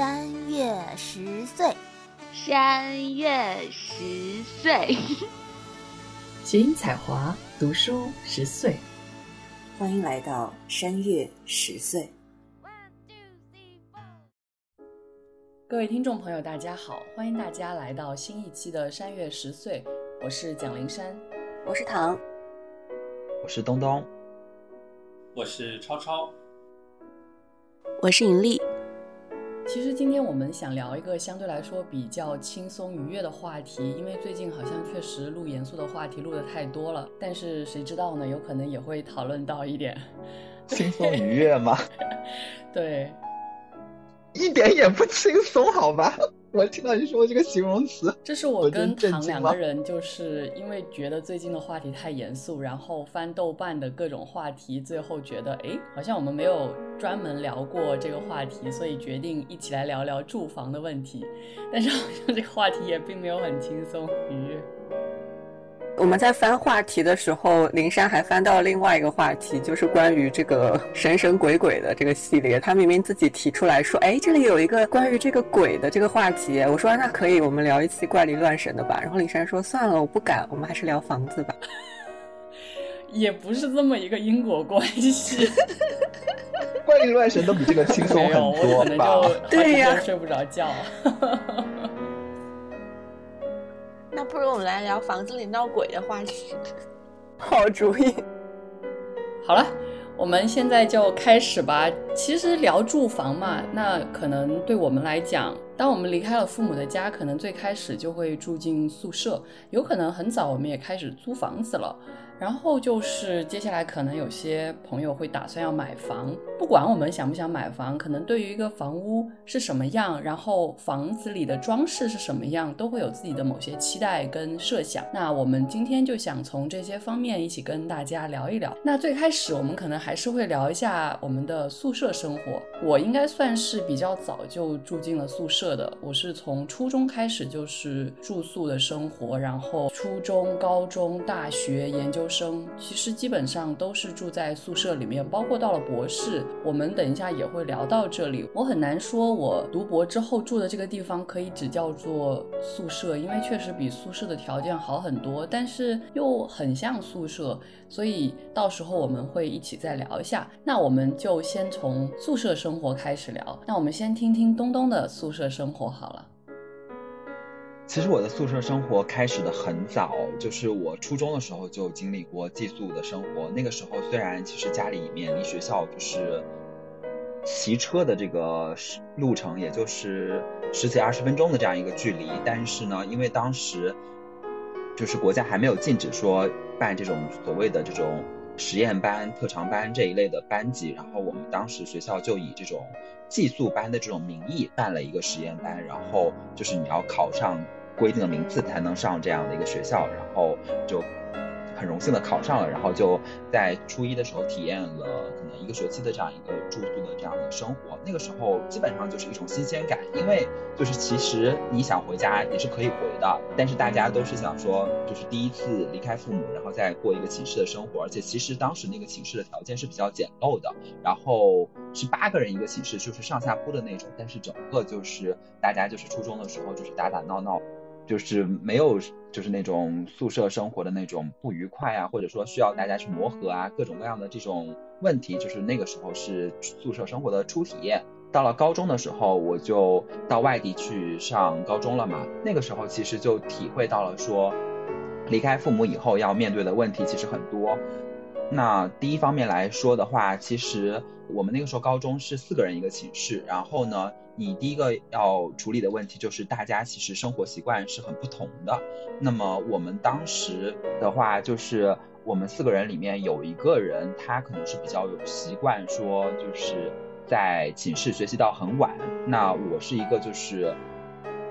山月十岁，山月十岁，谐音彩华读书十岁，欢迎来到山月十岁。各位听众朋友，大家好，欢迎大家来到新一期的山月十岁，我是蒋灵山，我是唐，我是东东，我是超超，我是尹丽。其实今天我们想聊一个相对来说比较轻松愉悦的话题，因为最近好像确实录严肃的话题录的太多了。但是谁知道呢？有可能也会讨论到一点 轻松愉悦吗？对。一点也不轻松，好吧？我听到你说这个形容词，这是我跟唐两个人，就是因为觉得最近的话题太严肃，然后翻豆瓣的各种话题，最后觉得哎，好像我们没有专门聊过这个话题，所以决定一起来聊聊住房的问题。但是好像这个话题也并没有很轻松愉悦。我们在翻话题的时候，林珊还翻到另外一个话题，就是关于这个神神鬼鬼的这个系列。他明明自己提出来说，哎，这里有一个关于这个鬼的这个话题。我说那可以，我们聊一期怪力乱神的吧。然后林珊说算了，我不敢，我们还是聊房子吧。也不是这么一个因果关系。怪力乱神都比这个轻松很多吧？对呀，睡不着觉。那不如我们来聊房子里闹鬼的话题。好主意。好了，我们现在就开始吧。其实聊住房嘛，那可能对我们来讲，当我们离开了父母的家，可能最开始就会住进宿舍，有可能很早我们也开始租房子了。然后就是接下来可能有些朋友会打算要买房，不管我们想不想买房，可能对于一个房屋是什么样，然后房子里的装饰是什么样，都会有自己的某些期待跟设想。那我们今天就想从这些方面一起跟大家聊一聊。那最开始我们可能还是会聊一下我们的宿舍生活。我应该算是比较早就住进了宿舍的，我是从初中开始就是住宿的生活，然后初中、高中、大学、研究。生其实基本上都是住在宿舍里面，包括到了博士，我们等一下也会聊到这里。我很难说，我读博之后住的这个地方可以只叫做宿舍，因为确实比宿舍的条件好很多，但是又很像宿舍，所以到时候我们会一起再聊一下。那我们就先从宿舍生活开始聊。那我们先听听东东的宿舍生活好了。其实我的宿舍生活开始的很早，就是我初中的时候就经历过寄宿的生活。那个时候虽然其实家里面离学校就是骑车的这个路程，也就是十几二十分钟的这样一个距离，但是呢，因为当时就是国家还没有禁止说办这种所谓的这种实验班、特长班这一类的班级，然后我们当时学校就以这种寄宿班的这种名义办了一个实验班，然后就是你要考上。规定的名次才能上这样的一个学校，然后就很荣幸的考上了，然后就在初一的时候体验了可能一个学期的这样一个住宿的这样的生活。那个时候基本上就是一种新鲜感，因为就是其实你想回家也是可以回的，但是大家都是想说就是第一次离开父母，然后再过一个寝室的生活。而且其实当时那个寝室的条件是比较简陋的，然后是八个人一个寝室，就是上下铺的那种，但是整个就是大家就是初中的时候就是打打闹闹。就是没有，就是那种宿舍生活的那种不愉快啊，或者说需要大家去磨合啊，各种各样的这种问题，就是那个时候是宿舍生活的初体验。到了高中的时候，我就到外地去上高中了嘛。那个时候其实就体会到了说，离开父母以后要面对的问题其实很多。那第一方面来说的话，其实我们那个时候高中是四个人一个寝室，然后呢。你第一个要处理的问题就是大家其实生活习惯是很不同的。那么我们当时的话，就是我们四个人里面有一个人，他可能是比较有习惯说就是在寝室学习到很晚。那我是一个就是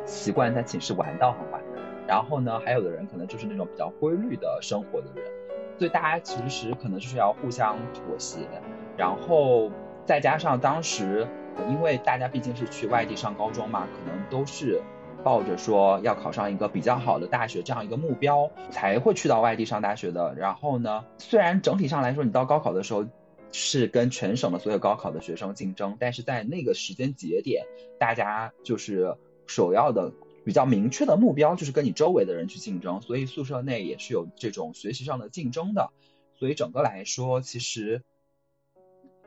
习惯在寝室玩到很晚。然后呢，还有的人可能就是那种比较规律的生活的人。所以大家其实可能就是要互相妥协。然后再加上当时。因为大家毕竟是去外地上高中嘛，可能都是抱着说要考上一个比较好的大学这样一个目标才会去到外地上大学的。然后呢，虽然整体上来说，你到高考的时候，是跟全省的所有高考的学生竞争，但是在那个时间节点，大家就是首要的比较明确的目标就是跟你周围的人去竞争，所以宿舍内也是有这种学习上的竞争的。所以整个来说，其实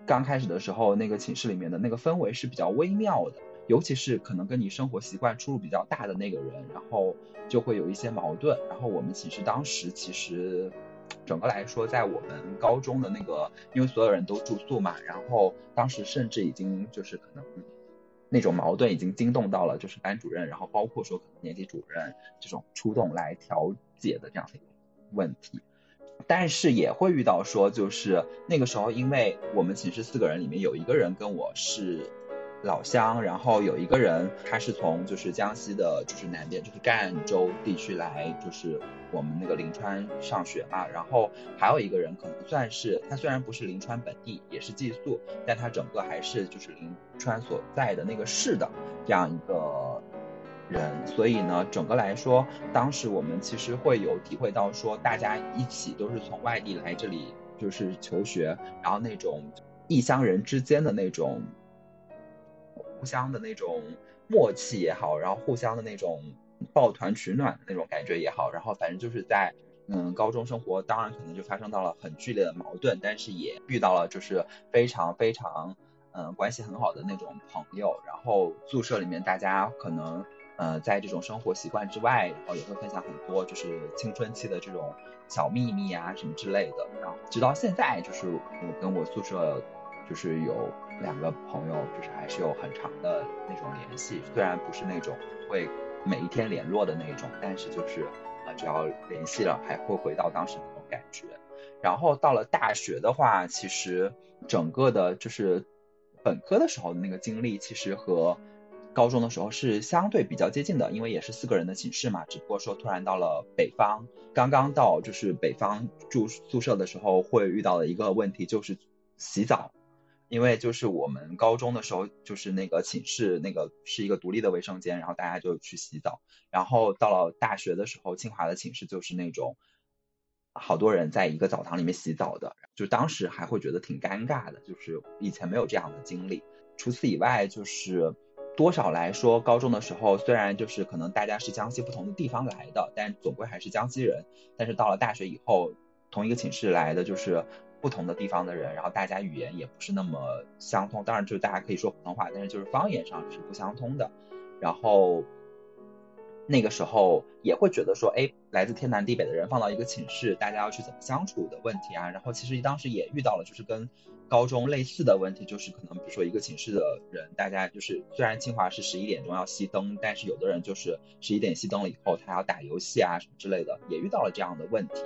刚开始的时候，那个寝室里面的那个氛围是比较微妙的，尤其是可能跟你生活习惯出入比较大的那个人，然后就会有一些矛盾。然后我们寝室当时其实。整个来说，在我们高中的那个，因为所有人都住宿嘛，然后当时甚至已经就是可能那种矛盾已经惊动到了就是班主任，然后包括说可能年级主任这种出动来调解的这样的一个问题，但是也会遇到说就是那个时候，因为我们寝室四个人里面有一个人跟我是。老乡，然后有一个人，他是从就是江西的，就是南边，就是赣州地区来，就是我们那个临川上学嘛。然后还有一个人，可能算是他虽然不是临川本地，也是寄宿，但他整个还是就是临川所在的那个市的这样一个人。所以呢，整个来说，当时我们其实会有体会到说，大家一起都是从外地来这里就是求学，然后那种异乡人之间的那种。互相的那种默契也好，然后互相的那种抱团取暖的那种感觉也好，然后反正就是在嗯高中生活，当然可能就发生到了很剧烈的矛盾，但是也遇到了就是非常非常嗯关系很好的那种朋友，然后宿舍里面大家可能呃在这种生活习惯之外，然后也会分享很多就是青春期的这种小秘密啊什么之类的，然后直到现在就是我跟我宿舍。就是有两个朋友，就是还是有很长的那种联系，虽然不是那种会每一天联络的那种，但是就是呃，只要联系了，还会回到当时那种感觉。然后到了大学的话，其实整个的就是本科的时候的那个经历，其实和高中的时候是相对比较接近的，因为也是四个人的寝室嘛，只不过说突然到了北方，刚刚到就是北方住宿舍的时候，会遇到的一个问题就是洗澡。因为就是我们高中的时候，就是那个寝室那个是一个独立的卫生间，然后大家就去洗澡。然后到了大学的时候，清华的寝室就是那种好多人在一个澡堂里面洗澡的，就当时还会觉得挺尴尬的，就是以前没有这样的经历。除此以外，就是多少来说，高中的时候虽然就是可能大家是江西不同的地方来的，但总归还是江西人。但是到了大学以后，同一个寝室来的就是。不同的地方的人，然后大家语言也不是那么相通，当然就是大家可以说普通话，但是就是方言上是不相通的。然后那个时候也会觉得说，哎，来自天南地北的人放到一个寝室，大家要去怎么相处的问题啊。然后其实当时也遇到了，就是跟高中类似的问题，就是可能比如说一个寝室的人，大家就是虽然清华是十一点钟要熄灯，但是有的人就是十一点熄灯了以后，他要打游戏啊什么之类的，也遇到了这样的问题。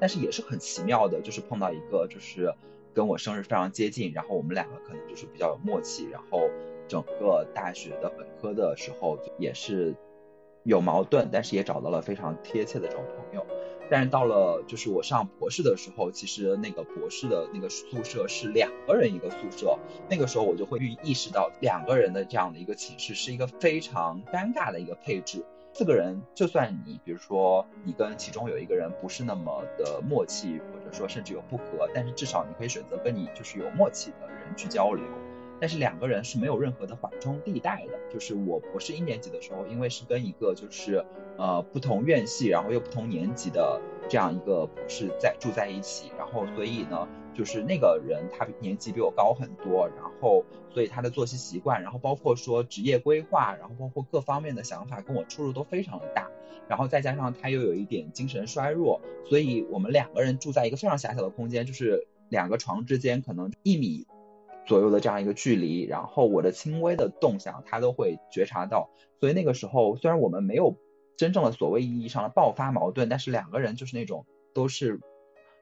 但是也是很奇妙的，就是碰到一个就是跟我生日非常接近，然后我们两个可能就是比较有默契，然后整个大学的本科的时候也是有矛盾，但是也找到了非常贴切的这种朋友。但是到了就是我上博士的时候，其实那个博士的那个宿舍是两个人一个宿舍，那个时候我就会意意识到两个人的这样的一个寝室是一个非常尴尬的一个配置。四个人，就算你比如说你跟其中有一个人不是那么的默契，或者说甚至有不和，但是至少你可以选择跟你就是有默契的人去交流。但是两个人是没有任何的缓冲地带的。就是我博士一年级的时候，因为是跟一个就是呃不同院系，然后又不同年级的这样一个博士在住在一起，然后所以呢。就是那个人，他年纪比我高很多，然后所以他的作息习惯，然后包括说职业规划，然后包括各方面的想法跟我出入都非常的大，然后再加上他又有一点精神衰弱，所以我们两个人住在一个非常狭小的空间，就是两个床之间可能一米左右的这样一个距离，然后我的轻微的动向他都会觉察到，所以那个时候虽然我们没有真正的所谓意义上的爆发矛盾，但是两个人就是那种都是。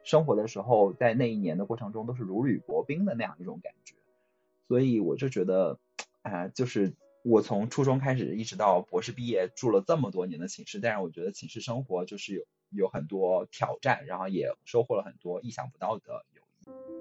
生活的时候，在那一年的过程中，都是如履薄冰的那样一种感觉，所以我就觉得，啊，就是我从初中开始一直到博士毕业，住了这么多年的寝室，但是我觉得寝室生活就是有有很多挑战，然后也收获了很多意想不到的友谊。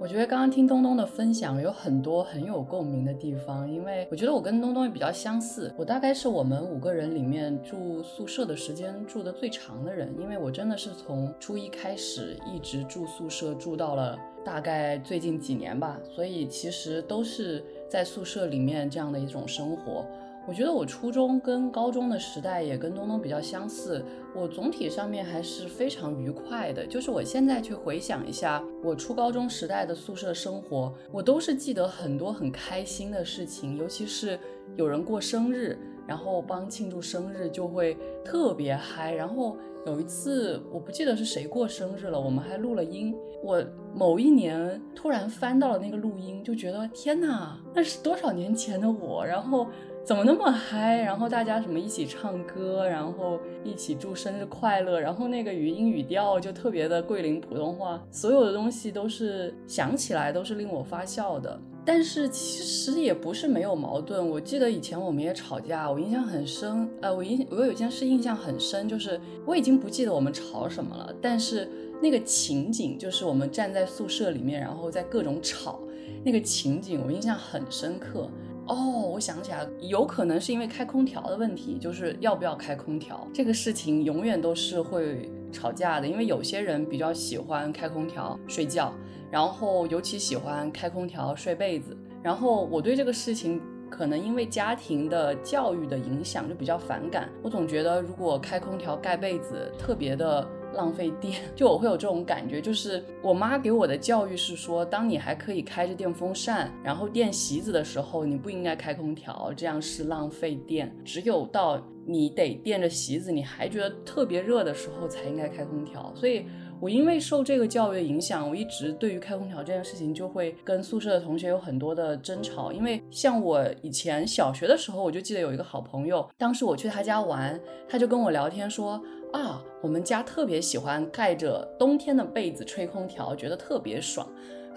我觉得刚刚听东东的分享有很多很有共鸣的地方，因为我觉得我跟东东也比较相似。我大概是我们五个人里面住宿舍的时间住的最长的人，因为我真的是从初一开始一直住宿舍，住到了大概最近几年吧，所以其实都是在宿舍里面这样的一种生活。我觉得我初中跟高中的时代也跟东东比较相似，我总体上面还是非常愉快的。就是我现在去回想一下我初高中时代的宿舍生活，我都是记得很多很开心的事情，尤其是有人过生日，然后帮庆祝生日就会特别嗨。然后有一次我不记得是谁过生日了，我们还录了音。我某一年突然翻到了那个录音，就觉得天哪，那是多少年前的我，然后。怎么那么嗨？然后大家什么一起唱歌，然后一起祝生日快乐，然后那个语音语调就特别的桂林普通话，所有的东西都是想起来都是令我发笑的。但是其实也不是没有矛盾。我记得以前我们也吵架，我印象很深。呃，我印我有一件事印象很深，就是我已经不记得我们吵什么了，但是那个情景就是我们站在宿舍里面，然后在各种吵，那个情景我印象很深刻。哦，我想起来，有可能是因为开空调的问题，就是要不要开空调这个事情，永远都是会吵架的。因为有些人比较喜欢开空调睡觉，然后尤其喜欢开空调睡被子。然后我对这个事情，可能因为家庭的教育的影响，就比较反感。我总觉得如果开空调盖被子，特别的。浪费电，就我会有这种感觉，就是我妈给我的教育是说，当你还可以开着电风扇，然后垫席子的时候，你不应该开空调，这样是浪费电。只有到你得垫着席子，你还觉得特别热的时候，才应该开空调。所以。我因为受这个教育的影响，我一直对于开空调这件事情就会跟宿舍的同学有很多的争吵。因为像我以前小学的时候，我就记得有一个好朋友，当时我去他家玩，他就跟我聊天说啊，我们家特别喜欢盖着冬天的被子吹空调，觉得特别爽。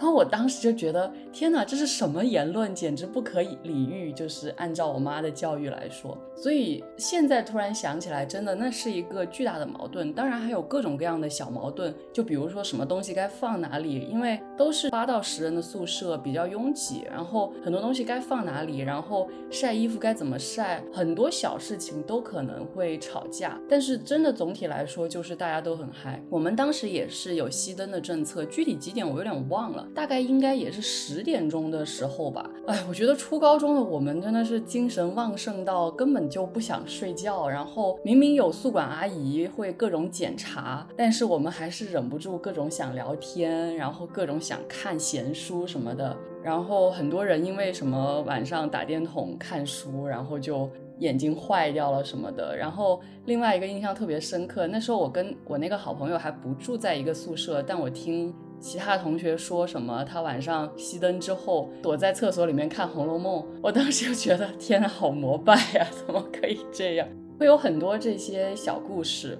然后我当时就觉得，天哪，这是什么言论？简直不可以理喻。就是按照我妈的教育来说，所以现在突然想起来，真的那是一个巨大的矛盾。当然还有各种各样的小矛盾，就比如说什么东西该放哪里，因为都是八到十人的宿舍，比较拥挤，然后很多东西该放哪里，然后晒衣服该怎么晒，很多小事情都可能会吵架。但是真的总体来说，就是大家都很嗨。我们当时也是有熄灯的政策，具体几点我有点忘了。大概应该也是十点钟的时候吧。哎，我觉得初高中的我们真的是精神旺盛到根本就不想睡觉。然后明明有宿管阿姨会各种检查，但是我们还是忍不住各种想聊天，然后各种想看闲书什么的。然后很多人因为什么晚上打电筒看书，然后就眼睛坏掉了什么的。然后另外一个印象特别深刻，那时候我跟我那个好朋友还不住在一个宿舍，但我听。其他同学说什么？他晚上熄灯之后躲在厕所里面看《红楼梦》，我当时就觉得天呐，好膜拜呀！怎么可以这样？会有很多这些小故事。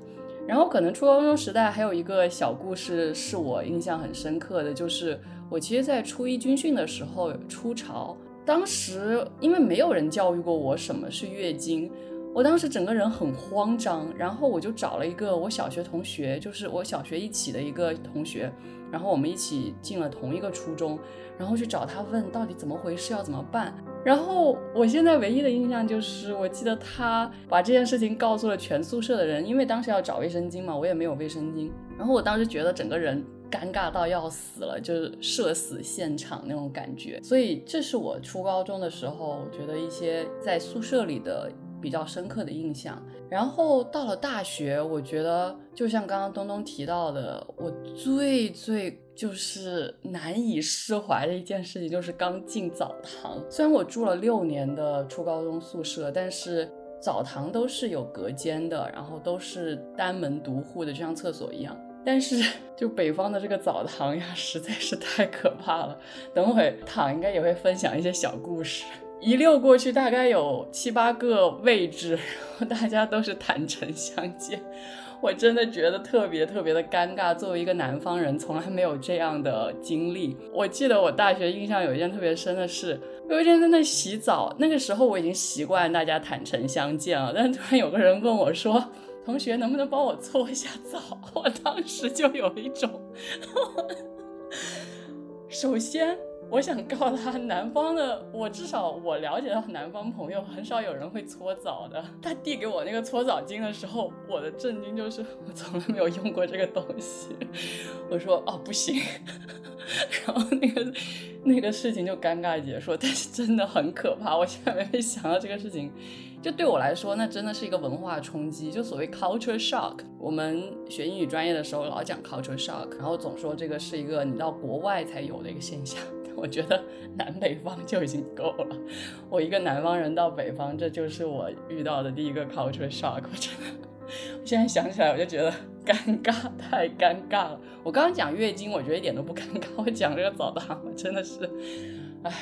然后可能初高中时代还有一个小故事是我印象很深刻的，就是我其实，在初一军训的时候出潮，当时因为没有人教育过我什么是月经。我当时整个人很慌张，然后我就找了一个我小学同学，就是我小学一起的一个同学，然后我们一起进了同一个初中，然后去找他问到底怎么回事，要怎么办。然后我现在唯一的印象就是，我记得他把这件事情告诉了全宿舍的人，因为当时要找卫生巾嘛，我也没有卫生巾。然后我当时觉得整个人尴尬到要死了，就是社死现场那种感觉。所以这是我初高中的时候，我觉得一些在宿舍里的。比较深刻的印象，然后到了大学，我觉得就像刚刚东东提到的，我最最就是难以释怀的一件事情，就是刚进澡堂。虽然我住了六年的初高中宿舍，但是澡堂都是有隔间的，然后都是单门独户的，就像厕所一样。但是就北方的这个澡堂呀，实在是太可怕了。等会躺应该也会分享一些小故事。一溜过去，大概有七八个位置，然后大家都是坦诚相见，我真的觉得特别特别的尴尬。作为一个南方人，从来没有这样的经历。我记得我大学印象有一件特别深的事，有一天在那洗澡，那个时候我已经习惯大家坦诚相见了，但突然有个人问我说：“同学，能不能帮我搓一下澡？” 我当时就有一种。首先。我想告诉他，南方的我至少我了解到南方朋友很少有人会搓澡的。他递给我那个搓澡巾的时候，我的震惊就是我从来没有用过这个东西。我说哦不行，然后那个那个事情就尴尬结束。但是真的很可怕，我现在没想到这个事情，就对我来说那真的是一个文化冲击，就所谓 culture shock。我们学英语专业的时候老讲 culture shock，然后总说这个是一个你到国外才有的一个现象。我觉得南北方就已经够了。我一个南方人到北方，这就是我遇到的第一个 culture shock。我真的，我现在想起来我就觉得尴尬，太尴尬了。我刚刚讲月经，我觉得一点都不尴尬。我讲这个澡堂，我真的是，唉。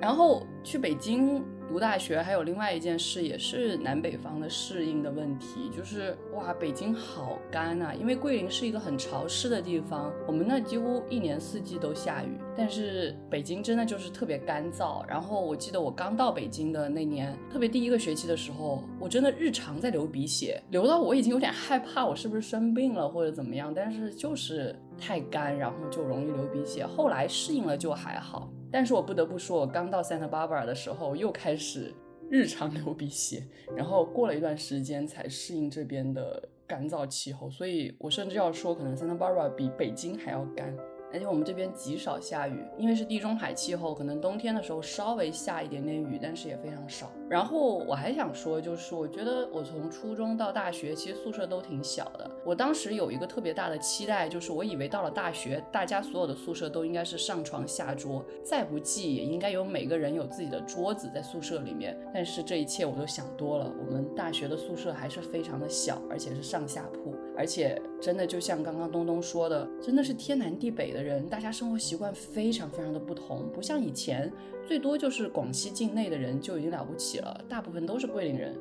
然后去北京。读大学还有另外一件事，也是南北方的适应的问题，就是哇，北京好干啊！因为桂林是一个很潮湿的地方，我们那几乎一年四季都下雨，但是北京真的就是特别干燥。然后我记得我刚到北京的那年，特别第一个学期的时候，我真的日常在流鼻血，流到我已经有点害怕，我是不是生病了或者怎么样？但是就是太干，然后就容易流鼻血。后来适应了就还好。但是我不得不说，我刚到 Santa Barbara 的时候又开始日常流鼻血，然后过了一段时间才适应这边的干燥气候，所以我甚至要说，可能 Santa Barbara 比北京还要干。而且我们这边极少下雨，因为是地中海气候，可能冬天的时候稍微下一点点雨，但是也非常少。然后我还想说，就是我觉得我从初中到大学，其实宿舍都挺小的。我当时有一个特别大的期待，就是我以为到了大学，大家所有的宿舍都应该是上床下桌，再不济也应该有每个人有自己的桌子在宿舍里面。但是这一切我都想多了，我们大学的宿舍还是非常的小，而且是上下铺。而且真的就像刚刚东东说的，真的是天南地北的人，大家生活习惯非常非常的不同，不像以前，最多就是广西境内的人就已经了不起了，大部分都是桂林人。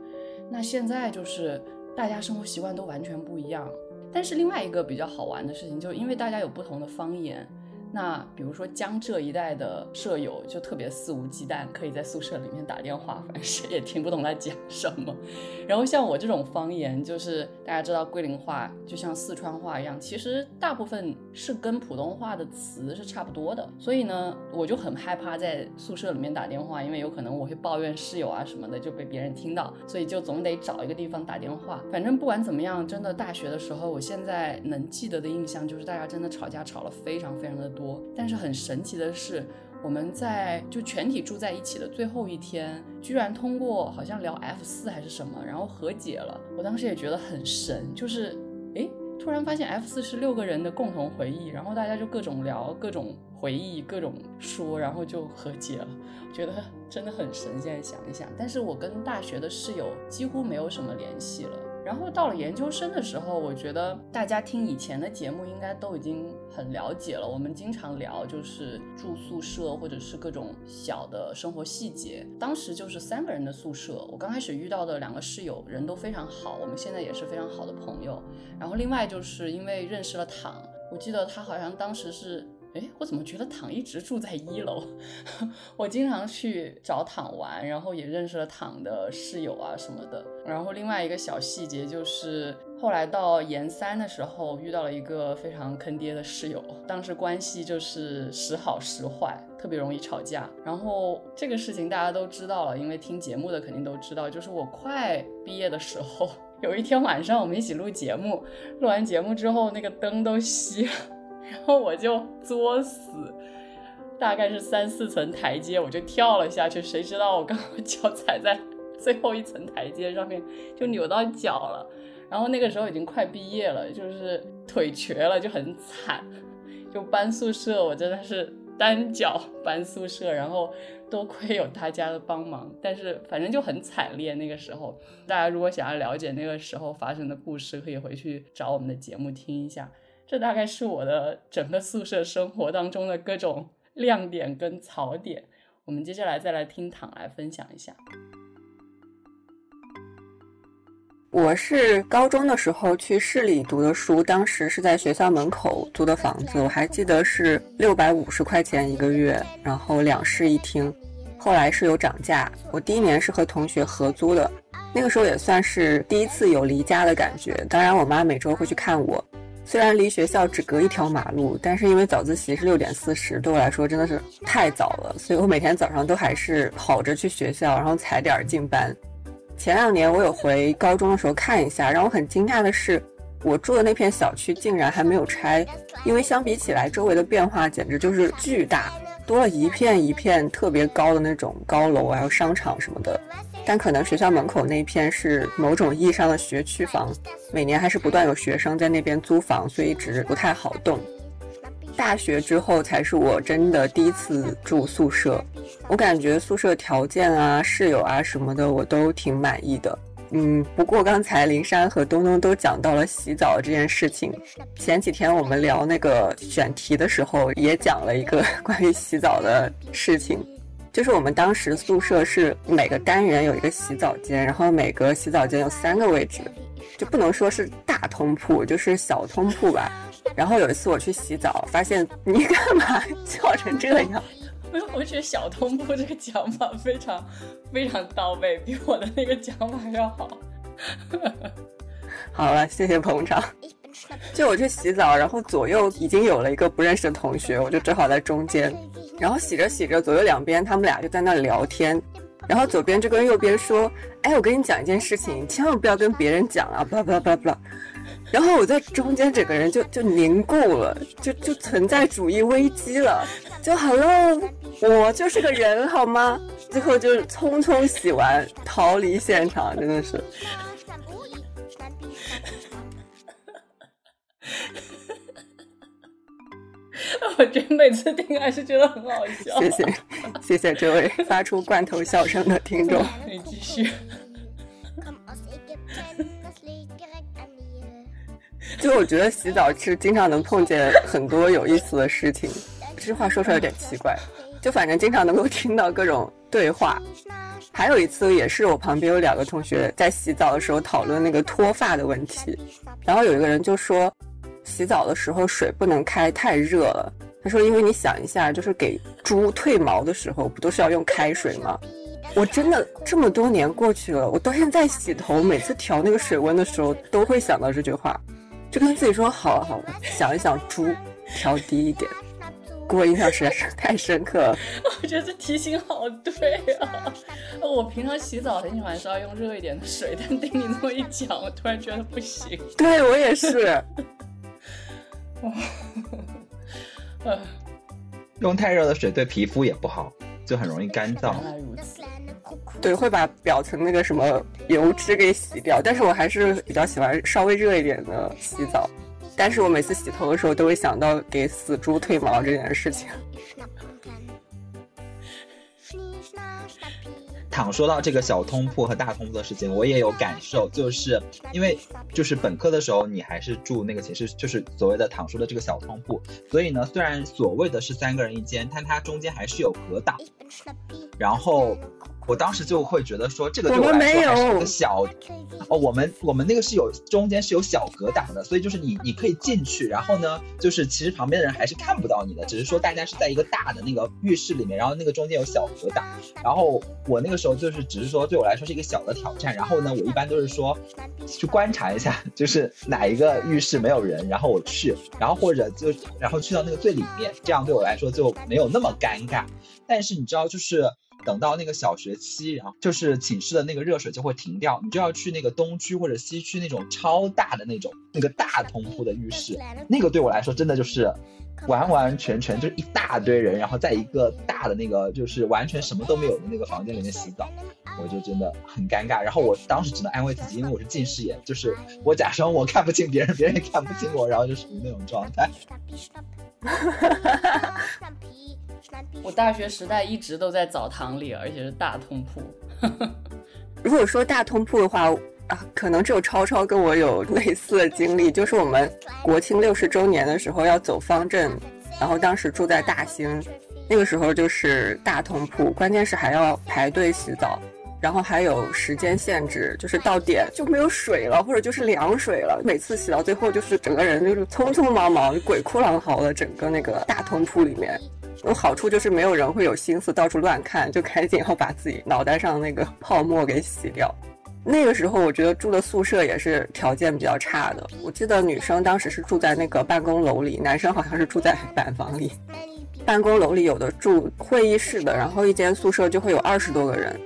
那现在就是大家生活习惯都完全不一样。但是另外一个比较好玩的事情，就是因为大家有不同的方言。那比如说江浙一带的舍友就特别肆无忌惮，可以在宿舍里面打电话，反正谁也听不懂他讲什么。然后像我这种方言，就是大家知道桂林话就像四川话一样，其实大部分是跟普通话的词是差不多的。所以呢，我就很害怕在宿舍里面打电话，因为有可能我会抱怨室友啊什么的，就被别人听到，所以就总得找一个地方打电话。反正不管怎么样，真的大学的时候，我现在能记得的印象就是大家真的吵架吵了非常非常的。多，但是很神奇的是，我们在就全体住在一起的最后一天，居然通过好像聊 F 四还是什么，然后和解了。我当时也觉得很神，就是诶，突然发现 F 四是六个人的共同回忆，然后大家就各种聊各种回忆，各种说，然后就和解了。觉得真的很神，现在想一想。但是我跟大学的室友几乎没有什么联系了。然后到了研究生的时候，我觉得大家听以前的节目应该都已经很了解了。我们经常聊就是住宿舍或者是各种小的生活细节。当时就是三个人的宿舍，我刚开始遇到的两个室友人都非常好，我们现在也是非常好的朋友。然后另外就是因为认识了躺，我记得他好像当时是。哎，我怎么觉得躺一直住在一楼？我经常去找躺玩，然后也认识了躺的室友啊什么的。然后另外一个小细节就是，后来到研三的时候遇到了一个非常坑爹的室友，当时关系就是时好时坏，特别容易吵架。然后这个事情大家都知道了，因为听节目的肯定都知道，就是我快毕业的时候，有一天晚上我们一起录节目，录完节目之后那个灯都熄了。然后我就作死，大概是三四层台阶，我就跳了下去。谁知道我刚好脚踩在最后一层台阶上面，就扭到脚了。然后那个时候已经快毕业了，就是腿瘸了，就很惨。就搬宿舍，我真的是单脚搬宿舍，然后多亏有大家的帮忙，但是反正就很惨烈。那个时候，大家如果想要了解那个时候发生的故事，可以回去找我们的节目听一下。这大概是我的整个宿舍生活当中的各种亮点跟槽点。我们接下来再来听躺来分享一下。我是高中的时候去市里读的书，当时是在学校门口租的房子，我还记得是六百五十块钱一个月，然后两室一厅。后来是有涨价，我第一年是和同学合租的，那个时候也算是第一次有离家的感觉。当然，我妈每周会去看我。虽然离学校只隔一条马路，但是因为早自习是六点四十，对我来说真的是太早了，所以我每天早上都还是跑着去学校，然后踩点儿进班。前两年我有回高中的时候看一下，让我很惊讶的是，我住的那片小区竟然还没有拆，因为相比起来，周围的变化简直就是巨大，多了一片一片特别高的那种高楼，还有商场什么的。但可能学校门口那一片是某种意义上的学区房，每年还是不断有学生在那边租房，所以一直不太好动。大学之后才是我真的第一次住宿舍，我感觉宿舍条件啊、室友啊什么的我都挺满意的。嗯，不过刚才林珊和东东都讲到了洗澡这件事情，前几天我们聊那个选题的时候也讲了一个 关于洗澡的事情。就是我们当时宿舍是每个单元有一个洗澡间，然后每个洗澡间有三个位置，就不能说是大通铺，就是小通铺吧。然后有一次我去洗澡，发现你干嘛笑成这样？我觉得小通铺这个讲法非常非常到位，比我的那个讲法要好。好了，谢谢捧场。就我去洗澡，然后左右已经有了一个不认识的同学，我就只好在中间。然后洗着洗着，左右两边他们俩就在那聊天，然后左边就跟右边说：“哎，我跟你讲一件事情，千万不要跟别人讲啊！”不啦不啦不啦不啦。然后我在中间整个人就就凝固了，就就存在主义危机了。就 Hello，我就是个人好吗？最后就匆匆洗完逃离现场，真的是。我觉得每次听还是觉得很好笑。谢谢，谢谢这位发出罐头笑声的听众。你继续。就我觉得洗澡是经常能碰见很多有意思的事情。这话说出来有点奇怪，就反正经常能够听到各种对话。还有一次也是我旁边有两个同学在洗澡的时候讨论那个脱发的问题，然后有一个人就说。洗澡的时候水不能开太热了。他说：“因为你想一下，就是给猪褪毛的时候，不都是要用开水吗？”我真的这么多年过去了，我到现在洗头，每次调那个水温的时候，都会想到这句话，就跟自己说：“好了好了，想一想猪调低一点。”给我印象实在是太深刻了。我觉得这提醒好对啊！我平常洗澡很喜欢稍微用热一点的水，但听你那么一讲，我突然觉得不行。对我也是。用太热的水对皮肤也不好，就很容易干燥。对，会把表层那个什么油脂给洗掉。但是我还是比较喜欢稍微热一点的洗澡。但是我每次洗头的时候都会想到给死猪褪毛这件事情。躺说到这个小通铺和大通铺的事情，我也有感受，就是因为就是本科的时候你还是住那个寝室，就是所谓的躺说的这个小通铺，所以呢，虽然所谓的是三个人一间，但它中间还是有隔挡，然后。我当时就会觉得说，这个对我来说还是一个小哦，我们我们那个是有中间是有小隔挡的，所以就是你你可以进去，然后呢，就是其实旁边的人还是看不到你的，只是说大家是在一个大的那个浴室里面，然后那个中间有小隔挡。然后我那个时候就是只是说对我来说是一个小的挑战，然后呢，我一般都是说去观察一下，就是哪一个浴室没有人，然后我去，然后或者就然后去到那个最里面，这样对我来说就没有那么尴尬。但是你知道就是。等到那个小学期，然后就是寝室的那个热水就会停掉，你就要去那个东区或者西区那种超大的那种那个大通铺的浴室，那个对我来说真的就是完完全全就是一大堆人，然后在一个大的那个就是完全什么都没有的那个房间里面洗澡，我就真的很尴尬。然后我当时只能安慰自己，因为我是近视眼，就是我假装我看不清别人，别人也看不清我，然后就属于那种状态。我大学时代一直都在澡堂里，而且是大通铺。如果说大通铺的话啊，可能只有超超跟我有类似的经历，就是我们国庆六十周年的时候要走方阵，然后当时住在大兴，那个时候就是大通铺，关键是还要排队洗澡，然后还有时间限制，就是到点就没有水了，或者就是凉水了，每次洗到最后就是整个人就是匆匆忙忙鬼哭狼嚎的，整个那个大通铺里面。有好处就是没有人会有心思到处乱看，就赶紧要把自己脑袋上那个 泡沫给洗掉。那个时候我觉得住的宿舍也是条件比较差的。我记得女生当时是住在那个办公楼里，男生好像是住在 板房里。办公楼里有的住会议室的，然后一间宿舍就会有二十多个人。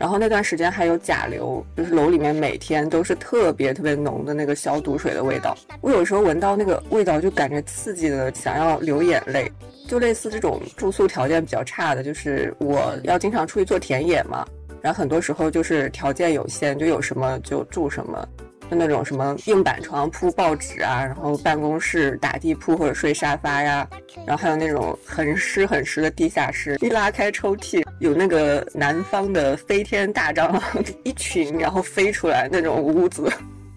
然后那段时间还有甲流，就是楼里面每天都是特别特别浓的那个消毒水的味道。我有时候闻到那个味道就感觉刺激的想要流眼泪。就类似这种住宿条件比较差的，就是我要经常出去做田野嘛，然后很多时候就是条件有限，就有什么就住什么。就那种什么硬板床铺报纸啊，然后办公室打地铺或者睡沙发呀，然后还有那种很湿很湿的地下室，一拉开抽屉有那个南方的飞天大蟑螂 一群，然后飞出来那种屋子。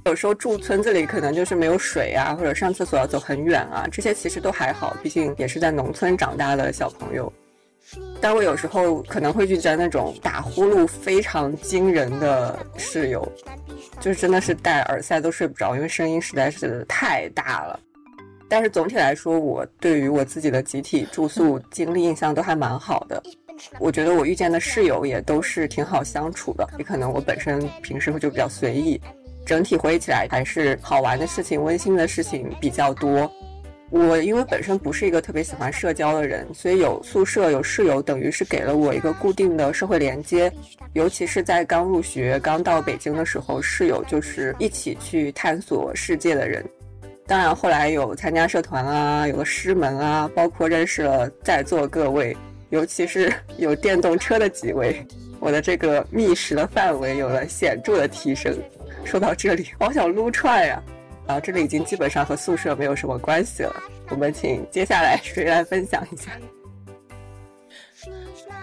有时候住村子里可能就是没有水啊，或者上厕所要走很远啊，这些其实都还好，毕竟也是在农村长大的小朋友。但我有时候可能会遇见那种打呼噜非常惊人的室友，就是真的是戴耳塞都睡不着，因为声音实在是太大了。但是总体来说，我对于我自己的集体住宿经历印象都还蛮好的。我觉得我遇见的室友也都是挺好相处的，也可能我本身平时就比较随意，整体回忆起来还是好玩的事情、温馨的事情比较多。我因为本身不是一个特别喜欢社交的人，所以有宿舍有室友，等于是给了我一个固定的社会连接。尤其是在刚入学、刚到北京的时候，室友就是一起去探索世界的人。当然后来有参加社团啊，有了师门啊，包括认识了在座各位，尤其是 有电动车的几位，我的这个觅食的范围有了显著的提升。说到这里，好想撸串呀！这里已经基本上和宿舍没有什么关系了。我们请接下来谁来分享一下？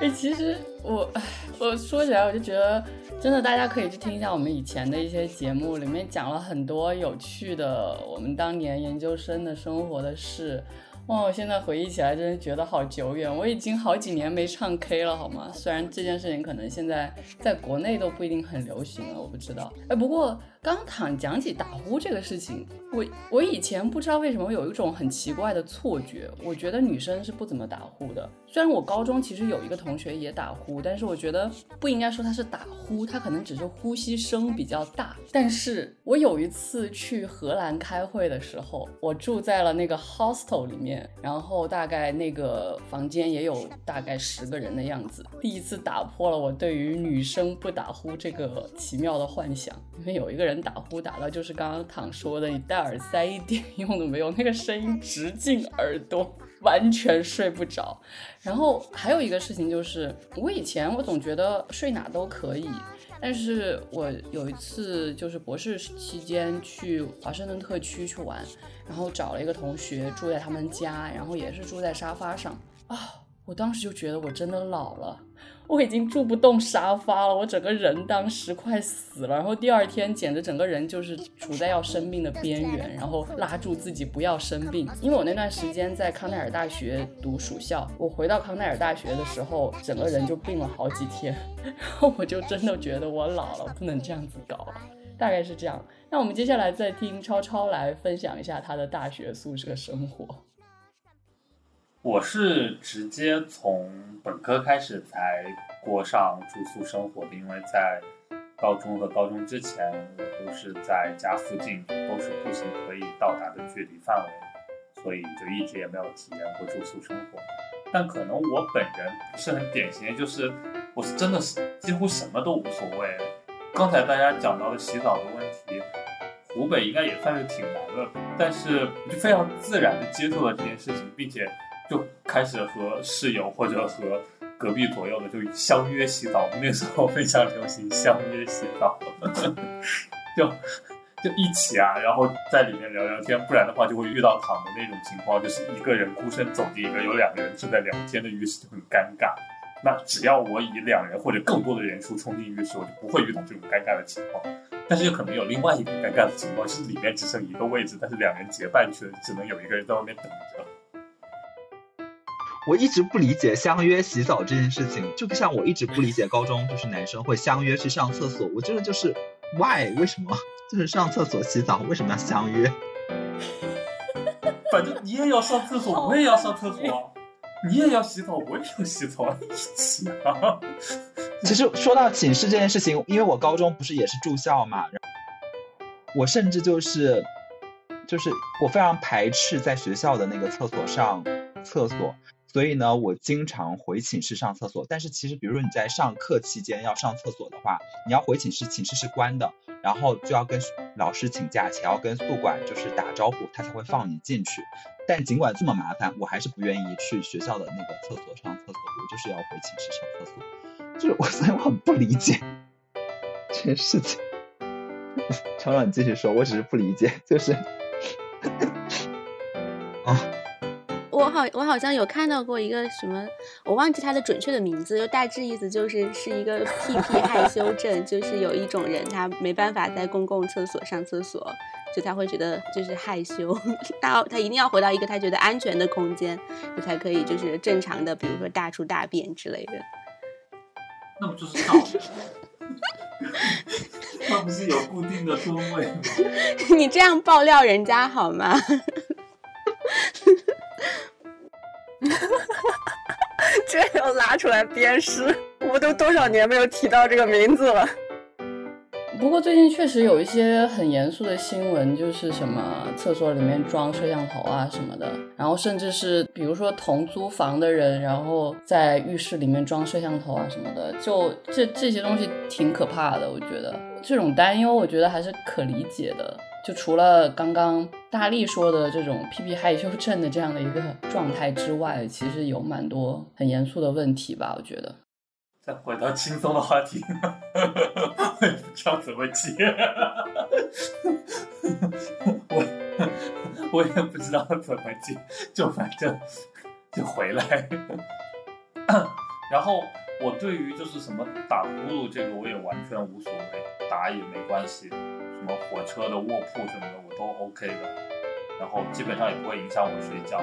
哎，其实我，我说起来我就觉得，真的大家可以去听一下我们以前的一些节目，里面讲了很多有趣的我们当年研究生的生活的事。哇，我现在回忆起来，真的觉得好久远。我已经好几年没唱 K 了，好吗？虽然这件事情可能现在在国内都不一定很流行了，我不知道。哎，不过。刚躺讲起打呼这个事情，我我以前不知道为什么有一种很奇怪的错觉，我觉得女生是不怎么打呼的。虽然我高中其实有一个同学也打呼，但是我觉得不应该说他是打呼，他可能只是呼吸声比较大。但是我有一次去荷兰开会的时候，我住在了那个 hostel 里面，然后大概那个房间也有大概十个人的样子，第一次打破了我对于女生不打呼这个奇妙的幻想，因为有一个人。人打呼打到就是刚刚躺说的，你戴耳塞一点用都没有，那个声音直进耳朵，完全睡不着。然后还有一个事情就是，我以前我总觉得睡哪都可以，但是我有一次就是博士期间去华盛顿特区去玩，然后找了一个同学住在他们家，然后也是住在沙发上啊，我当时就觉得我真的老了。我已经住不动沙发了，我整个人当时快死了，然后第二天简直整个人就是处在要生病的边缘，然后拉住自己不要生病。因为我那段时间在康奈尔大学读暑校，我回到康奈尔大学的时候，整个人就病了好几天，然后我就真的觉得我老了，不能这样子搞了，大概是这样。那我们接下来再听超超来分享一下他的大学宿舍生活。我是直接从本科开始才过上住宿生活的，因为在高中和高中之前，我都是在家附近，都是步行可以到达的距离范围，所以就一直也没有体验过住宿生活。但可能我本人不是很典型，就是我是真的是几乎什么都无所谓。刚才大家讲到的洗澡的问题，湖北应该也算是挺难的，但是就非常自然的接受了这件事情，并且。就开始和室友或者和隔壁左右的就相约洗澡，那时候非常流行相约洗澡，就就一起啊，然后在里面聊聊天，不然的话就会遇到躺的那种情况，就是一个人孤身走进一个有两个人正在聊天的浴室，就很尴尬。那只要我以两人或者更多的人数冲进浴室，我就不会遇到这种尴尬的情况。但是有可能有另外一个尴尬的情况，是里面只剩一个位置，但是两人结伴去，只能有一个人在外面等着。我一直不理解相约洗澡这件事情，就不像我一直不理解高中就是男生会相约去上厕所。我真的就是 why 为什么就是上厕所洗澡为什么要相约？反正你也要上厕所，我也要上厕所，你也要洗澡，我也要洗澡，一起啊！其实说到寝室这件事情，因为我高中不是也是住校嘛，我甚至就是就是我非常排斥在学校的那个厕所上厕所，所以呢，我经常回寝室上厕所。但是其实，比如说你在上课期间要上厕所的话，你要回寝室，寝室是关的，然后就要跟老师请假，且要跟宿管就是打招呼，他才会放你进去。但尽管这么麻烦，我还是不愿意去学校的那个厕所上厕所，我就是要回寝室上厕所。就是我，所以我很不理解这件事情。厂长，你继续说，我只是不理解，就是，啊，好，我好像有看到过一个什么，我忘记它的准确的名字，就大致意思就是是一个屁屁害 羞症，就是有一种人他没办法在公共厕所上厕所，就他会觉得就是害羞，他他一定要回到一个他觉得安全的空间，你才可以就是正常的，比如说大出大便之类的。那不就是道它不是有固定的座位吗？你这样爆料人家好吗？哈哈哈这要拉出来鞭尸，我都多少年没有提到这个名字了。不过最近确实有一些很严肃的新闻，就是什么厕所里面装摄像头啊什么的，然后甚至是比如说同租房的人，然后在浴室里面装摄像头啊什么的，就这这些东西挺可怕的。我觉得这种担忧，我觉得还是可理解的。就除了刚刚大力说的这种屁屁害羞症的这样的一个状态之外，其实有蛮多很严肃的问题吧，我觉得。再回到轻松的话题，我也不知道怎么接，我我也不知道怎么接，就反正 就回来。然后我对于就是什么打呼噜这个我也完全无所谓，打也没关系，什么火车的卧铺什么的我都 OK 的，然后基本上也不会影响我睡觉，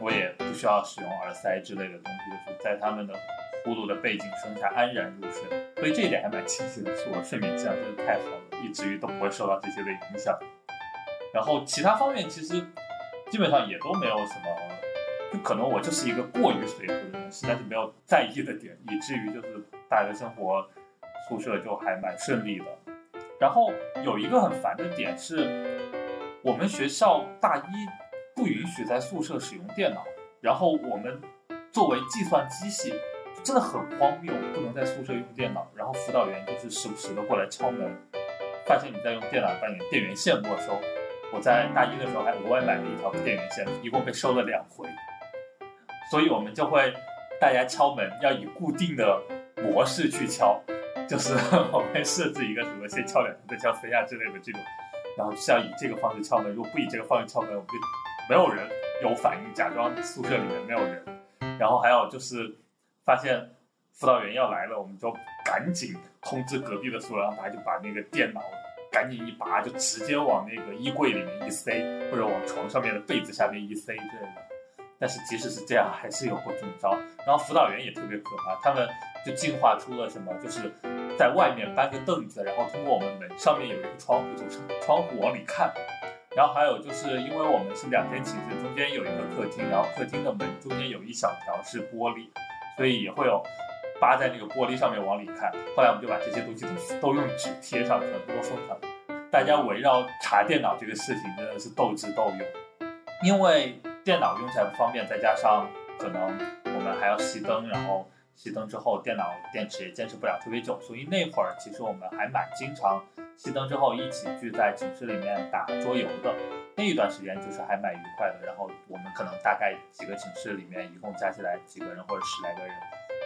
我也不需要使用耳塞之类的东西，就是在他们的。呼噜的背景声下安然入睡，所以这一点还蛮庆幸的，是我睡眠质量真的太好了，以至于都不会受到这些的影响。然后其他方面其实基本上也都没有什么，就可能我就是一个过于随和的人，实在是没有在意的点，以至于就是大学生活宿舍就还蛮顺利的。然后有一个很烦的点是，我们学校大一不允许在宿舍使用电脑，然后我们作为计算机系。真的很荒谬，不能在宿舍用电脑，然后辅导员就是时不时的过来敲门，发现你在用电脑，把你的电源线没收。我在大一的时候还额外买了一条电源线，一共被收了两回。所以我们就会大家敲门要以固定的模式去敲，就是我们设置一个什么先敲两下再敲三下之类的这种，然后是要以这个方式敲门。如果不以这个方式敲门，我们就没有人有反应，假装宿舍里面没有人。然后还有就是。发现辅导员要来了，我们就赶紧通知隔壁的宿舍，让他就把那个电脑赶紧一拔，就直接往那个衣柜里面一塞，或者往床上面的被子下面一塞之类的。但是即使是这样，还是有过中招。然后辅导员也特别可怕，他们就进化出了什么，就是在外面搬个凳子，然后通过我们门上面有一个窗户，从窗户往里看。然后还有就是因为我们是两间寝室，中间有一个客厅，然后客厅的门中间有一小条是玻璃。所以也会有扒在那个玻璃上面往里看。后来我们就把这些东西都都用纸贴上，全部都封上。大家围绕查电脑这个事情真的是斗智斗勇，因为电脑用起来不方便，再加上可能我们还要熄灯，然后熄灯之后电脑电池也坚持不了特别久，所以那会儿其实我们还蛮经常熄灯之后一起聚在寝室里面打桌游的。那一段时间就是还蛮愉快的，然后我们可能大概几个寝室里面一共加起来几个人或者十来个人，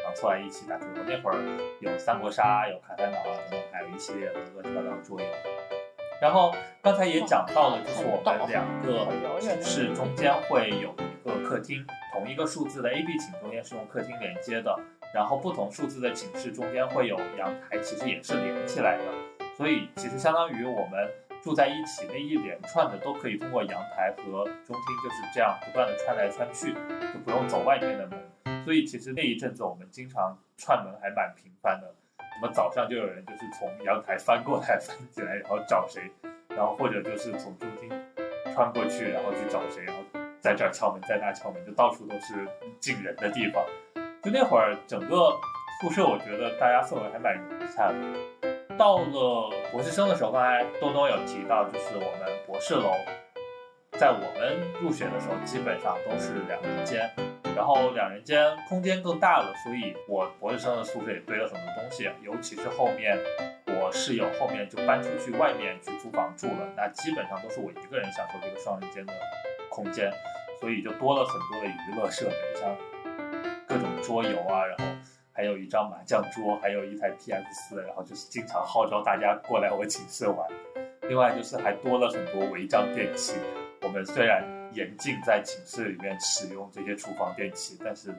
然后凑在一起打桌游。那会儿有三国杀，有卡丹岛啊等等，还有一系列的乱七八糟桌游。然后刚才也讲到了，就是我们两个寝室中间会有一个客厅，同一个数字的 A、B 寝中间是用客厅连接的，然后不同数字的寝室中间会有阳台，其实也是连起来的，所以其实相当于我们。住在一起那一连串的都可以通过阳台和中厅就是这样不断的穿来穿去，就不用走外面的门。所以其实那一阵子我们经常串门还蛮频繁的。什么早上就有人就是从阳台翻过来 翻起来，然后找谁，然后或者就是从中厅穿过去，然后去找谁，然后在这儿敲门，在那敲门，就到处都是进人的地方。就那会儿整个宿舍我觉得大家氛围还蛮融洽的。到了博士生的时候，刚才东东有提到，就是我们博士楼，在我们入学的时候基本上都是两人间，然后两人间空间更大了，所以我博士生的宿舍也堆了很多东西，尤其是后面我室友后面就搬出去外面去租房住了，那基本上都是我一个人享受这个双人间的空间，所以就多了很多的娱乐设备，像各种桌游啊，然后。还有一张麻将桌，还有一台 PS 四，然后就是经常号召大家过来我寝室玩。另外就是还多了很多违章电器。我们虽然严禁在寝室里面使用这些厨房电器，但是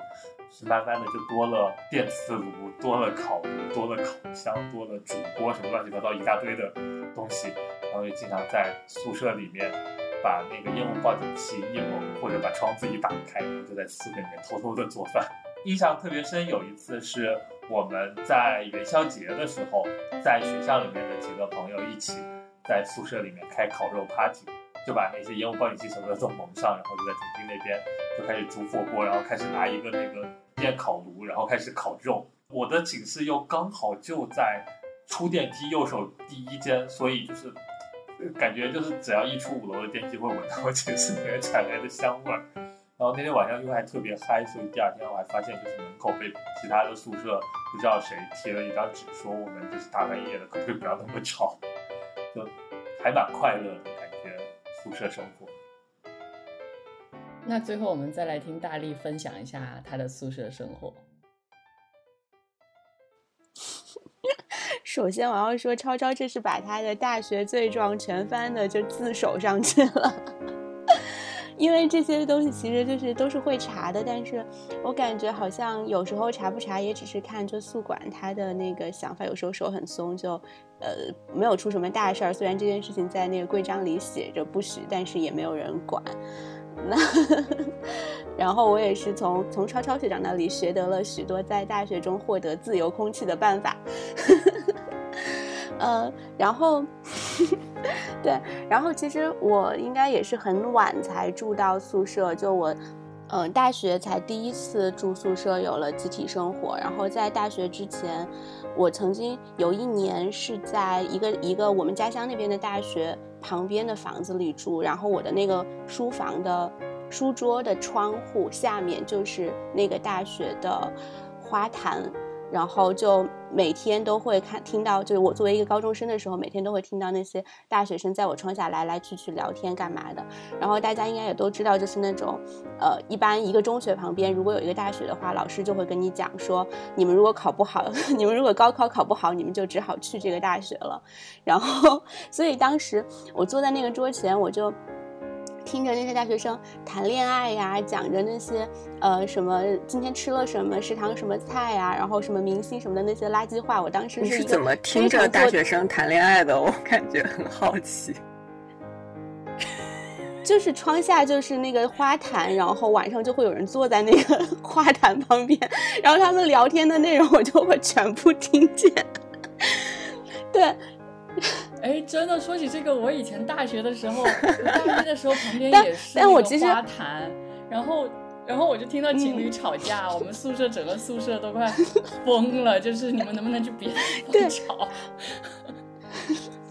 是慢慢的就多了电磁炉，多了烤炉，多了烤箱，多了煮锅，什么乱七八糟一大堆的东西。然后也经常在宿舍里面把那个烟雾报警器一蒙，或者把窗子一打开，然后就在宿舍里面偷偷的做饭。印象特别深，有一次是我们在元宵节的时候，在学校里面的几个朋友一起在宿舍里面开烤肉 party，就把那些烟雾报警器什么的都蒙上，然后就在主厅那边就开始煮火锅，然后开始拿一个那个电烤炉，然后开始烤肉。我的寝室又刚好就在出电梯右手第一间，所以就是感觉就是只要一出五楼的电梯，会闻到我 寝室里面传来的香味儿。然后那天晚上因为还特别嗨，所以第二天我还发现就是门口被其他的宿舍不知道谁贴了一张纸，说我们就是大半夜的可不可以不要那么吵，就还蛮快乐的感觉宿舍生活。那最后我们再来听大力分享一下他的宿舍生活。首先我要说，超超这是把他的大学罪状全翻的就自首上去了。因为这些东西其实就是都是会查的，但是我感觉好像有时候查不查也只是看就宿管他的那个想法，有时候手很松，就呃没有出什么大事儿。虽然这件事情在那个规章里写着不许，但是也没有人管。那然后我也是从从超超学长那里学得了许多在大学中获得自由空气的办法。呃，然后。对，然后其实我应该也是很晚才住到宿舍，就我，嗯，大学才第一次住宿舍，有了集体生活。然后在大学之前，我曾经有一年是在一个一个我们家乡那边的大学旁边的房子里住，然后我的那个书房的书桌的窗户下面就是那个大学的花坛。然后就每天都会看听到，就是我作为一个高中生的时候，每天都会听到那些大学生在我窗下来来去去聊天干嘛的。然后大家应该也都知道，就是那种，呃，一般一个中学旁边如果有一个大学的话，老师就会跟你讲说，你们如果考不好，你们如果高考考不好，你们就只好去这个大学了。然后，所以当时我坐在那个桌前，我就。听着那些大学生谈恋爱呀，讲着那些呃什么今天吃了什么食堂什么菜呀，然后什么明星什么的那些垃圾话，我当时是怎么听着大学生谈恋爱的？我感觉很好奇。就是窗下就是那个花坛，然后晚上就会有人坐在那个花坛旁边，然后他们聊天的内容我就会全部听见。对。哎，真的说起这个，我以前大学的时候，大一的时候旁边也是那个花坛，然后，然后我就听到情侣吵架，我们宿舍整个宿舍都快 疯了，就是你们能不能就别 吵？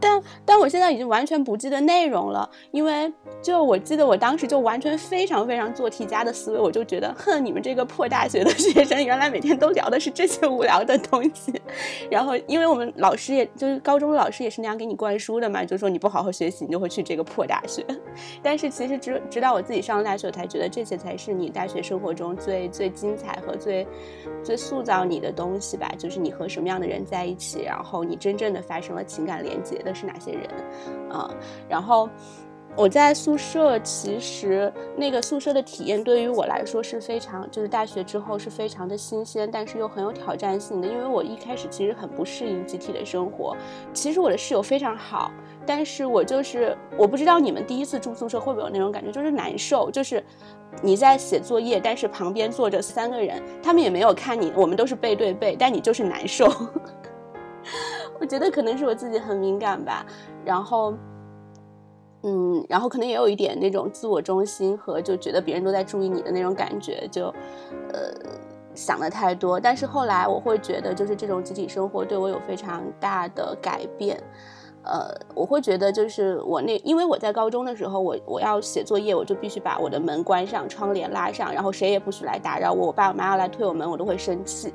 但但我现在已经完全不记得内容了，因为就我记得我当时就完全非常非常做题家的思维，我就觉得，哼，你们这个破大学的 学生，原来每天都聊的是这些无聊的东西。然后，因为我们老师也就是高中老师也是那样给你灌输的嘛，就说你不好好学习，你就会去这个破大学。但是其实直直到我自己上了大学，我才觉得这些才是你大学生活中最最精彩和最最塑造你的东西吧，就是你和什么样的人在一起，然后你真正的发生了情感连接。的是哪些人，啊？然后我在宿舍，其实那个宿舍的体验对于我来说是非常，就是大学之后是非常的新鲜，但是又很有挑战性的。因为我一开始其实很不适应集体的生活。其实我的室友非常好，但是我就是我不知道你们第一次住宿舍会不会有那种感觉，就是难受，就是你在写作业，但是旁边坐着三个人，他们也没有看你，我们都是背对背，但你就是难受。我觉得可能是我自己很敏感吧，然后，嗯，然后可能也有一点那种自我中心和就觉得别人都在注意你的那种感觉，就，呃，想的太多。但是后来我会觉得，就是这种集体生活对我有非常大的改变。呃，我会觉得就是我那，因为我在高中的时候，我我要写作业，我就必须把我的门关上，窗帘拉上，然后谁也不许来打扰我。我爸我妈要来推我门，我都会生气。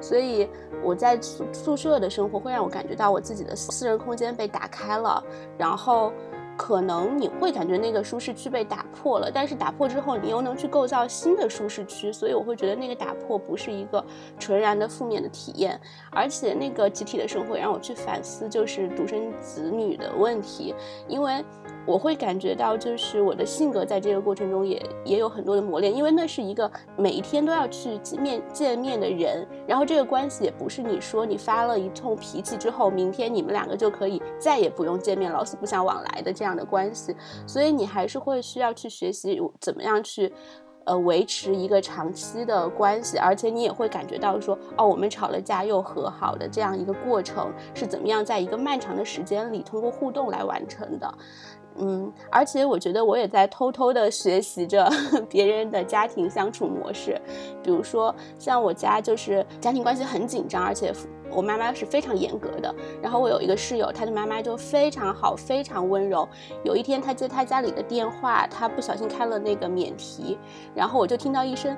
所以我在宿宿舍的生活会让我感觉到我自己的私人空间被打开了，然后。可能你会感觉那个舒适区被打破了，但是打破之后，你又能去构造新的舒适区，所以我会觉得那个打破不是一个纯然的负面的体验，而且那个集体的生活让我去反思，就是独生子女的问题，因为。我会感觉到，就是我的性格在这个过程中也也有很多的磨练，因为那是一个每一天都要去见面见面的人，然后这个关系也不是你说你发了一通脾气之后，明天你们两个就可以再也不用见面，老死不相往来的这样的关系，所以你还是会需要去学习怎么样去。呃，维持一个长期的关系，而且你也会感觉到说，哦，我们吵了架又和好的这样一个过程是怎么样，在一个漫长的时间里通过互动来完成的。嗯，而且我觉得我也在偷偷的学习着 别人的家庭相处模式，比如说像我家就是家庭关系很紧张，而且。我妈妈是非常严格的，然后我有一个室友，她的妈妈就非常好，非常温柔。有一天，她接她家里的电话，她不小心开了那个免提，然后我就听到一声，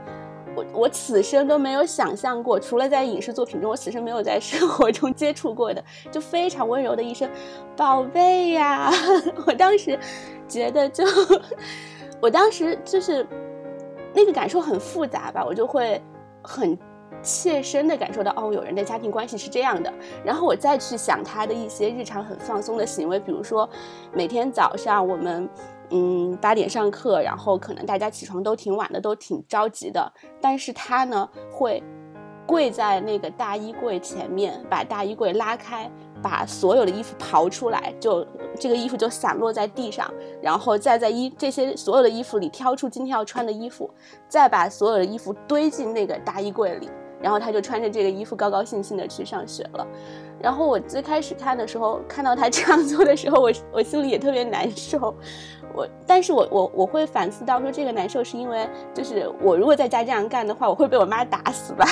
我我此生都没有想象过，除了在影视作品中，我此生没有在生活中接触过的，就非常温柔的一声“宝贝呀”，我当时觉得就，我当时就是那个感受很复杂吧，我就会很。切身的感受到哦，有人的家庭关系是这样的，然后我再去想他的一些日常很放松的行为，比如说每天早上我们嗯八点上课，然后可能大家起床都挺晚的，都挺着急的，但是他呢会跪在那个大衣柜前面，把大衣柜拉开，把所有的衣服刨出来，就这个衣服就散落在地上，然后再在衣这些所有的衣服里挑出今天要穿的衣服，再把所有的衣服堆进那个大衣柜里。然后他就穿着这个衣服高高兴兴的去上学了，然后我最开始看的时候，看到他这样做的时候，我我心里也特别难受，我，但是我我我会反思到说这个难受是因为就是我如果在家这样干的话，我会被我妈打死吧，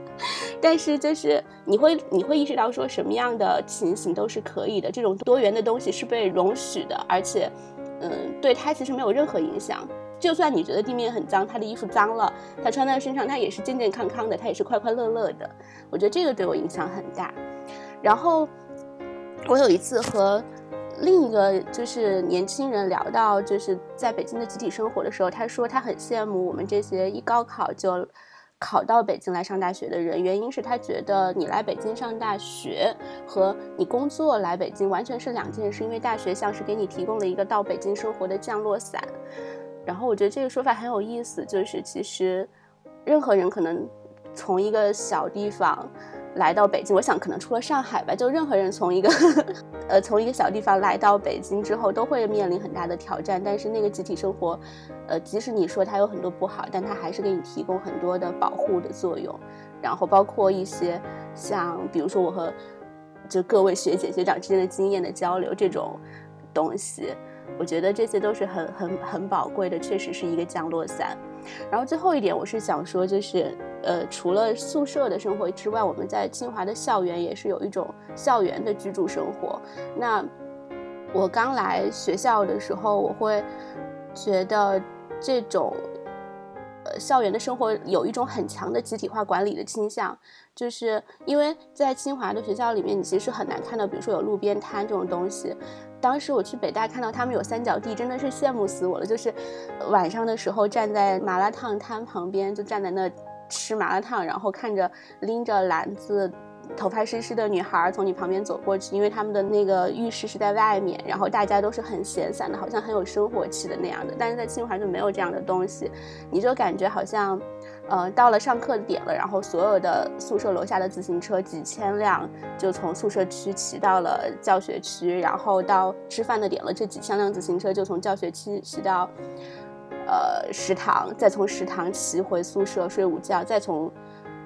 但是就是你会你会意识到说什么样的情形都是可以的，这种多元的东西是被容许的，而且，嗯，对他其实没有任何影响。就算你觉得地面很脏，他的衣服脏了，他穿在身上，他也是健健康康的，他也是快快乐乐的。我觉得这个对我影响很大。然后我有一次和另一个就是年轻人聊到，就是在北京的集体生活的时候，他说他很羡慕我们这些一高考就考到北京来上大学的人，原因是他觉得你来北京上大学和你工作来北京完全是两件事，因为大学像是给你提供了一个到北京生活的降落伞。然后我觉得这个说法很有意思，就是其实任何人可能从一个小地方来到北京，我想可能除了上海吧，就任何人从一个 呃从一个小地方来到北京之后，都会面临很大的挑战。但是那个集体生活，呃，即使你说它有很多不好，但它还是给你提供很多的保护的作用。然后包括一些像比如说我和就各位学姐学长之间的经验的交流这种东西。我觉得这些都是很很很宝贵的，确实是一个降落伞。然后最后一点，我是想说，就是呃，除了宿舍的生活之外，我们在清华的校园也是有一种校园的居住生活。那我刚来学校的时候，我会觉得这种呃校园的生活有一种很强的集体化管理的倾向，就是因为在清华的学校里面，你其实很难看到，比如说有路边摊这种东西。当时我去北大看到他们有三角地，真的是羡慕死我了。就是晚上的时候站在麻辣烫摊旁边，就站在那吃麻辣烫，然后看着拎着篮子、头发湿湿的女孩从你旁边走过去，因为他们的那个浴室是在外面，然后大家都是很闲散的，好像很有生活气的那样的。但是在清华就没有这样的东西，你就感觉好像。呃，到了上课点了，然后所有的宿舍楼下的自行车几千辆就从宿舍区骑到了教学区，然后到吃饭的点了，这几千辆自行车就从教学区骑到呃食堂，再从食堂骑回宿舍睡午觉，再从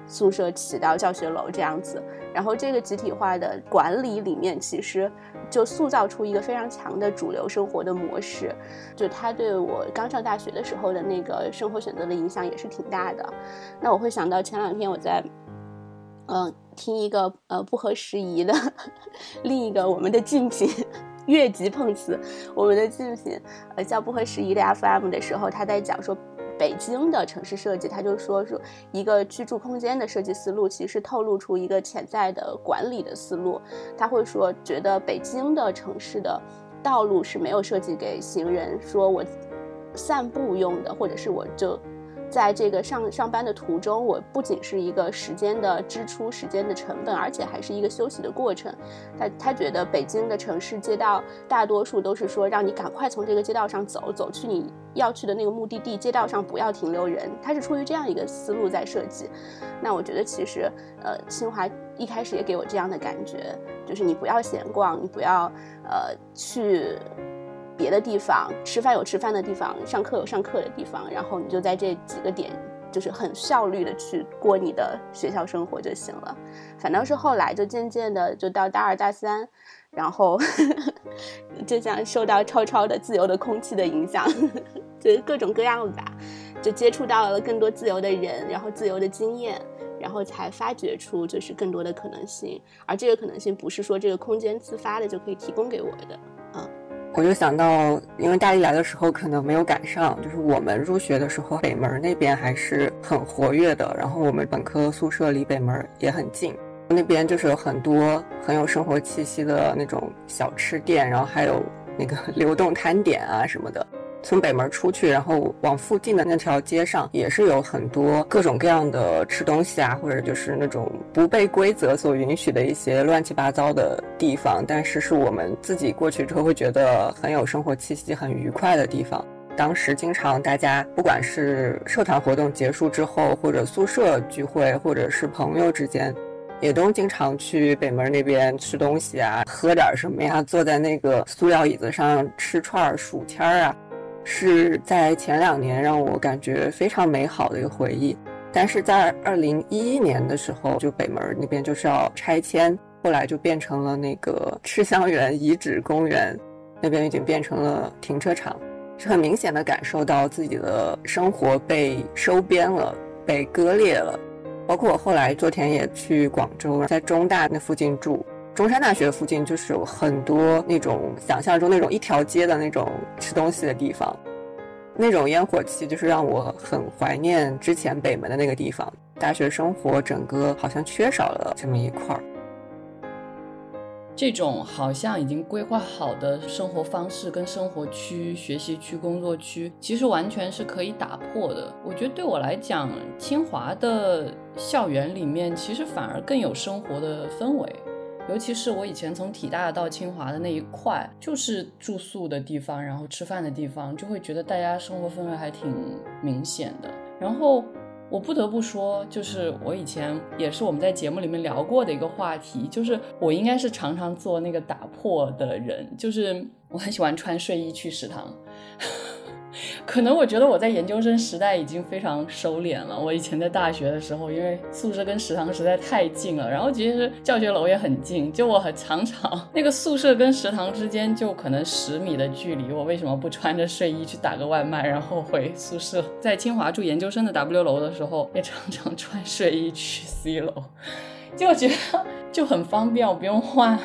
宿舍起到教学楼这样子。然后这个集体化的管理里面，其实就塑造出一个非常强的主流生活的模式，就它对我刚上大学的时候的那个生活选择的影响也是挺大的。那我会想到前两天我在，嗯，听一个呃不合时宜的 另一个我们的竞品。越级碰瓷，我们的竞品，呃，叫不合时宜的 FM 的时候，他在讲说北京的城市设计，他就说说一个居住空间的设计思路，其实透露出一个潜在的管理的思路。他会说，觉得北京的城市的道路是没有设计给行人说我散步用的，或者是我就。在这个上上班的途中，我不仅是一个时间的支出、时间的成本，而且还是一个休息的过程。他他觉得北京的城市街道大多数都是说让你赶快从这个街道上走，走去你要去的那个目的地，街道上不要停留人。他是出于这样一个思路在设计。那我觉得其实，呃，清华一开始也给我这样的感觉，就是你不要闲逛，你不要呃去。别的地方吃饭有吃饭的地方，上课有上课的地方，然后你就在这几个点，就是很效率的去过你的学校生活就行了。反倒是后来就渐渐的就到大二大三，然后 就像受到超超的自由的空气的影响，就各种各样吧，就接触到了更多自由的人，然后自由的经验，然后才发掘出就是更多的可能性。而这个可能性不是说这个空间自发的就可以提供给我的。我就想到，因为大一来的时候可能没有赶上，就是我们入学的时候，北门那边还是很活跃的。然后我们本科宿舍离北门也很近，那边就是有很多很有生活气息的那种小吃店，然后还有那个 流动摊点啊什么的。从北门出去，然后往附近的那条街上，也是有很多各种各样的吃东西啊，或者就是那种不被规则所允许的一些乱七八糟的地方。但是是我们自己过去之后会觉得很有生活气息、很愉快的地方。当时经常大家不管是社团活动结束之后，或者宿舍聚会，或者是朋友之间，也都经常去北门那边吃东西啊，喝点什么呀，坐在那个塑料椅子上吃串数签儿啊。是在前两年让我感觉非常美好的一个回忆，但是在二零一一年的时候，就北门那边就是要拆迁，后来就变成了那个赤香园遗址公园，那边已经变成了停车场，是很明显的感受到自己的生活被收编了，被割裂了。包括我后来做田也去广州，在中大那附近住。中山大学附近就是有很多那种想象中那种一条街的那种吃东西的地方，那种烟火气就是让我很怀念之前北门的那个地方。大学生活整个好像缺少了这么一块儿。这种好像已经规划好的生活方式跟生活区、学习区、工作区，其实完全是可以打破的。我觉得对我来讲，清华的校园里面其实反而更有生活的氛围。尤其是我以前从体大到清华的那一块，就是住宿的地方，然后吃饭的地方，就会觉得大家生活氛围还挺明显的。然后我不得不说，就是我以前也是我们在节目里面聊过的一个话题，就是我应该是常常做那个打破的人，就是我很喜欢穿睡衣去食堂。可能我觉得我在研究生时代已经非常收敛了。我以前在大学的时候，因为宿舍跟食堂实在太近了，然后其实教学楼也很近，就我很常常 那个宿舍跟食堂之间就可能十米的距离，我为什么不穿着睡衣去打个外卖，然后回宿舍？在清华住研究生的 W 楼的时候，也常常穿睡衣去 C 楼，就觉得就很方便，我不用换。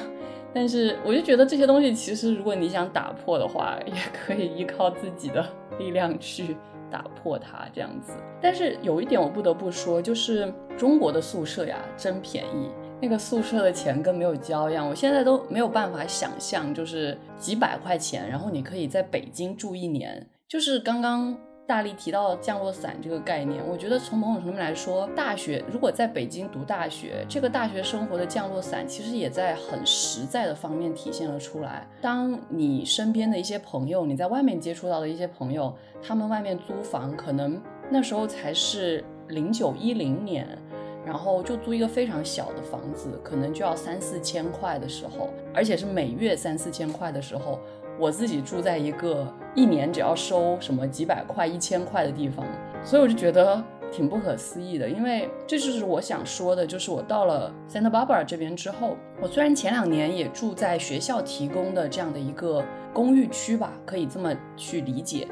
但是我就觉得这些东西，其实如果你想打破的话，也可以依靠自己的力量去打破它，这样子。但是有一点我不得不说，就是中国的宿舍呀，真便宜，那个宿舍的钱跟没有交一样。我现在都没有办法想象，就是几百块钱，然后你可以在北京住一年，就是刚刚。大力提到降落伞这个概念，我觉得从某种程度来说，大学如果在北京读大学，这个大学生活的降落伞其实也在很实在的方面体现了出来。当你身边的一些朋友，你在外面接触到的一些朋友，他们外面租房，可能那时候才是零九一零年，然后就租一个非常小的房子，可能就要三四千块的时候，而且是每月三四千块的时候。我自己住在一个一年只要收什么几百块、一千块的地方，所以我就觉得挺不可思议的，因为这就是我想说的，就是我到了 Santa Barbara 这边之后，我虽然前两年也住在学校提供的这样的一个公寓区吧，可以这么去理解。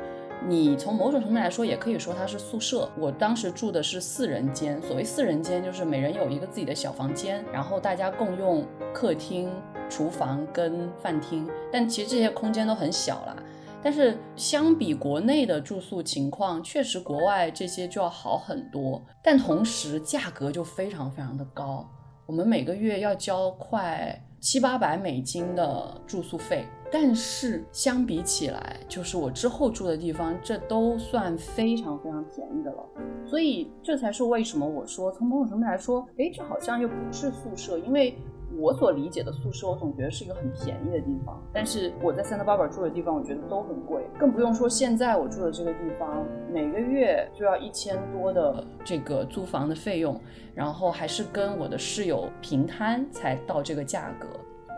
你从某种程度来说，也可以说它是宿舍。我当时住的是四人间，所谓四人间，就是每人有一个自己的小房间，然后大家共用客厅、厨房跟饭厅。但其实这些空间都很小啦。但是相比国内的住宿情况，确实国外这些就要好很多。但同时价格就非常非常的高，我们每个月要交快七八百美金的住宿费。但是相比起来，就是我之后住的地方，这都算非常非常便宜的了。所以这才是为什么我说，从某种程度来说，哎，这好像又不是宿舍，因为我所理解的宿舍，我总觉得是一个很便宜的地方。但是我在 Santa Barbara 住的地方，我觉得都很贵，更不用说现在我住的这个地方，每个月就要一千多的这个租房的费用，然后还是跟我的室友平摊才到这个价格。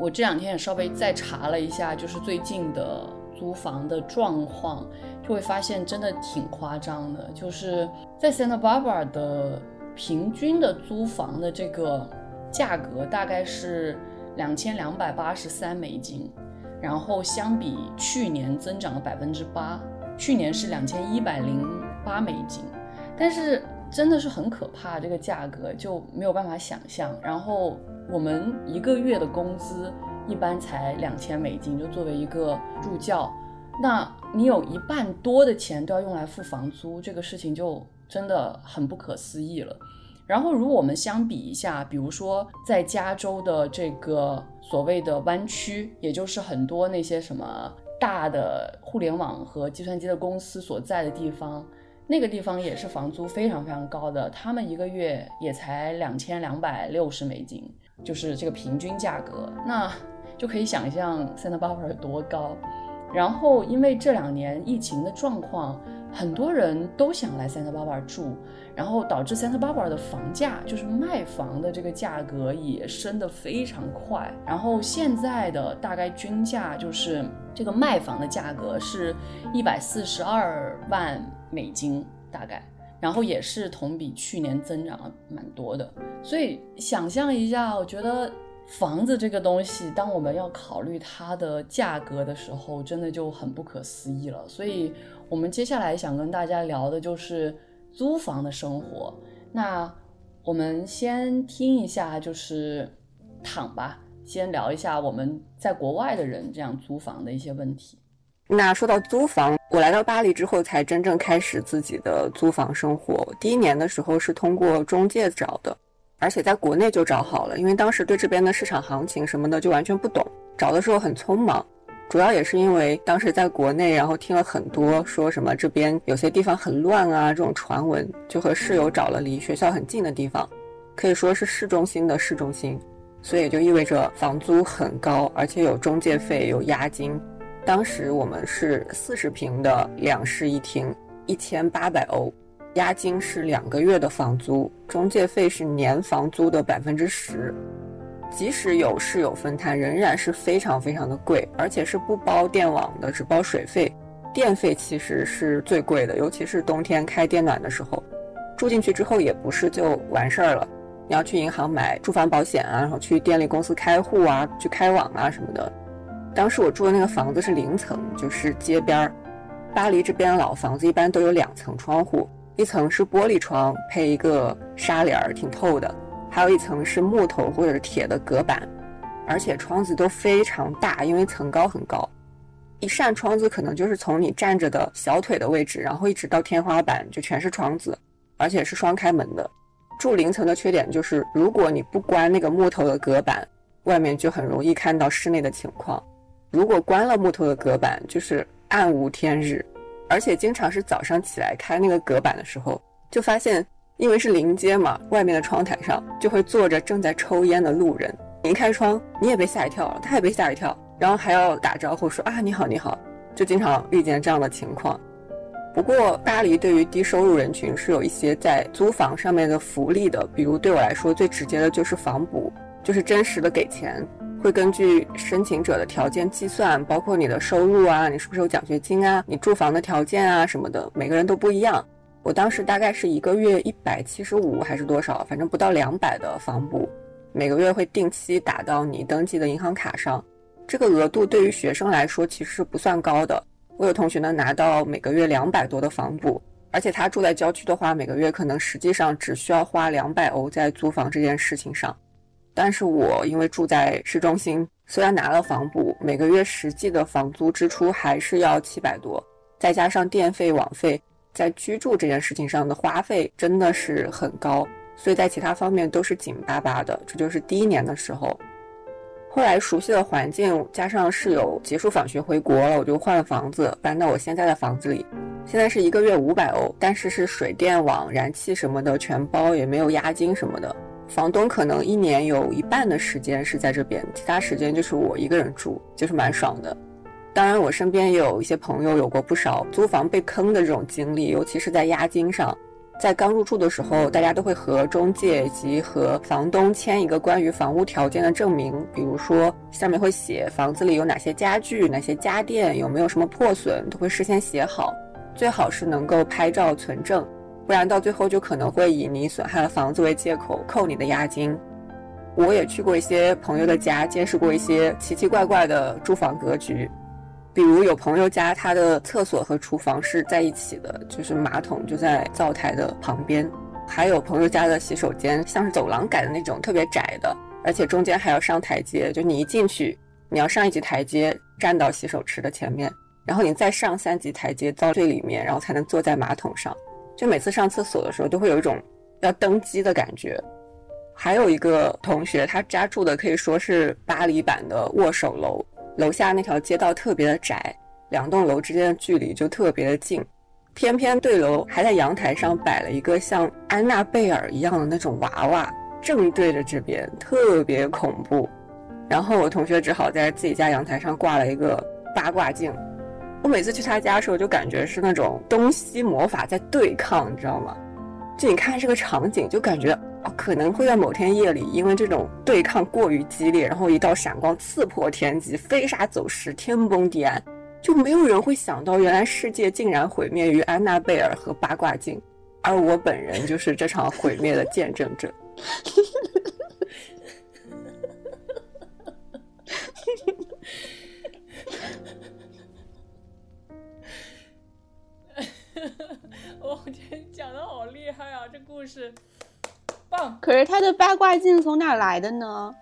我这两天也稍微再查了一下，就是最近的租房的状况，就会发现真的挺夸张的。就是在 Santa Barbara 的平均的租房的这个价格大概是两千两百八十三美金，然后相比去年增长了百分之八，去年是两千一百零八美金，但是真的是很可怕，这个价格就没有办法想象。然后。我们一个月的工资一般才两千美金，就作为一个助教，那你有一半多的钱都要用来付房租，这个事情就真的很不可思议了。然后，如果我们相比一下，比如说在加州的这个所谓的湾区，也就是很多那些什么大的互联网和计算机的公司所在的地方，那个地方也是房租非常非常高的，他们一个月也才两千两百六十美金。就是这个平均价格，那就可以想象 Santa Barbara 有多高。然后因为这两年疫情的状况，很多人都想来 Santa Barbara 住，然后导致 Santa Barbara 的房价，就是卖房的这个价格也升得非常快。然后现在的大概均价就是这个卖房的价格是一百四十二万美金，大概。然后也是同比去年增长了蛮多的，所以想象一下，我觉得房子这个东西，当我们要考虑它的价格的时候，真的就很不可思议了。所以，我们接下来想跟大家聊的就是租房的生活。那我们先听一下，就是躺吧，先聊一下我们在国外的人这样租房的一些问题。那说到租房，我来到巴黎之后才真正开始自己的租房生活。第一年的时候是通过中介找的，而且在国内就找好了，因为当时对这边的市场行情什么的就完全不懂，找的时候很匆忙。主要也是因为当时在国内，然后听了很多说什么这边有些地方很乱啊这种传闻，就和室友找了离学校很近的地方，可以说是市中心的市中心，所以就意味着房租很高，而且有中介费有押金。当时我们是四十平的两室一厅，一千八百欧，押金是两个月的房租，中介费是年房租的百分之十。即使有室友分摊，仍然是非常非常的贵，而且是不包电网的，只包水费。电费其实是最贵的，尤其是冬天开电暖的时候。住进去之后也不是就完事儿了，你要去银行买住房保险啊，然后去电力公司开户啊，去开网啊什么的。当时我住的那个房子是零层，就是街边儿。巴黎这边老房子一般都有两层窗户，一层是玻璃窗配一个纱帘儿，挺透的；还有一层是木头或者是铁的隔板，而且窗子都非常大，因为层高很高。一扇窗子可能就是从你站着的小腿的位置，然后一直到天花板就全是窗子，而且是双开门的。住零层的缺点就是，如果你不关那个木头的隔板，外面就很容易看到室内的情况。如果关了木头的隔板，就是暗无天日，而且经常是早上起来开那个隔板的时候，就发现因为是临街嘛，外面的窗台上就会坐着正在抽烟的路人。你开窗，你也被吓一跳了，他也被吓一跳，然后还要打招呼说啊你好你好，就经常遇见这样的情况。不过巴黎对于低收入人群是有一些在租房上面的福利的，比如对我来说最直接的就是房补，就是真实的给钱。会根据申请者的条件计算，包括你的收入啊，你是不是有奖学金啊，你住房的条件啊什么的，每个人都不一样。我当时大概是一个月一百七十五还是多少，反正不到两百的房补，每个月会定期打到你登记的银行卡上。这个额度对于学生来说其实是不算高的。我有同学呢拿到每个月两百多的房补，而且他住在郊区的话，每个月可能实际上只需要花两百欧在租房这件事情上。但是我因为住在市中心，虽然拿了房补，每个月实际的房租支出还是要七百多，再加上电费、网费。在居住这件事情上的花费真的是很高，所以在其他方面都是紧巴巴的。这就是第一年的时候，后来熟悉的环境加上室友结束访学回国了，我就换了房子，搬到我现在的房子里。现在是一个月五百欧，但是是水电网、燃气什么的全包，也没有押金什么的。房东可能一年有一半的时间是在这边，其他时间就是我一个人住，就是蛮爽的。当然，我身边也有一些朋友有过不少租房被坑的这种经历，尤其是在押金上。在刚入住的时候，大家都会和中介及和房东签一个关于房屋条件的证明，比如说上面会写房子里有哪些家具、哪些家电，有没有什么破损，都会事先写好，最好是能够拍照存证，不然到最后就可能会以你损害了房子为借口扣你的押金。我也去过一些朋友的家，见识过一些奇奇怪怪的住房格局。比如有朋友家，他的厕所和厨房是在一起的，就是马桶就在灶台的旁边。还有朋友家的洗手间像是走廊改的那种，特别窄的，而且中间还要上台阶，就你一进去，你要上一级台阶站到洗手池的前面，然后你再上三级台阶到最里面，然后才能坐在马桶上。就每次上厕所的时候，都会有一种要登机的感觉。还有一个同学，他家住的可以说是巴黎版的握手楼。楼下那条街道特别的窄，两栋楼之间的距离就特别的近，偏偏对楼还在阳台上摆了一个像安娜贝尔一样的那种娃娃，正对着这边，特别恐怖。然后我同学只好在自己家阳台上挂了一个八卦镜。我每次去他家的时候，就感觉是那种东西魔法在对抗，你知道吗？就你看这个场景，就感觉。可能会在某天夜里，因为这种对抗过于激烈，然后一道闪光刺破天际，飞沙走石，天崩地暗，就没有人会想到，原来世界竟然毁灭于安娜贝尔和八卦镜，而我本人就是这场毁灭的见证者。我天，讲的好厉害啊，这故事棒。可是他的八卦镜从哪来的呢？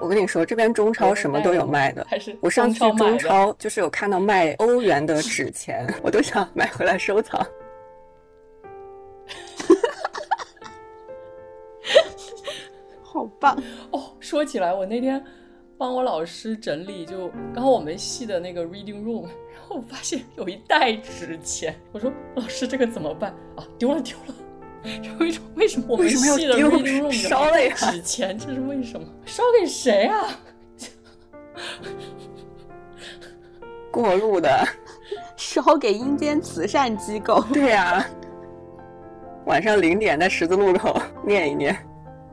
我跟你说，这边中超什么都有卖的。还是我上次去中超，就是有看到卖欧元的纸钱，我都想买回来收藏。好棒哦！说起来，我那天帮我老师整理，就刚好我们系的那个 reading room，然后我发现有一袋纸钱，我说老师这个怎么办啊？丢了丢了。有一种为什么我们系的 reading room 烧了纸钱，这是为什么？烧给谁啊？过路的，烧给阴间慈善机构。对呀，晚上零点在十字路口念一念。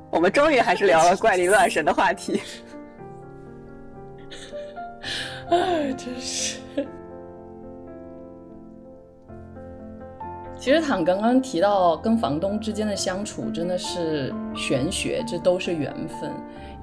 我们终于还是聊了怪力乱神的话题。哎，真是。其实躺刚刚提到跟房东之间的相处真的是玄学，这都是缘分。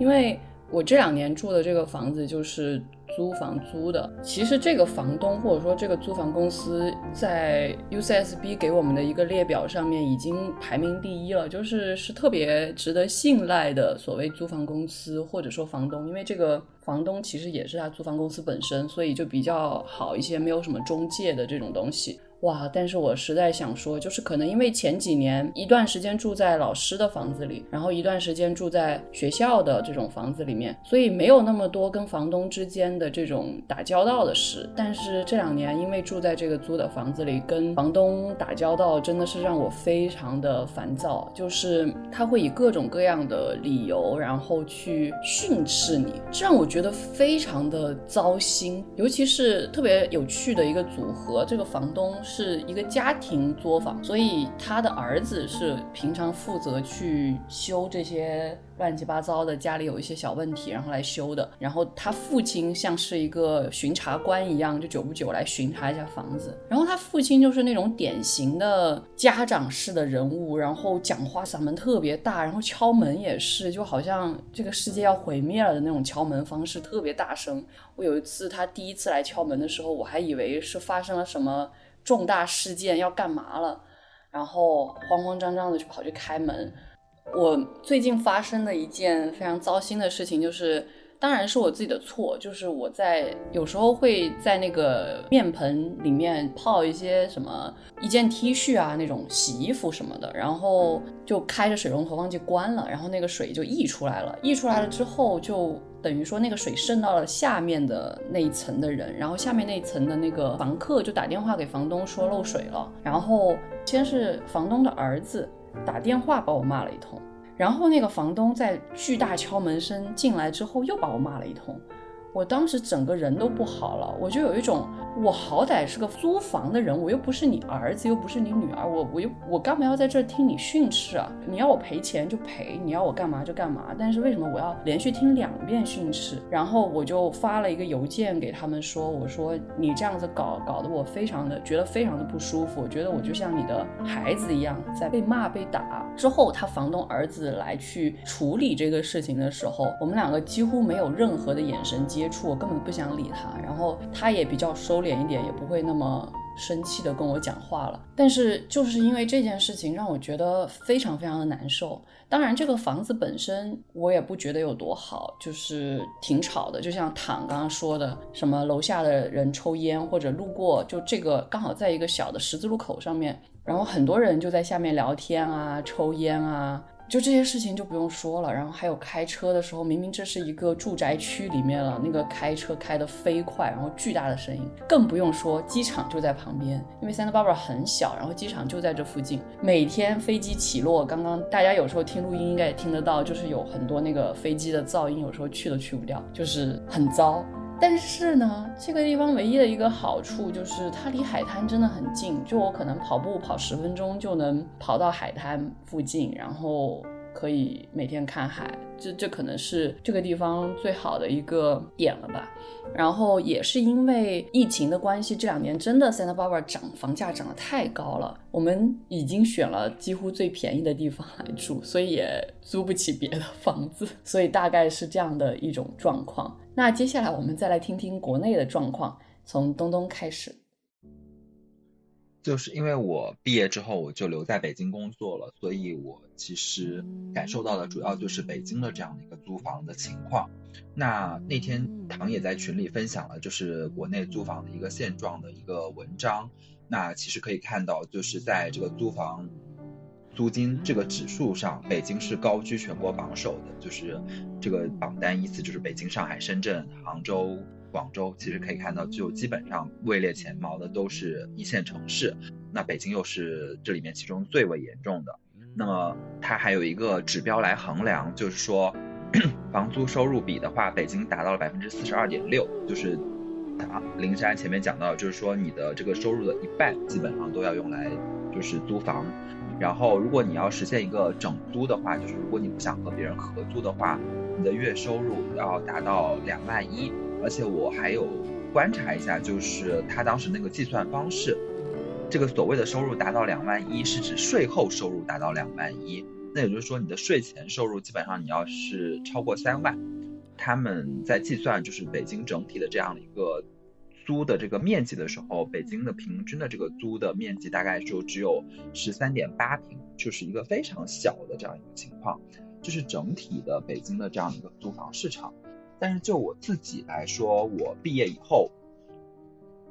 因为我这两年住的这个房子就是租房租的，其实这个房东或者说这个租房公司在 UCSB 给我们的一个列表上面已经排名第一了，就是是特别值得信赖的所谓租房公司或者说房东，因为这个房东其实也是他租房公司本身，所以就比较好一些，没有什么中介的这种东西。哇！但是我实在想说，就是可能因为前几年一段时间住在老师的房子里，然后一段时间住在学校的这种房子里面，所以没有那么多跟房东之间的这种打交道的事。但是这两年因为住在这个租的房子里，跟房东打交道真的是让我非常的烦躁。就是他会以各种各样的理由，然后去训斥你，这让我觉得非常的糟心。尤其是特别有趣的一个组合，这个房东。是一个家庭作坊，所以他的儿子是平常负责去修这些乱七八糟的，家里有一些小问题，然后来修的。然后他父亲像是一个巡查官一样，就久不久来巡查一下房子。然后他父亲就是那种典型的家长式的人物，然后讲话嗓门特别大，然后敲门也是，就好像这个世界要毁灭了的那种敲门方式，特别大声。我有一次他第一次来敲门的时候，我还以为是发生了什么重大事件要干嘛了，然后慌慌张张的就跑去开门。我最近发生的一件非常糟心的事情，就是当然是我自己的错，就是我在有时候会在那个面盆里面泡一些什么一件 T 恤啊那种洗衣服什么的，然后就开着水龙头忘记关了，然后那个水就溢出来了，溢出来了之后就等于说那个水渗到了下面的那一层的人，然后下面那一层的那个房客就打电话给房东说漏水了，然后先是房东的儿子。打电话把我骂了一通，然后那个房东在巨大敲门声进来之后又把我骂了一通，我当时整个人都不好了，我就有一种。我好歹是个租房的人，我又不是你儿子，又不是你女儿，我我又我干嘛要在这听你训斥啊？你要我赔钱就赔，你要我干嘛就干嘛。但是为什么我要连续听两遍训斥？然后我就发了一个邮件给他们说，我说你这样子搞搞得我非常的觉得非常的不舒服，我觉得我就像你的孩子一样在被骂被打。之后他房东儿子来去处理这个事情的时候，我们两个几乎没有任何的眼神接接触，我根本不想理他。然后他也比较收。敛一点也不会那么生气的跟我讲话了，但是就是因为这件事情让我觉得非常非常的难受。当然，这个房子本身我也不觉得有多好，就是挺吵的。就像躺刚刚说的，什么楼下的人抽烟或者路过，就这个刚好在一个小的十字路口上面，然后很多人就在下面聊天啊、抽烟啊。就这些事情就不用说了，然后还有开车的时候，明明这是一个住宅区里面了，那个开车开得飞快，然后巨大的声音，更不用说机场就在旁边，因为 Santa Barbara 很小，然后机场就在这附近，每天飞机起落，刚刚大家有时候听录音应该也听得到，就是有很多那个飞机的噪音，有时候去都去不掉，就是很糟。但是呢，这个地方唯一的一个好处就是它离海滩真的很近，就我可能跑步跑十分钟就能跑到海滩附近，然后可以每天看海，这这可能是这个地方最好的一个点了吧。然后也是因为疫情的关系，这两年真的 Santa Barbara 涨房价涨得太高了，我们已经选了几乎最便宜的地方来住，所以也租不起别的房子，所以大概是这样的一种状况。那接下来我们再来听听国内的状况，从东东开始。就是因为我毕业之后我就留在北京工作了，所以我其实感受到的主要就是北京的这样的一个租房的情况。那那天唐也在群里分享了，就是国内租房的一个现状的一个文章。那其实可以看到，就是在这个租房。租金这个指数上，北京是高居全国榜首的，就是这个榜单依次就是北京、上海、深圳、杭州、广州，其实可以看到，就基本上位列前茅的都是一线城市，那北京又是这里面其中最为严重的。那么它还有一个指标来衡量，就是说房租收入比的话，北京达到了百分之四十二点六，就是啊，灵山前面讲到，就是说你的这个收入的一半基本上都要用来就是租房。然后，如果你要实现一个整租的话，就是如果你不想和别人合租的话，你的月收入要达到两万一。而且我还有观察一下，就是他当时那个计算方式，这个所谓的收入达到两万一，是指税后收入达到两万一。那也就是说，你的税前收入基本上你要是超过三万，他们在计算就是北京整体的这样的一个。租的这个面积的时候，北京的平均的这个租的面积大概就只有十三点八平，就是一个非常小的这样一个情况，就是整体的北京的这样一个租房市场。但是就我自己来说，我毕业以后，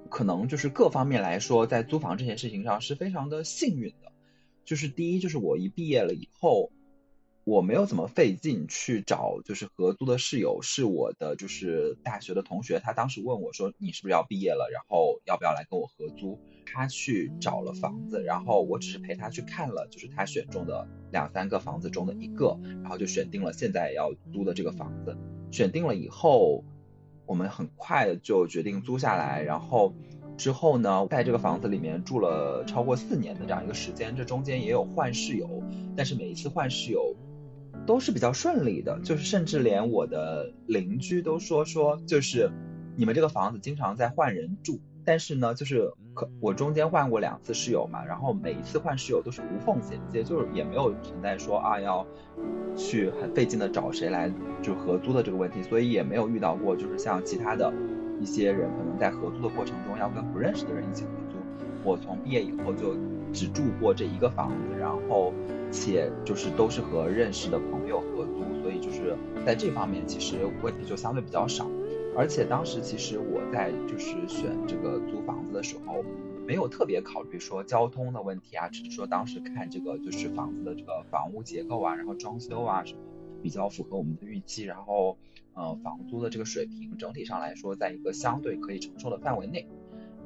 可能就是各方面来说，在租房这件事情上是非常的幸运的。就是第一，就是我一毕业了以后。我没有怎么费劲去找，就是合租的室友是我的，就是大学的同学。他当时问我说：“你是不是要毕业了？然后要不要来跟我合租？”他去找了房子，然后我只是陪他去看了，就是他选中的两三个房子中的一个，然后就选定了现在要租的这个房子。选定了以后，我们很快就决定租下来。然后之后呢，在这个房子里面住了超过四年的这样一个时间，这中间也有换室友，但是每一次换室友都是比较顺利的，就是甚至连我的邻居都说说，就是你们这个房子经常在换人住，但是呢，就是可我中间换过两次室友嘛，然后每一次换室友都是无缝衔接，就是也没有存在说啊要去很费劲的找谁来就合租的这个问题，所以也没有遇到过就是像其他的。一些人可能在合租的过程中要跟不认识的人一起合租。我从毕业以后就只住过这一个房子，然后且就是都是和认识的朋友合租，所以就是在这方面其实问题就相对比较少。而且当时其实我在就是选这个租房子的时候，没有特别考虑说交通的问题啊，只是说当时看这个就是房子的这个房屋结构啊，然后装修啊什么比较符合我们的预期，然后。呃，房租的这个水平整体上来说，在一个相对可以承受的范围内。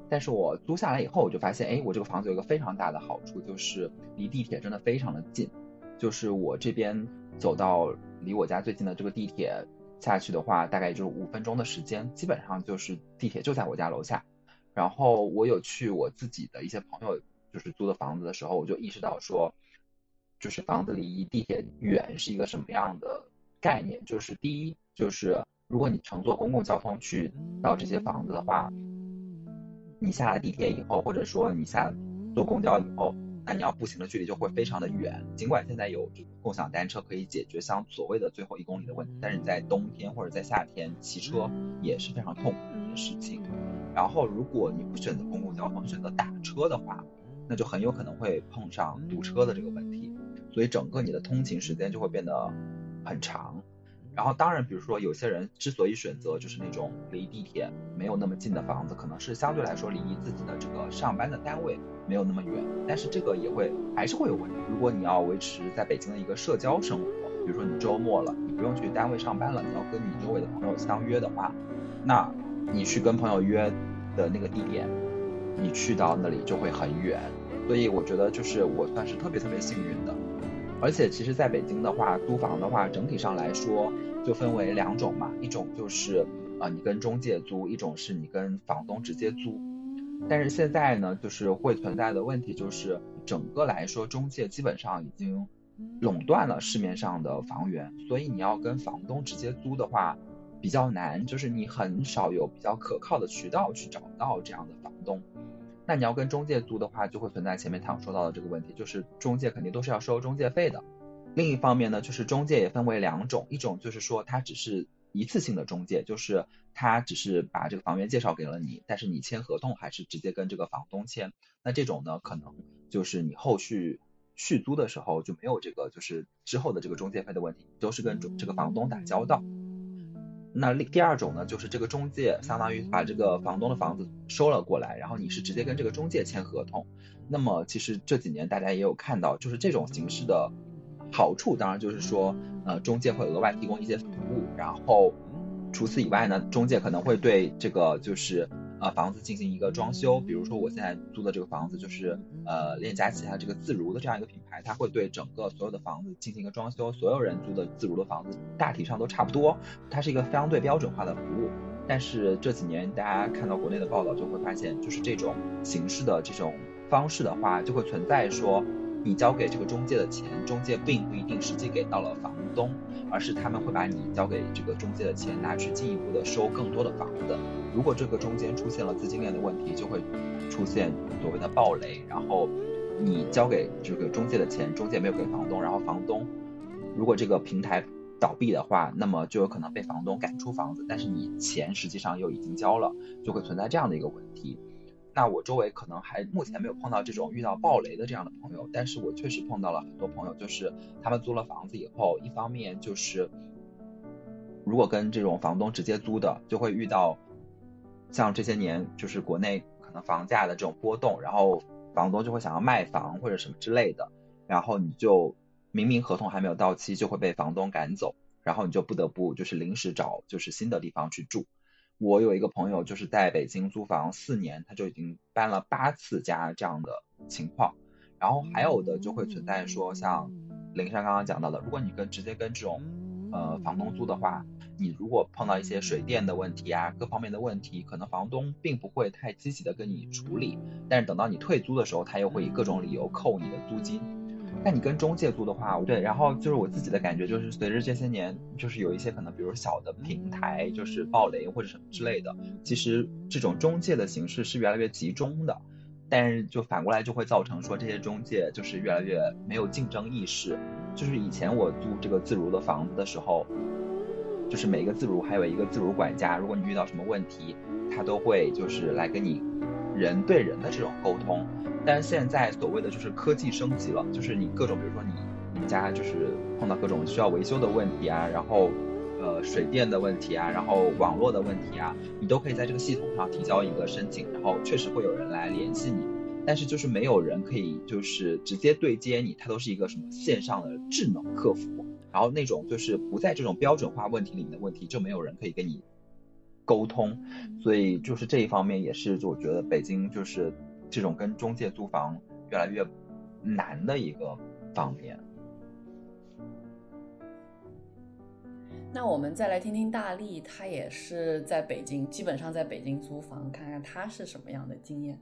但是我租下来以后，我就发现，哎，我这个房子有一个非常大的好处，就是离地铁真的非常的近。就是我这边走到离我家最近的这个地铁下去的话，大概就是五分钟的时间，基本上就是地铁就在我家楼下。然后我有去我自己的一些朋友就是租的房子的时候，我就意识到说，就是房子离地铁远是一个什么样的概念？就是第一。就是如果你乘坐公共交通去到这些房子的话，你下了地铁以后，或者说你下坐公交以后，那你要步行的距离就会非常的远。尽管现在有共享单车可以解决像所谓的最后一公里的问题，但是你在冬天或者在夏天骑车也是非常痛苦的事情。然后如果你不选择公共交通，选择打车的话，那就很有可能会碰上堵车的这个问题，所以整个你的通勤时间就会变得很长。然后当然，比如说有些人之所以选择就是那种离地铁没有那么近的房子，可能是相对来说离自己的这个上班的单位没有那么远，但是这个也会还是会有问题。如果你要维持在北京的一个社交生活，比如说你周末了，你不用去单位上班了，你要跟你周围的朋友相约的话，那你去跟朋友约的那个地点，你去到那里就会很远。所以我觉得就是我算是特别特别幸运的。而且其实在北京的话，租房的话，整体上来说。就分为两种嘛，一种就是呃你跟中介租，一种是你跟房东直接租。但是现在呢，就是会存在的问题就是，整个来说中介基本上已经垄断了市面上的房源，所以你要跟房东直接租的话比较难，就是你很少有比较可靠的渠道去找到这样的房东。那你要跟中介租的话，就会存在前面唐说到的这个问题，就是中介肯定都是要收中介费的。另一方面呢，就是中介也分为两种，一种就是说他只是一次性的中介，就是他只是把这个房源介绍给了你，但是你签合同还是直接跟这个房东签。那这种呢，可能就是你后续续租的时候就没有这个就是之后的这个中介费的问题，都是跟这个房东打交道。那第二种呢，就是这个中介相当于把这个房东的房子收了过来，然后你是直接跟这个中介签合同。那么其实这几年大家也有看到，就是这种形式的。好处当然就是说，呃，中介会额外提供一些服务，然后除此以外呢，中介可能会对这个就是呃房子进行一个装修，比如说我现在租的这个房子就是呃链家旗下这个自如的这样一个品牌，它会对整个所有的房子进行一个装修，所有人租的自如的房子大体上都差不多，它是一个相对标准化的服务。但是这几年大家看到国内的报道就会发现，就是这种形式的这种方式的话，就会存在说。你交给这个中介的钱，中介并不一定实际给到了房东，而是他们会把你交给这个中介的钱拿去进一步的收更多的房子。如果这个中间出现了资金链的问题，就会出现所谓的暴雷。然后你交给这个中介的钱，中介没有给房东，然后房东如果这个平台倒闭的话，那么就有可能被房东赶出房子，但是你钱实际上又已经交了，就会存在这样的一个问题。那我周围可能还目前没有碰到这种遇到暴雷的这样的朋友，但是我确实碰到了很多朋友，就是他们租了房子以后，一方面就是如果跟这种房东直接租的，就会遇到像这些年就是国内可能房价的这种波动，然后房东就会想要卖房或者什么之类的，然后你就明明合同还没有到期就会被房东赶走，然后你就不得不就是临时找就是新的地方去住。我有一个朋友，就是在北京租房四年，他就已经搬了八次家这样的情况。然后还有的就会存在说，像林珊刚刚讲到的，如果你跟直接跟这种呃房东租的话，你如果碰到一些水电的问题啊，各方面的问题，可能房东并不会太积极的跟你处理，但是等到你退租的时候，他又会以各种理由扣你的租金。但你跟中介租的话，对，然后就是我自己的感觉，就是随着这些年，就是有一些可能，比如小的平台就是暴雷或者什么之类的，其实这种中介的形式是越来越集中的，但是就反过来就会造成说这些中介就是越来越没有竞争意识。就是以前我租这个自如的房子的时候，就是每一个自如还有一个自如管家，如果你遇到什么问题，他都会就是来跟你人对人的这种沟通。但是现在所谓的就是科技升级了，就是你各种比如说你你家就是碰到各种需要维修的问题啊，然后呃水电的问题啊，然后网络的问题啊，你都可以在这个系统上提交一个申请，然后确实会有人来联系你，但是就是没有人可以就是直接对接你，它都是一个什么线上的智能客服，然后那种就是不在这种标准化问题里面的问题，就没有人可以跟你沟通，所以就是这一方面也是就我觉得北京就是。这种跟中介租房越来越难的一个方面。那我们再来听听大力，他也是在北京，基本上在北京租房，看看他是什么样的经验。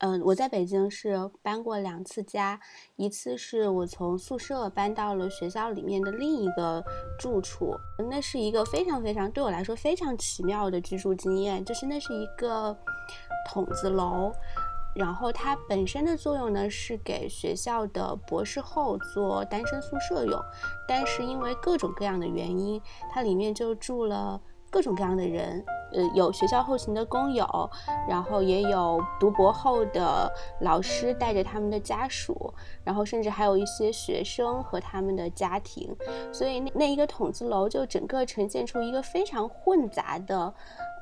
嗯，我在北京是搬过两次家，一次是我从宿舍搬到了学校里面的另一个住处，那是一个非常非常对我来说非常奇妙的居住经验，就是那是一个筒子楼，然后它本身的作用呢是给学校的博士后做单身宿舍用，但是因为各种各样的原因，它里面就住了各种各样的人。呃，有学校后勤的工友，然后也有读博后的老师带着他们的家属，然后甚至还有一些学生和他们的家庭，所以那那一个筒子楼就整个呈现出一个非常混杂的，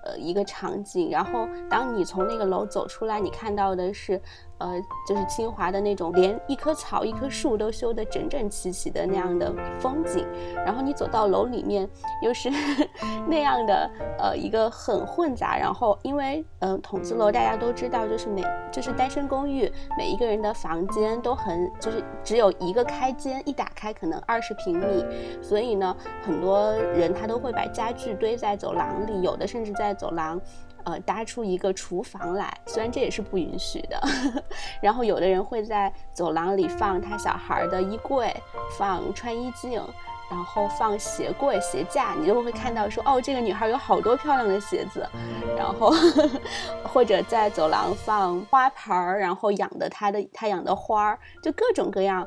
呃，一个场景。然后当你从那个楼走出来，你看到的是。呃，就是清华的那种，连一棵草、一棵树都修得整整齐齐的那样的风景。然后你走到楼里面，又是 那样的呃一个很混杂。然后因为嗯筒子楼大家都知道，就是每就是单身公寓，每一个人的房间都很就是只有一个开间，一打开可能二十平米。所以呢，很多人他都会把家具堆在走廊里，有的甚至在走廊。呃，搭出一个厨房来，虽然这也是不允许的。然后有的人会在走廊里放他小孩的衣柜，放穿衣镜，然后放鞋柜、鞋架，你就会看到说，哦，这个女孩有好多漂亮的鞋子。然后 或者在走廊放花盆儿，然后养的她的她养的花儿，就各种各样。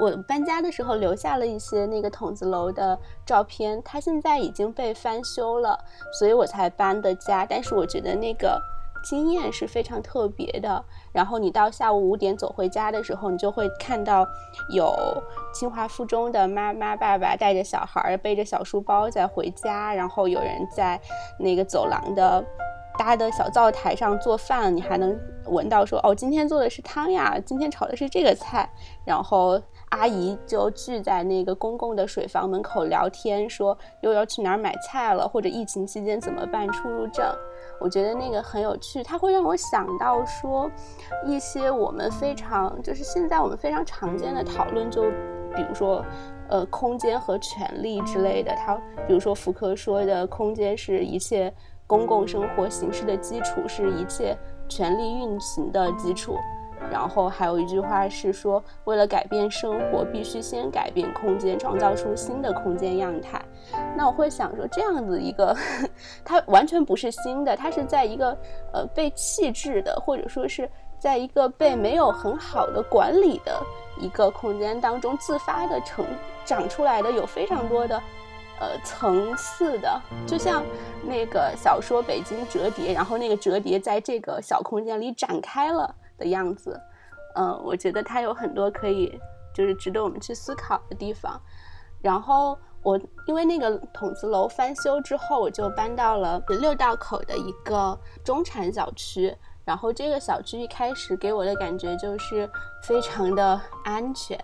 我搬家的时候留下了一些那个筒子楼的照片，它现在已经被翻修了，所以我才搬的家。但是我觉得那个经验是非常特别的。然后你到下午五点走回家的时候，你就会看到有清华附中的妈妈、爸爸带着小孩背着小书包在回家，然后有人在那个走廊的搭的小灶台上做饭，你还能闻到说哦，今天做的是汤呀，今天炒的是这个菜，然后。阿姨就聚在那个公共的水房门口聊天，说又要去哪儿买菜了，或者疫情期间怎么办出入证。我觉得那个很有趣，它会让我想到说一些我们非常就是现在我们非常常见的讨论，就比如说呃空间和权利之类的。他比如说福柯说的空间是一切公共生活形式的基础，是一切权力运行的基础。然后还有一句话是说，为了改变生活，必须先改变空间，创造出新的空间样态。那我会想说，这样子一个，它完全不是新的，它是在一个呃被弃置的，或者说是在一个被没有很好的管理的一个空间当中自发的成长出来的，有非常多的呃层次的，就像那个小说《北京折叠》，然后那个折叠在这个小空间里展开了。的样子，嗯，我觉得它有很多可以就是值得我们去思考的地方。然后我因为那个筒子楼翻修之后，我就搬到了六道口的一个中产小区。然后这个小区一开始给我的感觉就是非常的安全，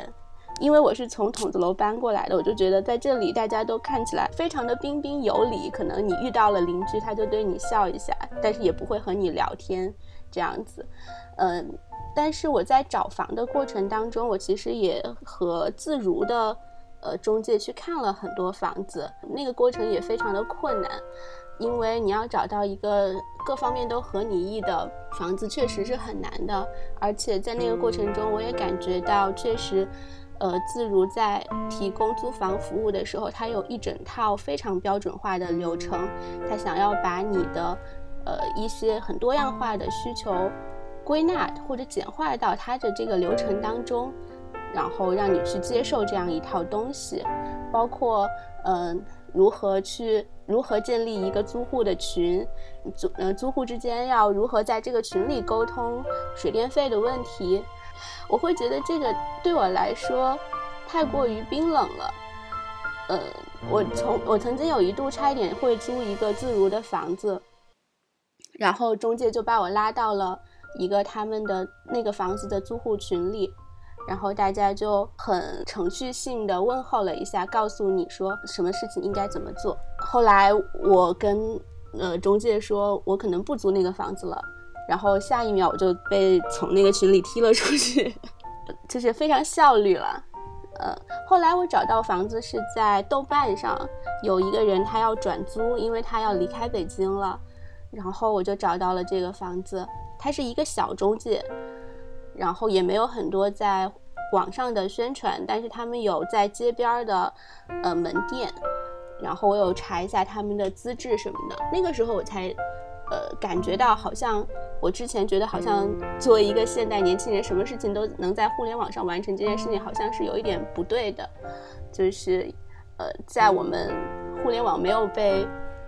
因为我是从筒子楼搬过来的，我就觉得在这里大家都看起来非常的彬彬有礼。可能你遇到了邻居，他就对你笑一下，但是也不会和你聊天这样子。嗯，但是我在找房的过程当中，我其实也和自如的呃中介去看了很多房子，那个过程也非常的困难，因为你要找到一个各方面都合你意的房子，确实是很难的。而且在那个过程中，我也感觉到确实，呃，自如在提供租房服务的时候，它有一整套非常标准化的流程，它想要把你的呃一些很多样化的需求。归纳或者简化到它的这个流程当中，然后让你去接受这样一套东西，包括嗯如何去如何建立一个租户的群，租嗯租户之间要如何在这个群里沟通水电费的问题，我会觉得这个对我来说太过于冰冷了。呃，我从我曾经有一度差一点会租一个自如的房子，然后中介就把我拉到了。一个他们的那个房子的租户群里，然后大家就很程序性的问候了一下，告诉你说什么事情应该怎么做。后来我跟呃中介说，我可能不租那个房子了，然后下一秒我就被从那个群里踢了出去，就是非常效率了。呃，后来我找到房子是在豆瓣上，有一个人他要转租，因为他要离开北京了，然后我就找到了这个房子。它是一个小中介，然后也没有很多在网上的宣传，但是他们有在街边的呃门店，然后我有查一下他们的资质什么的。那个时候我才呃感觉到，好像我之前觉得好像作为一个现代年轻人，什么事情都能在互联网上完成，这件事情好像是有一点不对的。就是呃，在我们互联网没有被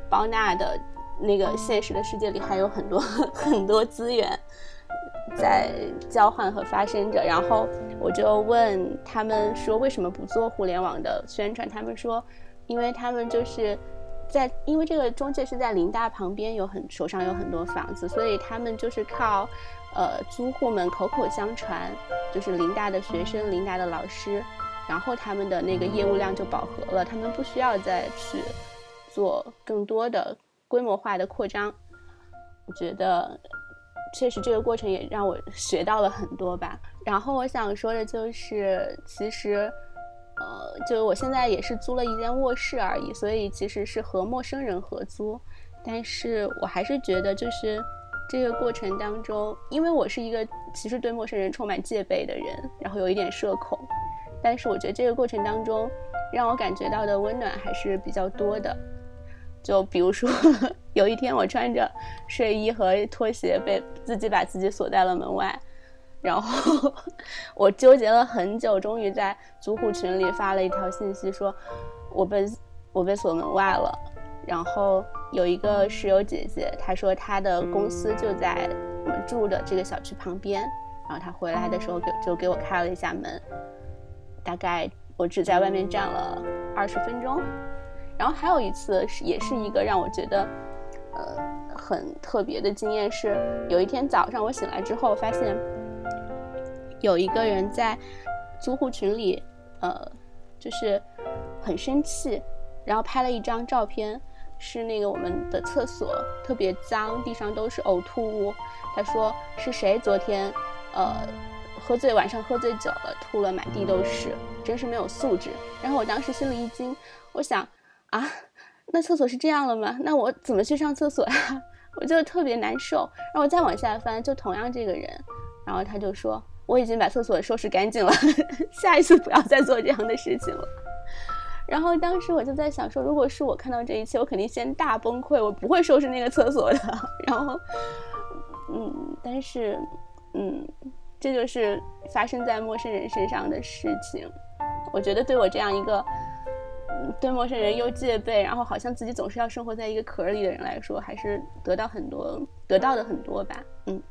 包纳的。那个现实的世界里还有很多 很多资源在交换和发生着，然后我就问他们说为什么不做互联网的宣传？他们说，因为他们就是在因为这个中介是在林大旁边，有很手上有很多房子，所以他们就是靠呃租户们口口相传，就是林大的学生、林大的老师，然后他们的那个业务量就饱和了，他们不需要再去做更多的。规模化的扩张，我觉得确实这个过程也让我学到了很多吧。然后我想说的就是，其实，呃，就是我现在也是租了一间卧室而已，所以其实是和陌生人合租。但是我还是觉得，就是这个过程当中，因为我是一个其实对陌生人充满戒备的人，然后有一点社恐，但是我觉得这个过程当中让我感觉到的温暖还是比较多的。就比如说，有一天我穿着睡衣和拖鞋被自己把自己锁在了门外，然后 我纠结了很久，终于在租户群里发了一条信息，说我被我被锁门外了。然后有一个室友姐姐，她说她的公司就在我们住的这个小区旁边，然后她回来的时候给就给我开了一下门，大概我只在外面站了二十分钟。然后还有一次是，也是一个让我觉得，呃，很特别的经验是，有一天早上我醒来之后，发现有一个人在租户群里，呃，就是很生气，然后拍了一张照片，是那个我们的厕所特别脏，地上都是呕吐物。他说是谁昨天，呃，喝醉晚上喝醉酒了，吐了满地都是，真是没有素质。然后我当时心里一惊，我想。啊，那厕所是这样了吗？那我怎么去上厕所呀？我就特别难受。然后我再往下翻，就同样这个人，然后他就说我已经把厕所收拾干净了，下一次不要再做这样的事情了。然后当时我就在想说，如果是我看到这一切，我肯定先大崩溃，我不会收拾那个厕所的。然后，嗯，但是，嗯，这就是发生在陌生人身上的事情。我觉得对我这样一个。对陌生人又戒备，然后好像自己总是要生活在一个壳里的人来说，还是得到很多，得到的很多吧。嗯，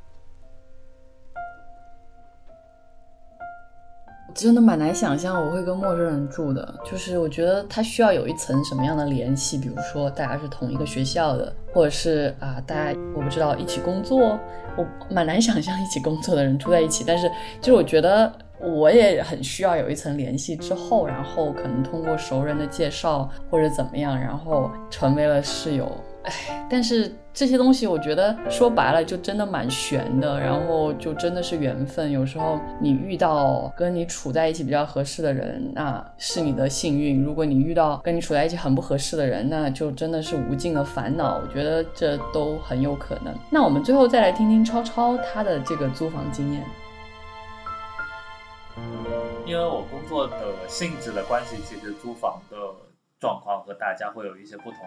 真的蛮难想象我会跟陌生人住的，就是我觉得他需要有一层什么样的联系，比如说大家是同一个学校的，或者是啊，大家我不知道一起工作，我蛮难想象一起工作的人住在一起，但是就是我觉得。我也很需要有一层联系之后，然后可能通过熟人的介绍或者怎么样，然后成为了室友。哎，但是这些东西，我觉得说白了就真的蛮悬的，然后就真的是缘分。有时候你遇到跟你处在一起比较合适的人，那是你的幸运；如果你遇到跟你处在一起很不合适的人，那就真的是无尽的烦恼。我觉得这都很有可能。那我们最后再来听听超超他的这个租房经验。因为我工作的性质的关系，其实租房的状况和大家会有一些不同。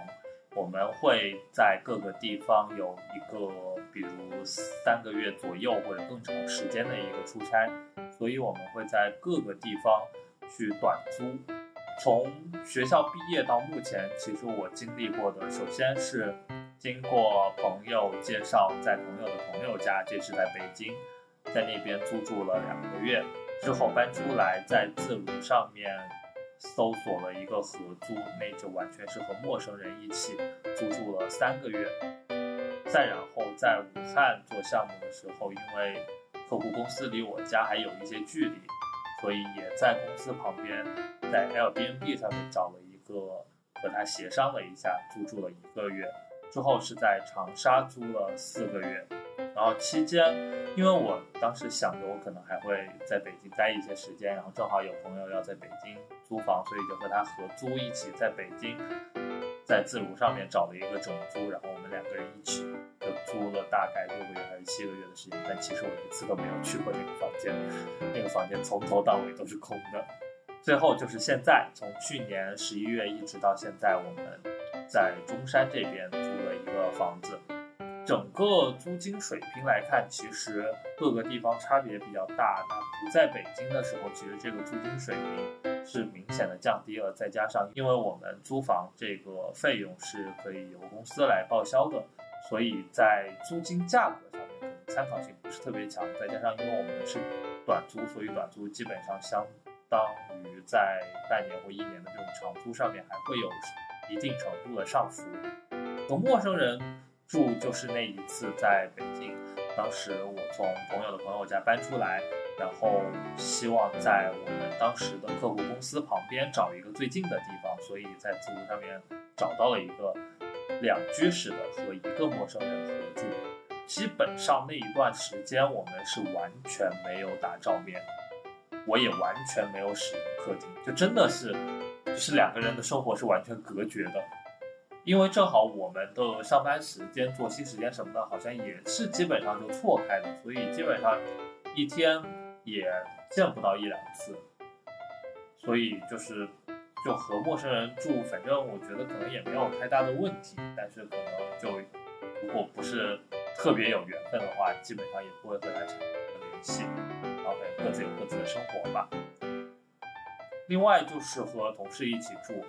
我们会在各个地方有一个，比如三个月左右或者更长时间的一个出差，所以我们会在各个地方去短租。从学校毕业到目前，其实我经历过的，首先是经过朋友介绍，在朋友的朋友家，这是在北京，在那边租住了两个月。之后搬出来，在自如上面搜索了一个合租，那就完全是和陌生人一起租住了三个月。再然后在武汉做项目的时候，因为客户公司离我家还有一些距离，所以也在公司旁边，在 Airbnb 上面找了一个，和他协商了一下，租住了一个月。之后是在长沙租了四个月。然后期间，因为我当时想着我可能还会在北京待一些时间，然后正好有朋友要在北京租房，所以就和他合租，一起在北京，在自如上面找了一个整租，然后我们两个人一起就租了大概六个月还是七个月的时间。但其实我一次都没有去过那个房间，那个房间从头到尾都是空的。最后就是现在，从去年十一月一直到现在，我们在中山这边租了一个房子。整个租金水平来看，其实各个地方差别比较大。那不在北京的时候，其实这个租金水平是明显的降低了。再加上，因为我们租房这个费用是可以由公司来报销的，所以在租金价格上面可能参考性不是特别强。再加上，因为我们是短租，所以短租基本上相当于在半年或一年的这种长租上面还会有一定程度的上浮。和陌生人。住就是那一次在北京，当时我从朋友的朋友家搬出来，然后希望在我们当时的客户公司旁边找一个最近的地方，所以在自如上面找到了一个两居室的和一个陌生人合住。基本上那一段时间我们是完全没有打照面，我也完全没有使用客厅，就真的是就是两个人的生活是完全隔绝的。因为正好我们的上班时间、作息时间什么的，好像也是基本上就错开的，所以基本上一天也见不到一两次。所以就是就和陌生人住，反正我觉得可能也没有太大的问题。但是可能就如果不是特别有缘分的话，基本上也不会和他产生联系，然后各自有各自的生活吧。另外就是和同事一起住。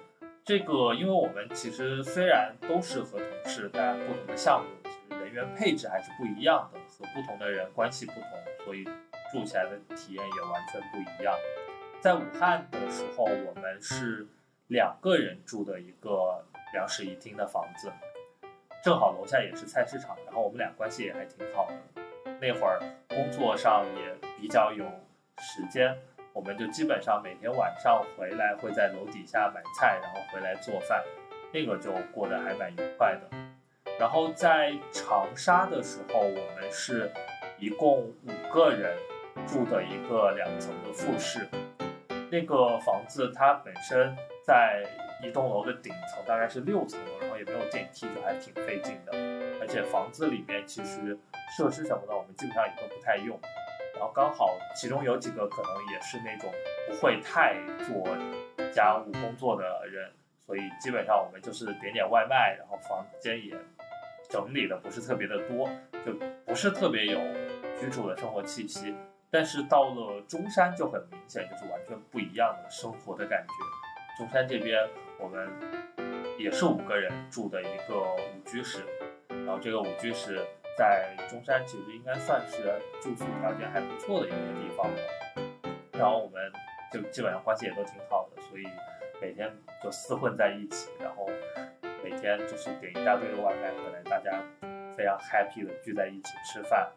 这个，因为我们其实虽然都是和同事，但不同的项目，其实人员配置还是不一样的，和不同的人关系不同，所以住起来的体验也完全不一样。在武汉的时候，我们是两个人住的一个两室一厅的房子，正好楼下也是菜市场，然后我们俩关系也还挺好的。那会儿工作上也比较有时间。我们就基本上每天晚上回来会在楼底下买菜，然后回来做饭，那个就过得还蛮愉快的。然后在长沙的时候，我们是一共五个人住的一个两层的复式，那个房子它本身在一栋楼的顶层，大概是六层楼，然后也没有电梯，就还挺费劲的。而且房子里面其实设施什么的，我们基本上也都不太用。然后刚好其中有几个可能也是那种不会太做家务工作的人，所以基本上我们就是点点外卖，然后房间也整理的不是特别的多，就不是特别有居住的生活气息。但是到了中山就很明显，就是完全不一样的生活的感觉。中山这边我们也是五个人住的一个五居室，然后这个五居室。在中山其实应该算是住宿条件还不错的一个地方了，然后我们就基本上关系也都挺好的，所以每天就厮混在一起，然后每天就是点一大堆的外卖回来，大家非常 happy 的聚在一起吃饭。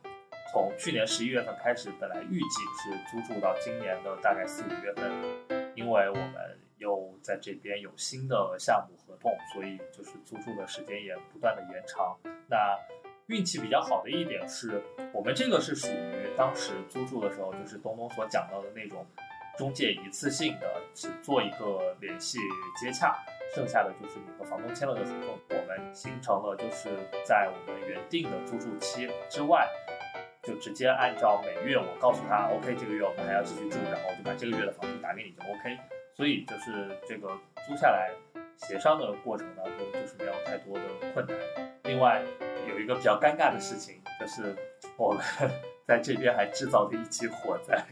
从去年十一月份开始，本来预计是租住到今年的大概四五月份，因为我们又在这边有新的项目合同，所以就是租住的时间也不断的延长。那运气比较好的一点是我们这个是属于当时租住的时候，就是东东所讲到的那种中介一次性的，只做一个联系接洽，剩下的就是你和房东签了个合同，我们形成了就是在我们原定的租住期之外。就直接按照每月我告诉他，OK，这个月我们还要继续住，然后就把这个月的房租打给你就 OK。所以就是这个租下来协商的过程当中，就是没有太多的困难。另外一个比较尴尬的事情，就是我们在这边还制造了一起火灾，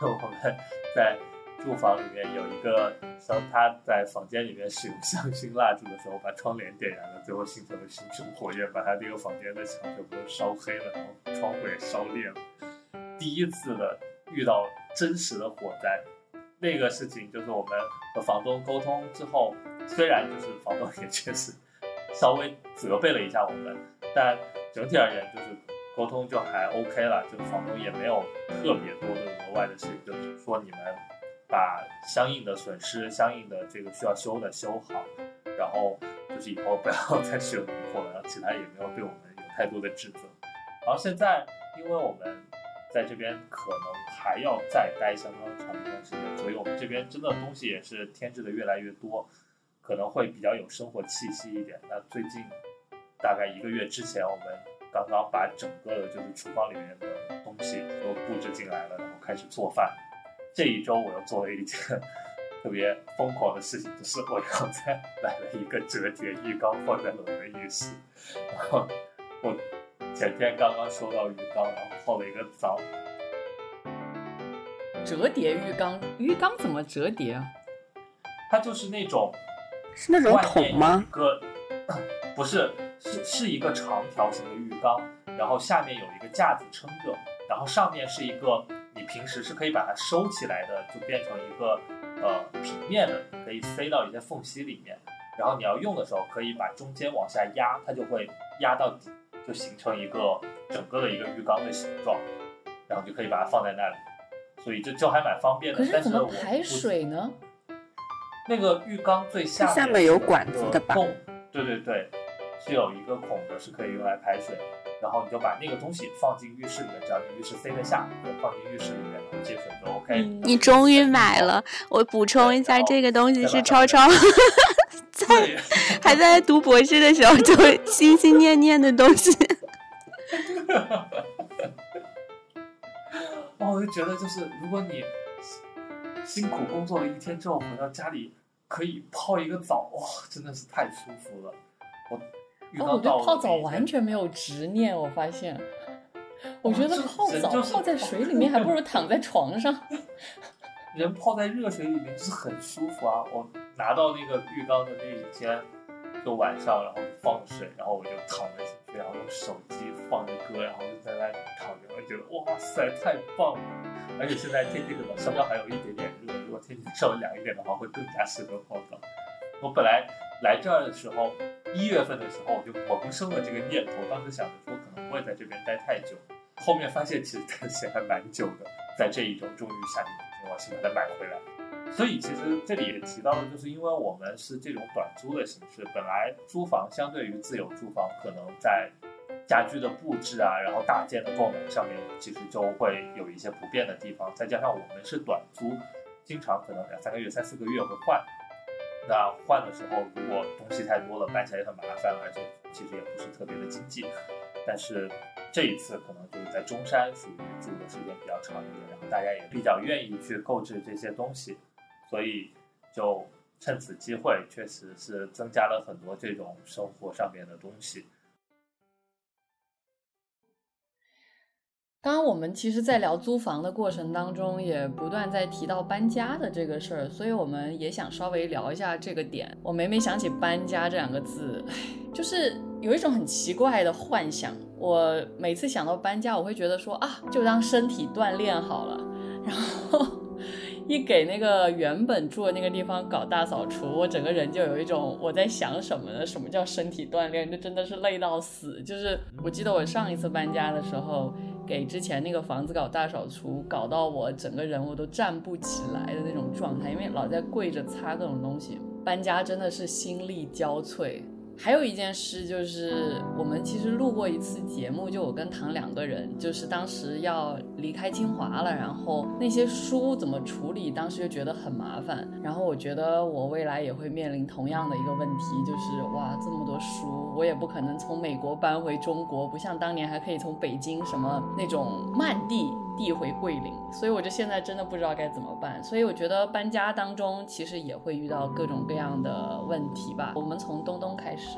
我们在。住房里面有一个，当他在房间里面使用香薰蜡烛的时候，把窗帘点燃了，最后形成了熊熊火焰，把他那个房间的墙全部都烧黑了，然后窗户也烧裂了。第一次的遇到真实的火灾，那个事情就是我们和房东沟通之后，虽然就是房东也确实稍微责备了一下我们，但整体而言就是沟通就还 OK 了，就房东也没有特别多的额外的事情，就是说你们。把相应的损失、相应的这个需要修的修好，然后就是以后不要再使用明火了，然后其他也没有对我们有太多的指责。然后现在，因为我们在这边可能还要再待相当长一段时间，所以我们这边真的东西也是添置的越来越多，可能会比较有生活气息一点。那最近大概一个月之前，我们刚刚把整个的就是厨房里面的东西都布置进来了，然后开始做饭。这一周我又做了一件特别疯狂的事情，就是我又在买了一个折叠浴缸放在了我的浴室。然后我前天刚刚收到浴缸，然后泡了一个澡。折叠浴缸，浴缸怎么折叠啊？它就是那种是那种桶吗？一个 不是，是是一个长条形的浴缸，然后下面有一个架子撑着，然后上面是一个。你平时是可以把它收起来的，就变成一个呃平面的，可以塞到一些缝隙里面。然后你要用的时候，可以把中间往下压，它就会压到底，就形成一个整个的一个浴缸的形状。然后就可以把它放在那里，所以这就还蛮方便的。可是怎么排水呢？那个浴缸最下面下面有管子的吧？对对对，是有一个孔的，是可以用来排水。然后你就把那个东西放进浴室里面，只要你浴室塞得下，就放进浴室里面，接水就 OK。你终于买了，我补充一下，这个东西是超超在还在读博士的时候就心心念念的东西。哦，我就觉得就是如果你辛苦工作了一天之后回到家里，可以泡一个澡，哇，真的是太舒服了。我。哦，我对泡澡完全没有执念，我发现，我觉得泡澡泡在水里面还不如躺在床上。人泡在热水里面就是很舒服啊！我拿到那个浴缸的那一天，就晚上，然后放水，然后我就躺了进去，然后用手机放着歌，然后就在那里躺着，我觉得哇塞，太棒了！而且现在天气可能稍稍还有一点点热，如果天气稍微凉一点的话，会更加适合泡澡。我本来来这儿的时候。一月份的时候，我就萌生了这个念头。当时想着说，可能不会在这边待太久。后面发现其实待的时间还蛮久的。在这一周，终于下定决心，我先把它买回来。所以其实这里也提到了，就是因为我们是这种短租的形式，本来租房相对于自有住房，可能在家居的布置啊，然后大件的购买上面，其实就会有一些不便的地方。再加上我们是短租，经常可能两三个月、三四个月会换。那换的时候，如果东西太多了，搬起来也很麻烦，而且其实也不是特别的经济。但是这一次可能就是在中山，属于住的时间比较长一点，然后大家也比较愿意去购置这些东西，所以就趁此机会，确实是增加了很多这种生活上面的东西。刚刚我们其实，在聊租房的过程当中，也不断在提到搬家的这个事儿，所以我们也想稍微聊一下这个点。我每每想起搬家这两个字，唉，就是有一种很奇怪的幻想。我每次想到搬家，我会觉得说啊，就当身体锻炼好了，然后一给那个原本住的那个地方搞大扫除，我整个人就有一种我在想什么呢？什么叫身体锻炼？这真的是累到死。就是我记得我上一次搬家的时候，给之前那个房子搞大扫除，搞到我整个人我都站不起来的那种状态，因为老在跪着擦各种东西。搬家真的是心力交瘁。还有一件事就是，我们其实录过一次节目，就我跟唐两个人，就是当时要离开清华了，然后那些书怎么处理，当时就觉得很麻烦。然后我觉得我未来也会面临同样的一个问题，就是哇，这么多书，我也不可能从美国搬回中国，不像当年还可以从北京什么那种慢递。递回桂林，所以我就现在真的不知道该怎么办。所以我觉得搬家当中其实也会遇到各种各样的问题吧。我们从东东开始。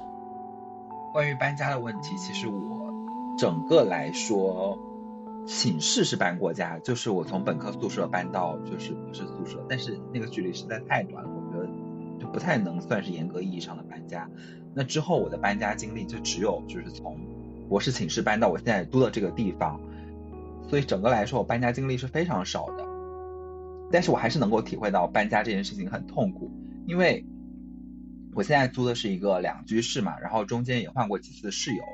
关于搬家的问题，其实我整个来说，寝室是搬过家，就是我从本科宿舍搬到就是博士宿舍，但是那个距离实在太短了，我觉得就不太能算是严格意义上的搬家。那之后我的搬家经历就只有就是从博士寝室搬到我现在租的这个地方。所以整个来说，我搬家经历是非常少的，但是我还是能够体会到搬家这件事情很痛苦，因为我现在租的是一个两居室嘛，然后中间也换过几次室友，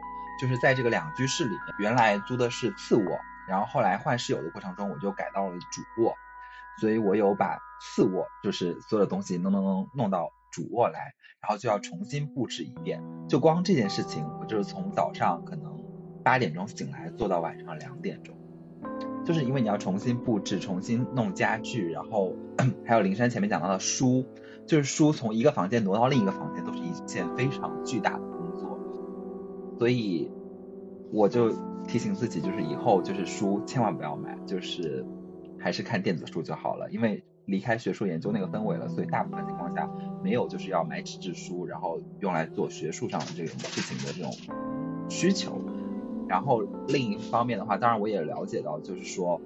就是在这个两居室里面，原来租的是次卧，然后后来换室友的过程中，我就改到了主卧，所以我有把次卧就是所有的东西弄弄弄弄到主卧来，然后就要重新布置一遍，就光这件事情，我就是从早上可能八点钟醒来，做到晚上两点钟。就是因为你要重新布置、重新弄家具，然后 还有灵山前面讲到的书，就是书从一个房间挪到另一个房间，都是一件非常巨大的工作。所以我就提醒自己，就是以后就是书千万不要买，就是还是看电子书就好了。因为离开学术研究那个氛围了，所以大部分情况下没有就是要买纸质书，然后用来做学术上的这种事情的这种需求。然后另一方面的话，当然我也了解到，就是说，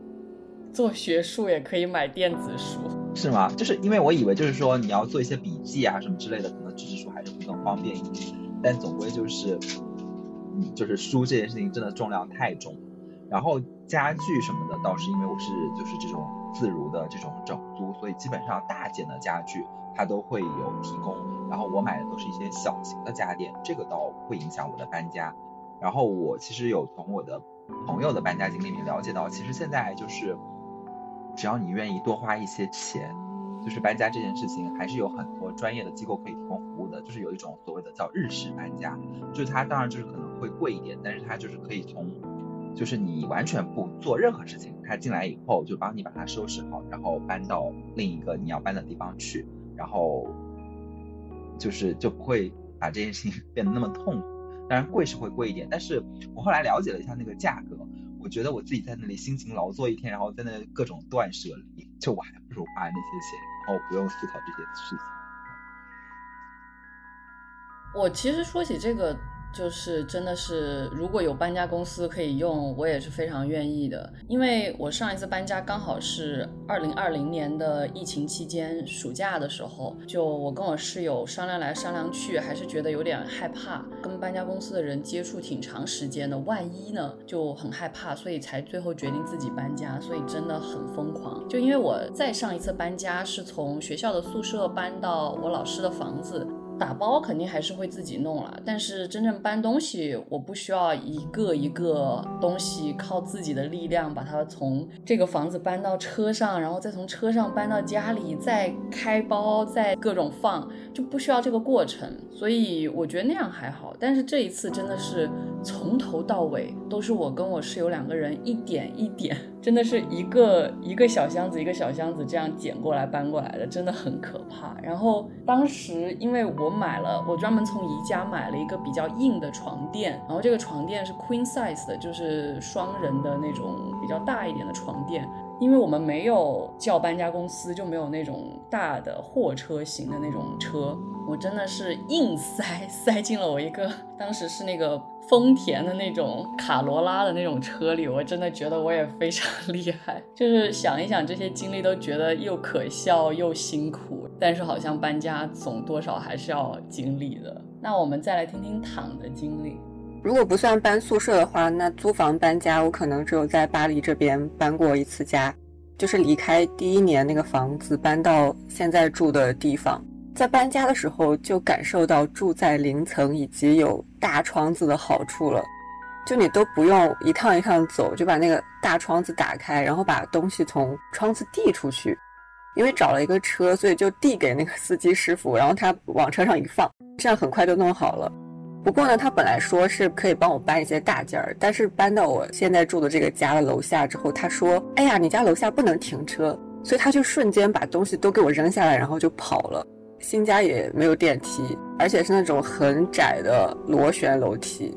做学术也可以买电子书，是吗？就是因为我以为就是说你要做一些笔记啊什么之类的，可能纸质书还是会更方便一点。但总归就是，嗯，就是书这件事情真的重量太重。然后家具什么的倒是因为我是就是这种自如的这种整租，所以基本上大件的家具它都会有提供。然后我买的都是一些小型的家电，这个倒不影响我的搬家。然后我其实有从我的朋友的搬家经历里面了解到，其实现在就是只要你愿意多花一些钱，就是搬家这件事情还是有很多专业的机构可以提供服务的。就是有一种所谓的叫日式搬家，就是它当然就是可能会贵一点，但是它就是可以从就是你完全不做任何事情，他进来以后就帮你把它收拾好，然后搬到另一个你要搬的地方去，然后就是就不会把这件事情 变得那么痛苦。当然贵是会贵一点，但是我后来了解了一下那个价格，我觉得我自己在那里辛勤劳作一天，然后在那各种断舍离，就我还不如花那些钱，然后不用思考这些事情。我其实说起这个。就是真的是，如果有搬家公司可以用，我也是非常愿意的。因为我上一次搬家刚好是二零二零年的疫情期间暑假的时候，就我跟我室友商量来商量去，还是觉得有点害怕，跟搬家公司的人接触挺长时间的，万一呢就很害怕，所以才最后决定自己搬家。所以真的很疯狂。就因为我再上一次搬家是从学校的宿舍搬到我老师的房子。打包肯定还是会自己弄了，但是真正搬东西，我不需要一个一个东西靠自己的力量把它从这个房子搬到车上，然后再从车上搬到家里，再开包，再各种放，就不需要这个过程，所以我觉得那样还好。但是这一次真的是从头到尾都是我跟我室友两个人一点一点，真的是一个一个小箱子一个小箱子这样捡过来搬过来的，真的很可怕。然后当时因为我。买了，我专门从宜家买了一个比较硬的床垫，然后这个床垫是 queen size 的，就是双人的那种比较大一点的床垫。因为我们没有叫搬家公司，就没有那种大的货车型的那种车，我真的是硬塞 塞进了我一个当时是那个丰田的那种卡罗拉的那种车里，我真的觉得我也非常 厉害。就是想一想这些经历，都觉得又可笑又辛苦，但是好像搬家总多少还是要经历的。那我们再来听听躺的经历。如果不算搬宿舍的话，那租房搬家，我可能只有在巴黎这边搬过一次家。就是离开第一年那个房子搬到现在住的地方，在搬家的时候就感受到住在零层以及有大窗子的好处了。就你都不用一趟一趟走，就把那个大窗子打开，然后把东西从窗子递出去。因为找了一个车，所以就递给那个司机师傅，然后他往车上一放，这样很快就弄好了。不过呢，他本来说是可以帮我搬一些大件儿，但是搬到我现在住的这个家的楼下之后，他说：“哎呀，你家楼下不能停车。”所以他就瞬间把东西都给我扔下来，然后就跑了。新家也没有电梯，而且是那种很窄的螺旋楼梯。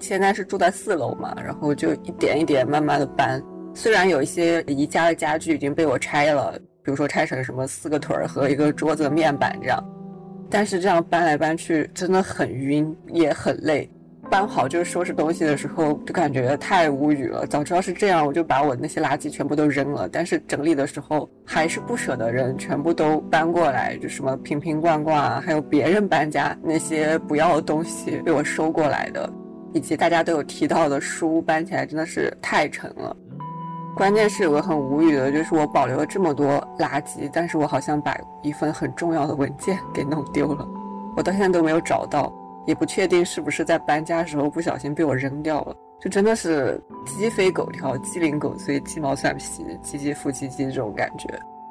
现在是住在四楼嘛，然后就一点一点慢慢的搬。虽然有一些宜家的家具已经被我拆了，比如说拆成什么四个腿儿和一个桌子面板这样。但是这样搬来搬去真的很晕，也很累。搬好就是收拾东西的时候，就感觉太无语了。早知道是这样，我就把我那些垃圾全部都扔了。但是整理的时候还是不舍得扔，全部都搬过来，就什么瓶瓶罐罐啊，还有别人搬家那些不要的东西被我收过来的，以及大家都有提到的书，搬起来真的是太沉了。关键是有个很无语的，就是我保留了这么多垃圾，但是我好像把一份很重要的文件给弄丢了，我到现在都没有找到，也不确定是不是在搬家的时候不小心被我扔掉了，就真的是鸡飞狗跳、鸡零狗碎、鸡毛蒜皮、唧唧复唧唧这种感觉。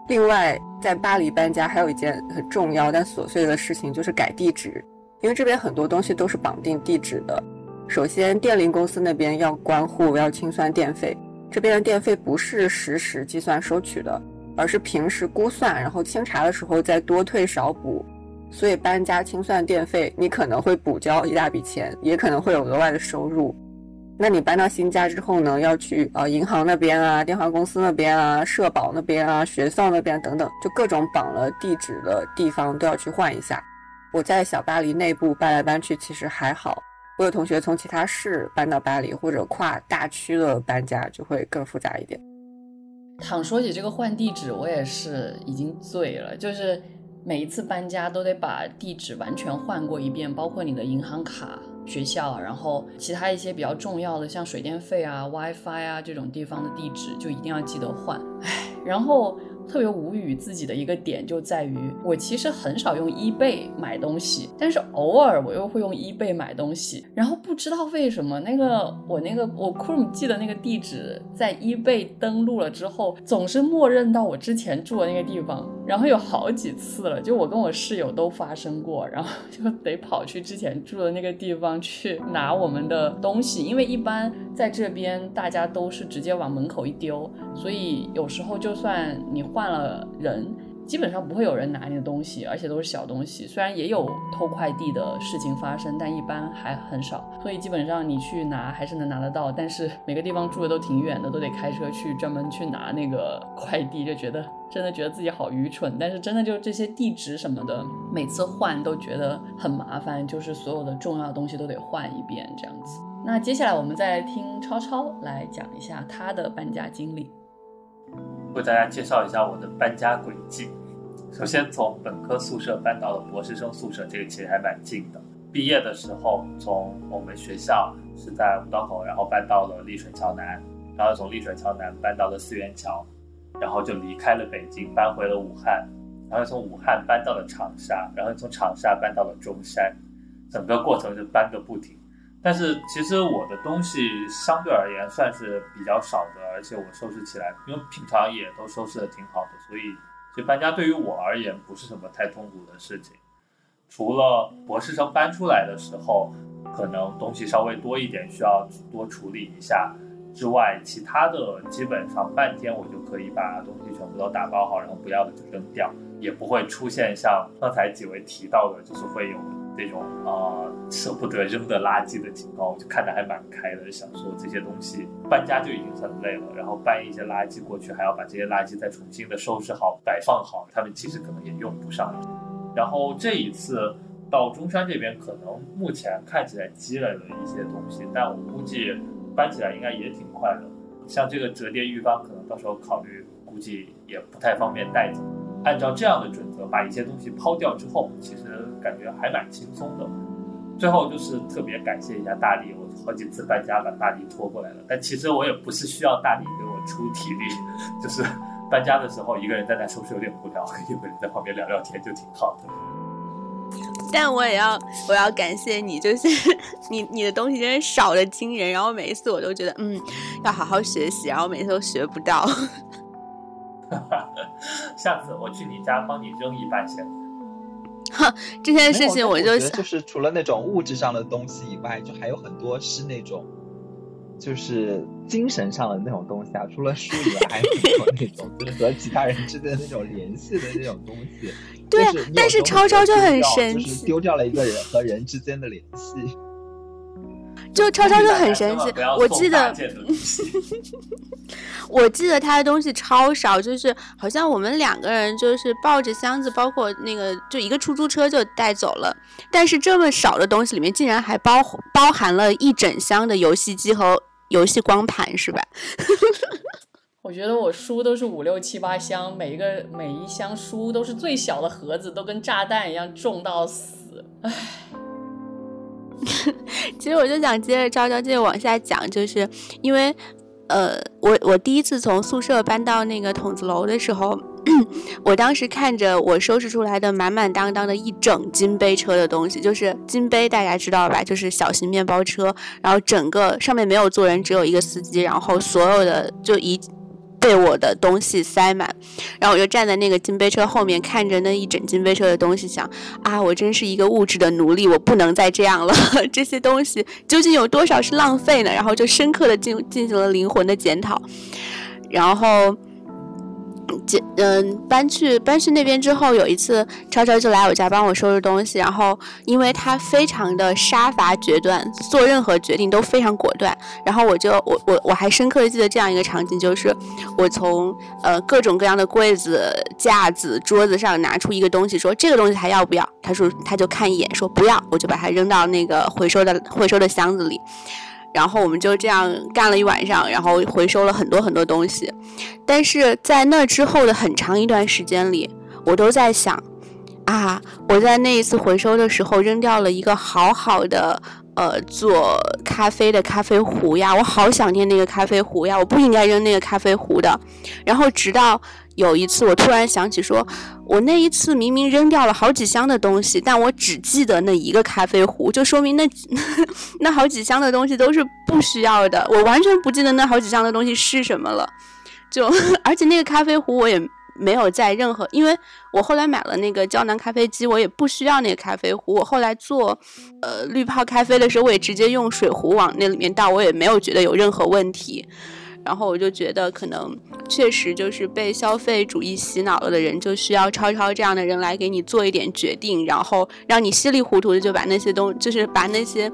另外，在巴黎搬家还有一件很重要但琐碎的事情，就是改地址，因为这边很多东西都是绑定地址的。首先，电力公司那边要关户，要清算电费。这边的电费不是实时计算收取的，而是平时估算，然后清查的时候再多退少补。所以搬家清算电费，你可能会补交一大笔钱，也可能会有额外的收入。那你搬到新家之后呢，要去呃银行那边啊、电话公司那边啊、社保那边啊、学校那边等等，就各种绑了地址的地方都要去换一下。我在小巴黎内部搬来搬去，其实还好。我有同学从其他市搬到巴黎，或者跨大区的搬家就会更复杂一点。躺说起这个换地址，我也是已经醉了。就是每一次搬家都得把地址完全换过一遍，包括你的银行卡、学校，然后其他一些比较重要的，像水电费啊、WiFi 啊这种地方的地址，就一定要记得换。唉，然后。特别无语自己的一个点就在于，我其实很少用 eBay 买东西，但是偶尔我又会用 eBay 买东西。然后不知道为什么，那个我那个我 Chrome 记的那个地址，在 eBay 登录了之后，总是默认到我之前住的那个地方。然后有好几次了，就我跟我室友都发生过，然后就得跑去之前住的那个地方去拿我们的东西，因为一般在这边大家都是直接往门口一丢，所以有时候就算你。换了人，基本上不会有人拿你的东西，而且都是小东西。虽然也有偷快递的事情发生，但一般还很少。所以基本上你去拿还是能拿得到，但是每个地方住的都挺远的，都得开车去专门去拿那个快递，就觉得真的觉得自己好愚蠢。但是真的就这些地址什么的，每次换都觉得很麻烦，就是所有的重要的东西都得换一遍这样子。那接下来我们再听超超来讲一下他的搬家经历。为大家介绍一下我的搬家轨迹。首先从本科宿舍搬到了博士生宿舍，这个其实还蛮近的。毕业的时候从我们学校是在五道口，然后搬到了丽水桥南，然后从丽水桥南搬到了四元桥，然后就离开了北京，搬回了武汉，然后从武汉搬到了长沙，然后从长沙搬到了中山，整个过程就搬个不停。但是其实我的东西相对而言算是比较少的，而且我收拾起来，因为平常也都收拾的挺好的，所以就搬家对于我而言不是什么太痛苦的事情。除了博士生搬出来的时候，可能东西稍微多一点，需要多处理一下之外，其他的基本上半天我就可以把东西全部都打包好，然后不要的就扔掉，也不会出现像刚才几位提到的，就是会有。那种啊舍不得扔的垃圾的警告，我就看得还蛮开的，想说这些东西搬家就已经很累了，然后搬一些垃圾过去，还要把这些垃圾再重新的收拾好、摆放好，他们其实可能也用不上。然后这一次到中山这边，可能目前看起来积累了一些东西，但我估计搬起来应该也挺快的。像这个折叠浴缸，可能到时候考虑，估计也不太方便带走。按照这样的准则，把一些东西抛掉之后，其实感觉还蛮轻松的。最后就是特别感谢一下大力，我好几次搬家把大力拖过来了，但其实我也不是需要大力给我出体力，就是搬家的时候一个人在那收拾有点无聊，有个人在旁边聊聊天就挺好的。但我也要，我要感谢你，就是你你的东西真的少的惊人，然后每一次我都觉得，嗯，要好好学习，然后每次都学不到。下次我去你家帮你扔一半先。这件事情我就就是除了那种物质上的东西以外，就还有很多是那种，就是精神上的那种东西啊。除了书以外，还有很多那种就是和其他人之间的那种联系的那种东西。对，但是超超就很神奇，丢掉了一个人和人之间的联系。就超超就很神奇，我记得，我记得他的东西超少，就是好像我们两个人就是抱着箱子，包括那个就一个出租车就带走了。但是这么少的东西里面，竟然还包包含了一整箱的游戏机和游戏光盘，是吧？我觉得我书都是五六七八箱，每一个每一箱书都是最小的盒子，都跟炸弹一样重到死，唉。其实我就想接着招招接着往下讲，就是因为，呃，我我第一次从宿舍搬到那个筒子楼的时候，我当时看着我收拾出来的满满当当的一整金杯车的东西，就是金杯大家知道吧，就是小型面包车，然后整个上面没有坐人，只有一个司机，然后所有的就一。被我的东西塞满，然后我就站在那个金杯车后面，看着那一整金杯车的东西，想啊，我真是一个物质的奴隶，我不能再这样了。这些东西究竟有多少是浪费呢？然后就深刻的进进行了灵魂的检讨，然后。接嗯，搬去搬去那边之后，有一次超超就来我家帮我收拾东西，然后因为他非常的杀伐决断，做任何决定都非常果断，然后我就我我我还深刻的记得这样一个场景，就是我从呃各种各样的柜子、架子、桌子上拿出一个东西，说这个东西还要不要？他说他就看一眼，说不要，我就把它扔到那个回收的回收的箱子里。然后我们就这样干了一晚上，然后回收了很多很多东西。但是在那之后的很长一段时间里，我都在想，啊，我在那一次回收的时候扔掉了一个好好的呃做咖啡的咖啡壶呀，我好想念那个咖啡壶呀，我不应该扔那个咖啡壶的。然后直到。有一次，我突然想起，说我那一次明明扔掉了好几箱的东西，但我只记得那一个咖啡壶，就说明那 那好几箱的东西都是不需要的。我完全不记得那好几箱的东西是什么了。就 而且那个咖啡壶我也没有在任何，因为我后来买了那个胶囊咖啡机，我也不需要那个咖啡壶。我后来做呃滤泡咖啡的时候，我也直接用水壶往那里面倒，我也没有觉得有任何问题。然后我就觉得，可能确实就是被消费主义洗脑了的人，就需要超超这样的人来给你做一点决定，然后让你稀里糊涂的就把那些东，就是把那些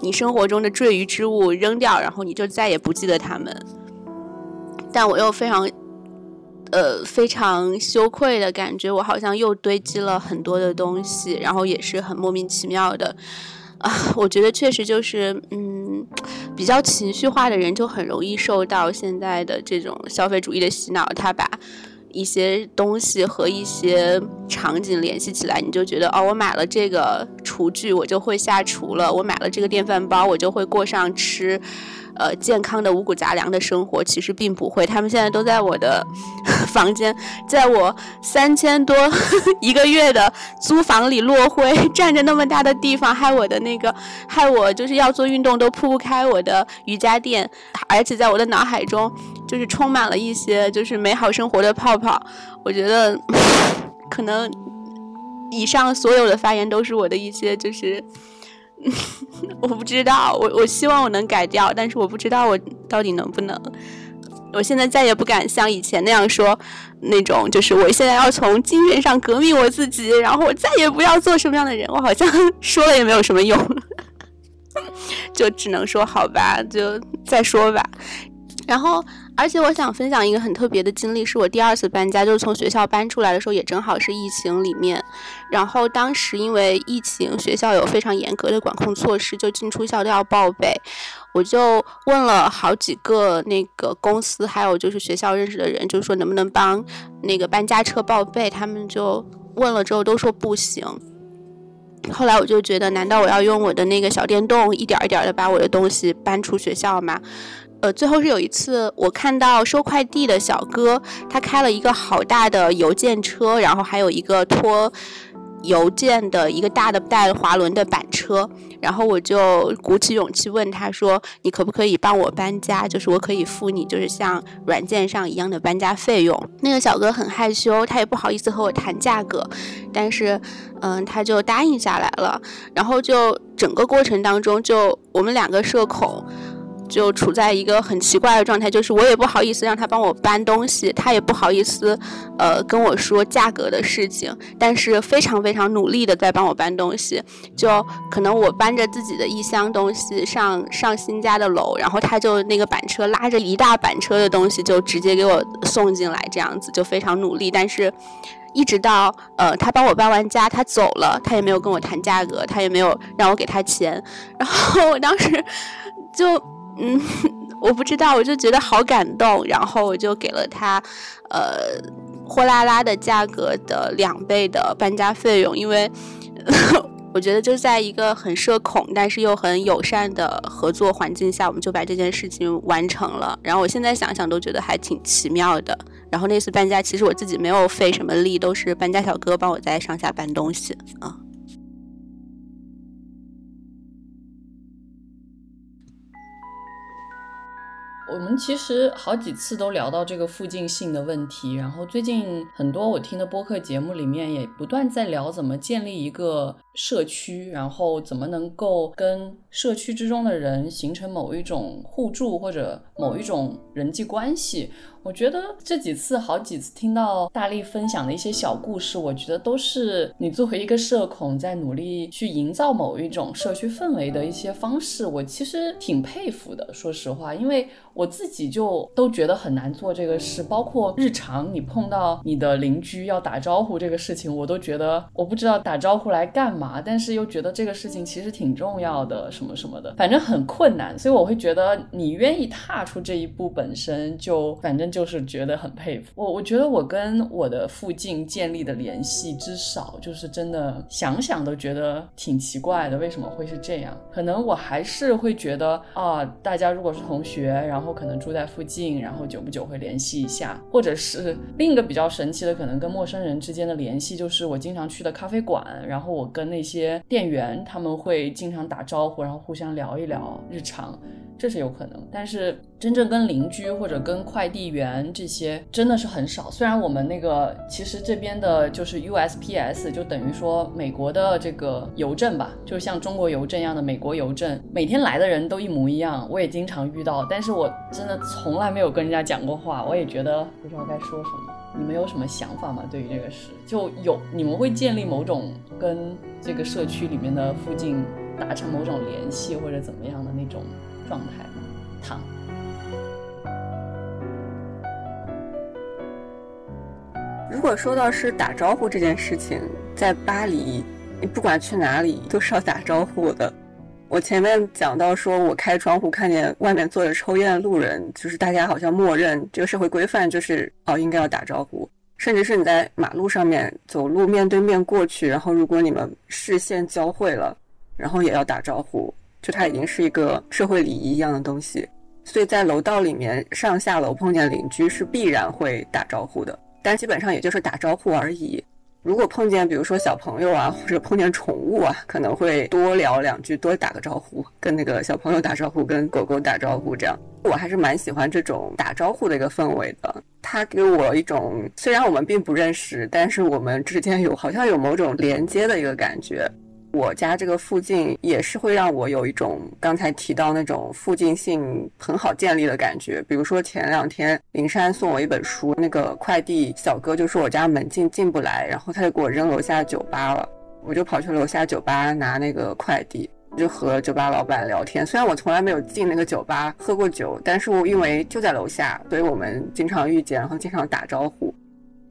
你生活中的赘余之物扔掉，然后你就再也不记得他们。但我又非常，呃，非常羞愧的感觉，我好像又堆积了很多的东西，然后也是很莫名其妙的。啊，我觉得确实就是，嗯，比较情绪化的人就很容易受到现在的这种消费主义的洗脑。他把一些东西和一些场景联系起来，你就觉得哦，我买了这个厨具，我就会下厨了；我买了这个电饭煲，我就会过上吃。呃，健康的五谷杂粮的生活其实并不会，他们现在都在我的 房间，在我三千多 一个月的租房里落灰，占着那么大的地方，害我的那个，害我就是要做运动都铺不开我的瑜伽垫，而且在我的脑海中就是充满了一些就是美好生活的泡泡。我觉得可能以上所有的发言都是我的一些就是。我不知道，我我希望我能改掉，但是我不知道我到底能不能。我现在再也不敢像以前那样说，那种就是我现在要从精神上革命我自己，然后我再也不要做什么样的人。我好像说了也没有什么用，就只能说好吧，就再说吧。然后。而且我想分享一个很特别的经历，是我第二次搬家，就是从学校搬出来的时候，也正好是疫情里面。然后当时因为疫情，学校有非常严格的管控措施，就进出校都要报备。我就问了好几个那个公司，还有就是学校认识的人，就说能不能帮那个搬家车报备。他们就问了之后都说不行。后来我就觉得，难道我要用我的那个小电动，一点一点的把我的东西搬出学校吗？呃，最后是有一次我看到收快递的小哥，他开了一个好大的邮件车，然后还有一个拖。邮件的一个大的带滑轮的板车，然后我就鼓起勇气问他说：“你可不可以帮我搬家？就是我可以付你，就是像软件上一样的搬家费用。”那个小哥很害羞，他也不好意思和我谈价格，但是，嗯，他就答应下来了。然后就整个过程当中，就我们两个社恐。就处在一个很奇怪的状态，就是我也不好意思让他帮我搬东西，他也不好意思，呃，跟我说价格的事情，但是非常非常努力的在帮我搬东西。就可能我搬着自己的一箱东西上上新家的楼，然后他就那个板车拉着一大板车的东西就直接给我送进来，这样子就非常努力。但是，一直到呃他帮我搬完家，他走了，他也没有跟我谈价格，他也没有让我给他钱。然后我当时就。嗯，我不知道，我就觉得好感动，然后我就给了他，呃，货拉拉的价格的两倍的搬家费用，因为我觉得就在一个很社恐但是又很友善的合作环境下，我们就把这件事情完成了。然后我现在想想都觉得还挺奇妙的。然后那次搬家，其实我自己没有费什么力，都是搬家小哥帮我在上下搬东西啊。我们其实好几次都聊到这个附近性的问题，然后最近很多我听的播客节目里面也不断在聊怎么建立一个社区，然后怎么能够跟社区之中的人形成某一种互助或者某一种人际关系。我觉得这几次好几次听到大力分享的一些小故事，我觉得都是你作为一个社恐在努力去营造某一种社区氛围的一些方式。我其实挺佩服的，说实话，因为我自己就都觉得很难做这个事。包括日常你碰到你的邻居要打招呼这个事情，我都觉得我不知道打招呼来干嘛，但是又觉得这个事情其实挺重要的，什么什么的，反正很困难。所以我会觉得你愿意踏出这一步本身就反正。就是觉得很佩服我，我觉得我跟我的附近建立的联系之少，就是真的想想都觉得挺奇怪的，为什么会是这样？可能我还是会觉得啊，大家如果是同学，然后可能住在附近，然后久不久会联系一下，或者是另一个比较神奇的，可能跟陌生人之间的联系，就是我经常去的咖啡馆，然后我跟那些店员他们会经常打招呼，然后互相聊一聊日常。这是有可能，但是真正跟邻居或者跟快递员这些真的是很少。虽然我们那个其实这边的就是 USPS，就等于说美国的这个邮政吧，就像中国邮政一样的美国邮政，每天来的人都一模一样，我也经常遇到。但是我真的从来没有跟人家讲过话，我也觉得不知道该说什么。你们有什么想法吗？对于这个事，就有你们会建立某种跟这个社区里面的附近达成某种联系或者怎么样的那种？状态，躺。如果说到是打招呼这件事情，在巴黎，你不管去哪里都是要打招呼的。我前面讲到说，我开窗户看见外面坐着抽烟的路人，就是大家好像默认这个社会规范就是哦应该要打招呼，甚至是你在马路上面走路面对面过去，然后如果你们视线交汇了，然后也要打招呼。就它已经是一个社会礼仪一样的东西，所以在楼道里面上下楼碰见邻居是必然会打招呼的，但基本上也就是打招呼而已。如果碰见比如说小朋友啊，或者碰见宠物啊，可能会多聊两句，多打个招呼，跟那个小朋友打招呼，跟狗狗打招呼，这样我还是蛮喜欢这种打招呼的一个氛围的。它给我一种虽然我们并不认识，但是我们之间有好像有某种连接的一个感觉。我家这个附近也是会让我有一种刚才提到那种附近性很好建立的感觉。比如说前两天林珊送我一本书，那个快递小哥就说我家门禁进不来，然后他就给我扔楼下酒吧了。我就跑去楼下酒吧拿那个快递，就和酒吧老板聊天。虽然我从来没有进那个酒吧喝过酒，但是我因为就在楼下，所以我们经常遇见，然后经常打招呼。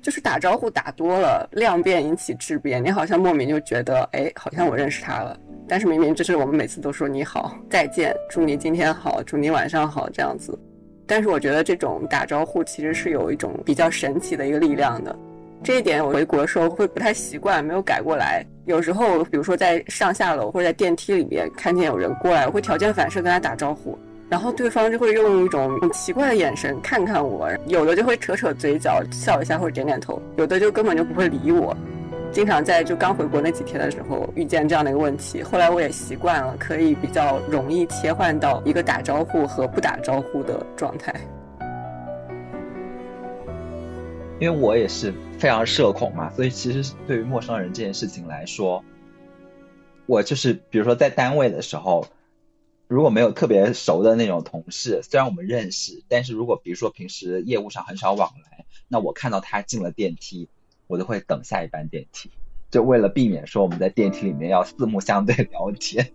就是打招呼打多了，量变引起质变，你好像莫名就觉得，哎，好像我认识他了。但是明明就是我们每次都说你好、再见、祝你今天好、祝你晚上好这样子。但是我觉得这种打招呼其实是有一种比较神奇的一个力量的。这一点我回国的时候会不太习惯，没有改过来。有时候，比如说在上下楼或者在电梯里面看见有人过来，我会条件反射跟他打招呼。然后对方就会用一种很奇怪的眼神看看我，有的就会扯扯嘴角笑一下或者点点头，有的就根本就不会理我。经常在就刚回国那几天的时候遇见这样的一个问题，后来我也习惯了，可以比较容易切换到一个打招呼和不打招呼的状态。因为我也是非常社恐嘛，所以其实对于陌生人这件事情来说，我就是比如说在单位的时候。如果没有特别熟的那种同事，虽然我们认识，但是如果比如说平时业务上很少往来，那我看到他进了电梯，我就会等下一班电梯，就为了避免说我们在电梯里面要四目相对聊天。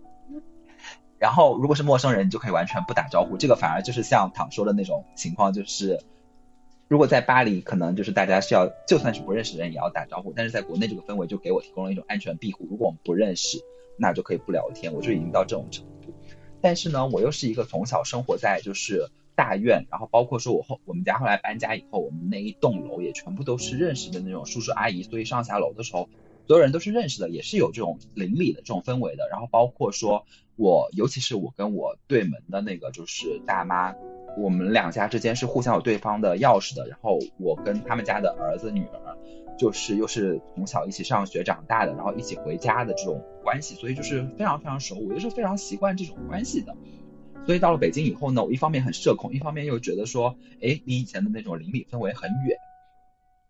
然后如果是陌生人，你就可以完全不打招呼，这个反而就是像躺说的那种情况，就是如果在巴黎，可能就是大家需要就算是不认识的人也要打招呼，但是在国内这个氛围就给我提供了一种安全庇护，如果我们不认识，那就可以不聊天，我就已经到这种程。但是呢，我又是一个从小生活在就是大院，然后包括说我后我们家后来搬家以后，我们那一栋楼也全部都是认识的那种叔叔阿姨，所以上下楼的时候，所有人都是认识的，也是有这种邻里的这种氛围的。然后包括说我，尤其是我跟我对门的那个就是大妈，我们两家之间是互相有对方的钥匙的。然后我跟他们家的儿子女儿。就是又是从小一起上学长大的，然后一起回家的这种关系，所以就是非常非常熟，我就是非常习惯这种关系的。所以到了北京以后呢，我一方面很社恐，一方面又觉得说，哎，离以前的那种邻里氛围很远。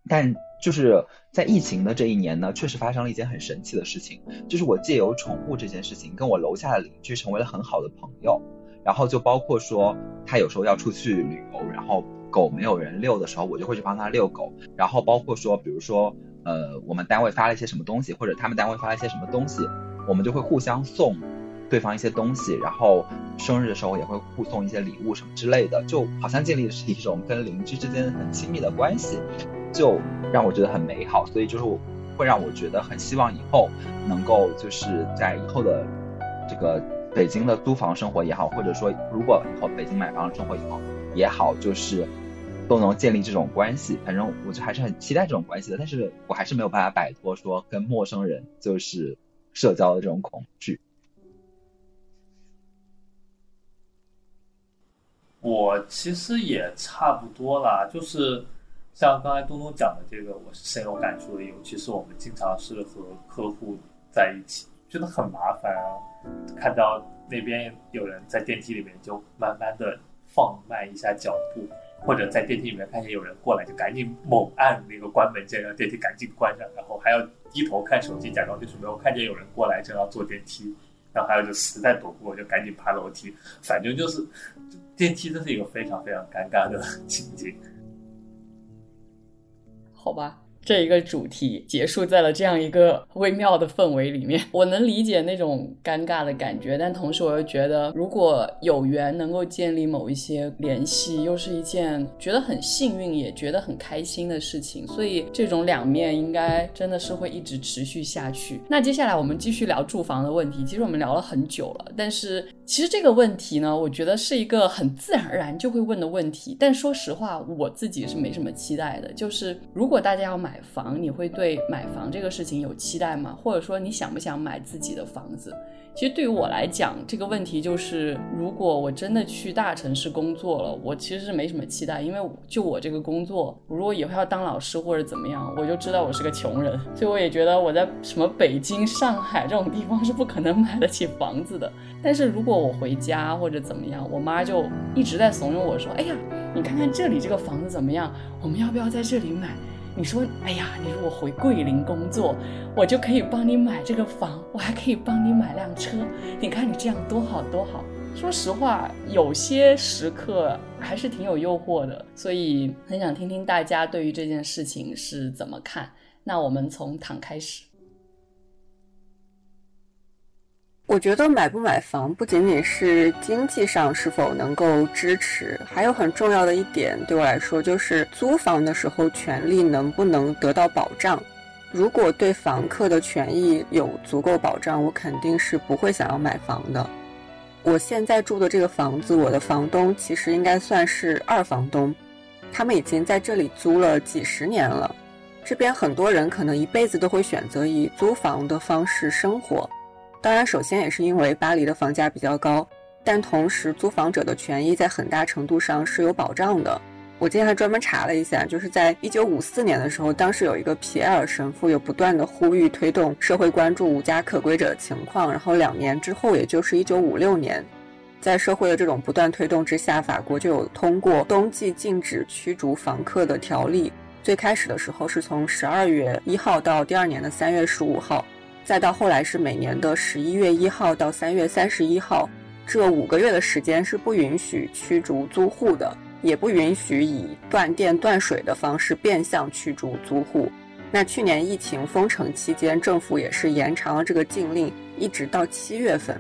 但就是在疫情的这一年呢，确实发生了一件很神奇的事情，就是我借由宠物这件事情，跟我楼下的邻居成为了很好的朋友。然后就包括说，他有时候要出去旅游，然后。狗没有人遛的时候，我就会去帮他遛狗。然后包括说，比如说，呃，我们单位发了一些什么东西，或者他们单位发了一些什么东西，我们就会互相送对方一些东西。然后生日的时候也会互送一些礼物什么之类的，就好像建立的是一种跟邻居之间很亲密的关系，就让我觉得很美好。所以就是会让我觉得很希望以后能够就是在以后的这个北京的租房生活也好，或者说如果以后北京买房生活以后也好，就是。都能建立这种关系，反正我就还是很期待这种关系的，但是我还是没有办法摆脱说跟陌生人就是社交的这种恐惧。我其实也差不多啦，就是像刚才东东讲的这个，我是深有感触的。尤其是我们经常是和客户在一起，觉得很麻烦啊。看到那边有人在电梯里面，就慢慢的放慢一下脚步。或者在电梯里面看见有人过来，就赶紧猛按那个关门键，让电梯赶紧关上，然后还要低头看手机，假装就是没有看见有人过来，正要坐电梯。然后还有就实在躲不过，就赶紧爬楼梯。反正就是电梯，这是一个非常非常尴尬的情景。好吧。这一个主题结束在了这样一个微妙的氛围里面，我能理解那种尴尬的感觉，但同时我又觉得，如果有缘能够建立某一些联系，又是一件觉得很幸运，也觉得很开心的事情。所以这种两面应该真的是会一直持续下去。那接下来我们继续聊住房的问题。其实我们聊了很久了，但是其实这个问题呢，我觉得是一个很自然而然就会问的问题。但说实话，我自己是没什么期待的。就是如果大家要买。买房，你会对买房这个事情有期待吗？或者说你想不想买自己的房子？其实对于我来讲，这个问题就是，如果我真的去大城市工作了，我其实是没什么期待，因为就我这个工作，如果以后要当老师或者怎么样，我就知道我是个穷人，所以我也觉得我在什么北京、上海这种地方是不可能买得起房子的。但是如果我回家或者怎么样，我妈就一直在怂恿我说：“哎呀，你看看这里这个房子怎么样？我们要不要在这里买？”你说，哎呀，你如果回桂林工作，我就可以帮你买这个房，我还可以帮你买辆车。你看你这样多好多好。说实话，有些时刻还是挺有诱惑的，所以很想听听大家对于这件事情是怎么看。那我们从躺开始。我觉得买不买房不仅仅是经济上是否能够支持，还有很重要的一点对我来说就是租房的时候权利能不能得到保障。如果对房客的权益有足够保障，我肯定是不会想要买房的。我现在住的这个房子，我的房东其实应该算是二房东，他们已经在这里租了几十年了。这边很多人可能一辈子都会选择以租房的方式生活。当然，首先也是因为巴黎的房价比较高，但同时租房者的权益在很大程度上是有保障的。我今天还专门查了一下，就是在一九五四年的时候，当时有一个皮埃尔神父有不断的呼吁推动社会关注无家可归者的情况，然后两年之后，也就是一九五六年，在社会的这种不断推动之下，法国就有通过冬季禁止驱逐房客的条例。最开始的时候是从十二月一号到第二年的三月十五号，再到后来是每年的十一月一号到三月三十一号，这五个月的时间是不允许驱逐租户的。也不允许以断电断水的方式变相驱逐租户。那去年疫情封城期间，政府也是延长了这个禁令，一直到七月份。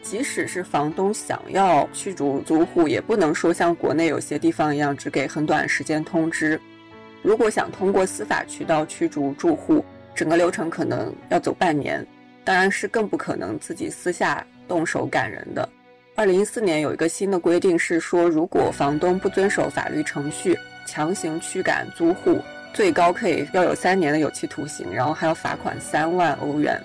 即使是房东想要驱逐租户，也不能说像国内有些地方一样，只给很短时间通知。如果想通过司法渠道驱逐住户，整个流程可能要走半年。当然是更不可能自己私下动手赶人的。二零一四年有一个新的规定，是说如果房东不遵守法律程序，强行驱赶租户，最高可以要有三年的有期徒刑，然后还要罚款三万欧元。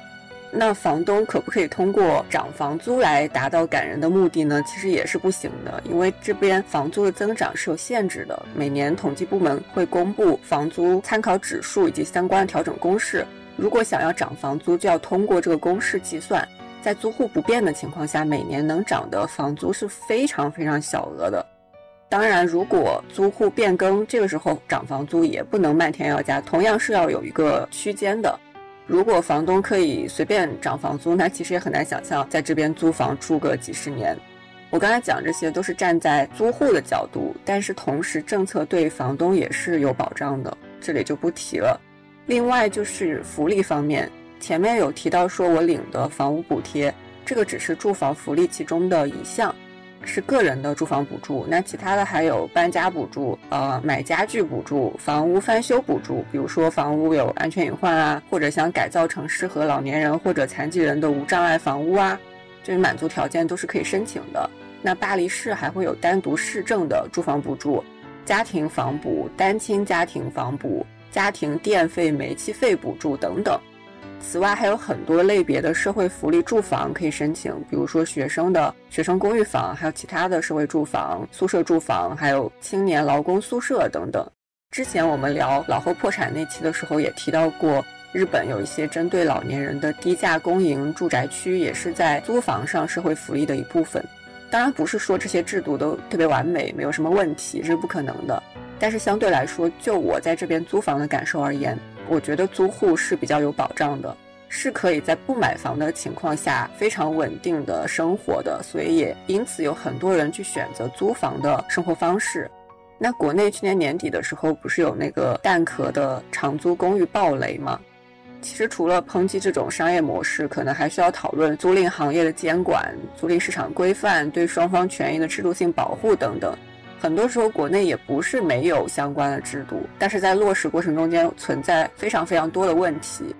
那房东可不可以通过涨房租来达到赶人的目的呢？其实也是不行的，因为这边房租的增长是有限制的。每年统计部门会公布房租参考指数以及相关的调整公式，如果想要涨房租，就要通过这个公式计算。在租户不变的情况下，每年能涨的房租是非常非常小额的。当然，如果租户变更，这个时候涨房租也不能漫天要价，同样是要有一个区间的。如果房东可以随便涨房租，那其实也很难想象在这边租房住个几十年。我刚才讲这些都是站在租户的角度，但是同时政策对房东也是有保障的，这里就不提了。另外就是福利方面。前面有提到说，我领的房屋补贴，这个只是住房福利其中的一项，是个人的住房补助。那其他的还有搬家补助、呃买家具补助、房屋翻修补助，比如说房屋有安全隐患啊，或者想改造成适合老年人或者残疾人的无障碍房屋啊，这些满足条件都是可以申请的。那巴黎市还会有单独市政的住房补助、家庭房补、单亲家庭房补、家庭电费、煤气费补助等等。此外，还有很多类别的社会福利住房可以申请，比如说学生的学生公寓房，还有其他的社会住房、宿舍住房，还有青年劳工宿舍等等。之前我们聊老后破产那期的时候也提到过，日本有一些针对老年人的低价公营住宅区，也是在租房上社会福利的一部分。当然，不是说这些制度都特别完美，没有什么问题，这是不可能的。但是相对来说，就我在这边租房的感受而言。我觉得租户是比较有保障的，是可以在不买房的情况下非常稳定的生活的，所以也因此有很多人去选择租房的生活方式。那国内去年年底的时候，不是有那个蛋壳的长租公寓暴雷吗？其实除了抨击这种商业模式，可能还需要讨论租赁行业的监管、租赁市场规范、对双方权益的制度性保护等等。很多时候，国内也不是没有相关的制度，但是在落实过程中间存在非常非常多的问题。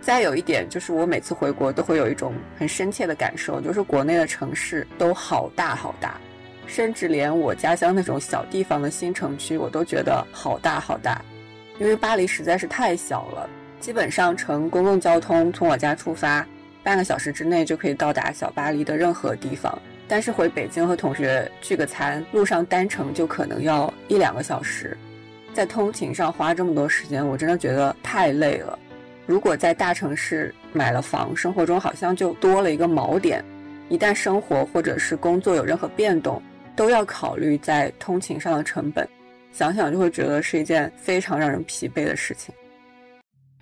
再有一点就是，我每次回国都会有一种很深切的感受，就是国内的城市都好大好大，甚至连我家乡那种小地方的新城区，我都觉得好大好大。因为巴黎实在是太小了，基本上乘公共交通从我家出发，半个小时之内就可以到达小巴黎的任何地方。但是回北京和同学聚个餐，路上单程就可能要一两个小时，在通勤上花这么多时间，我真的觉得太累了。如果在大城市买了房，生活中好像就多了一个锚点，一旦生活或者是工作有任何变动，都要考虑在通勤上的成本，想想就会觉得是一件非常让人疲惫的事情。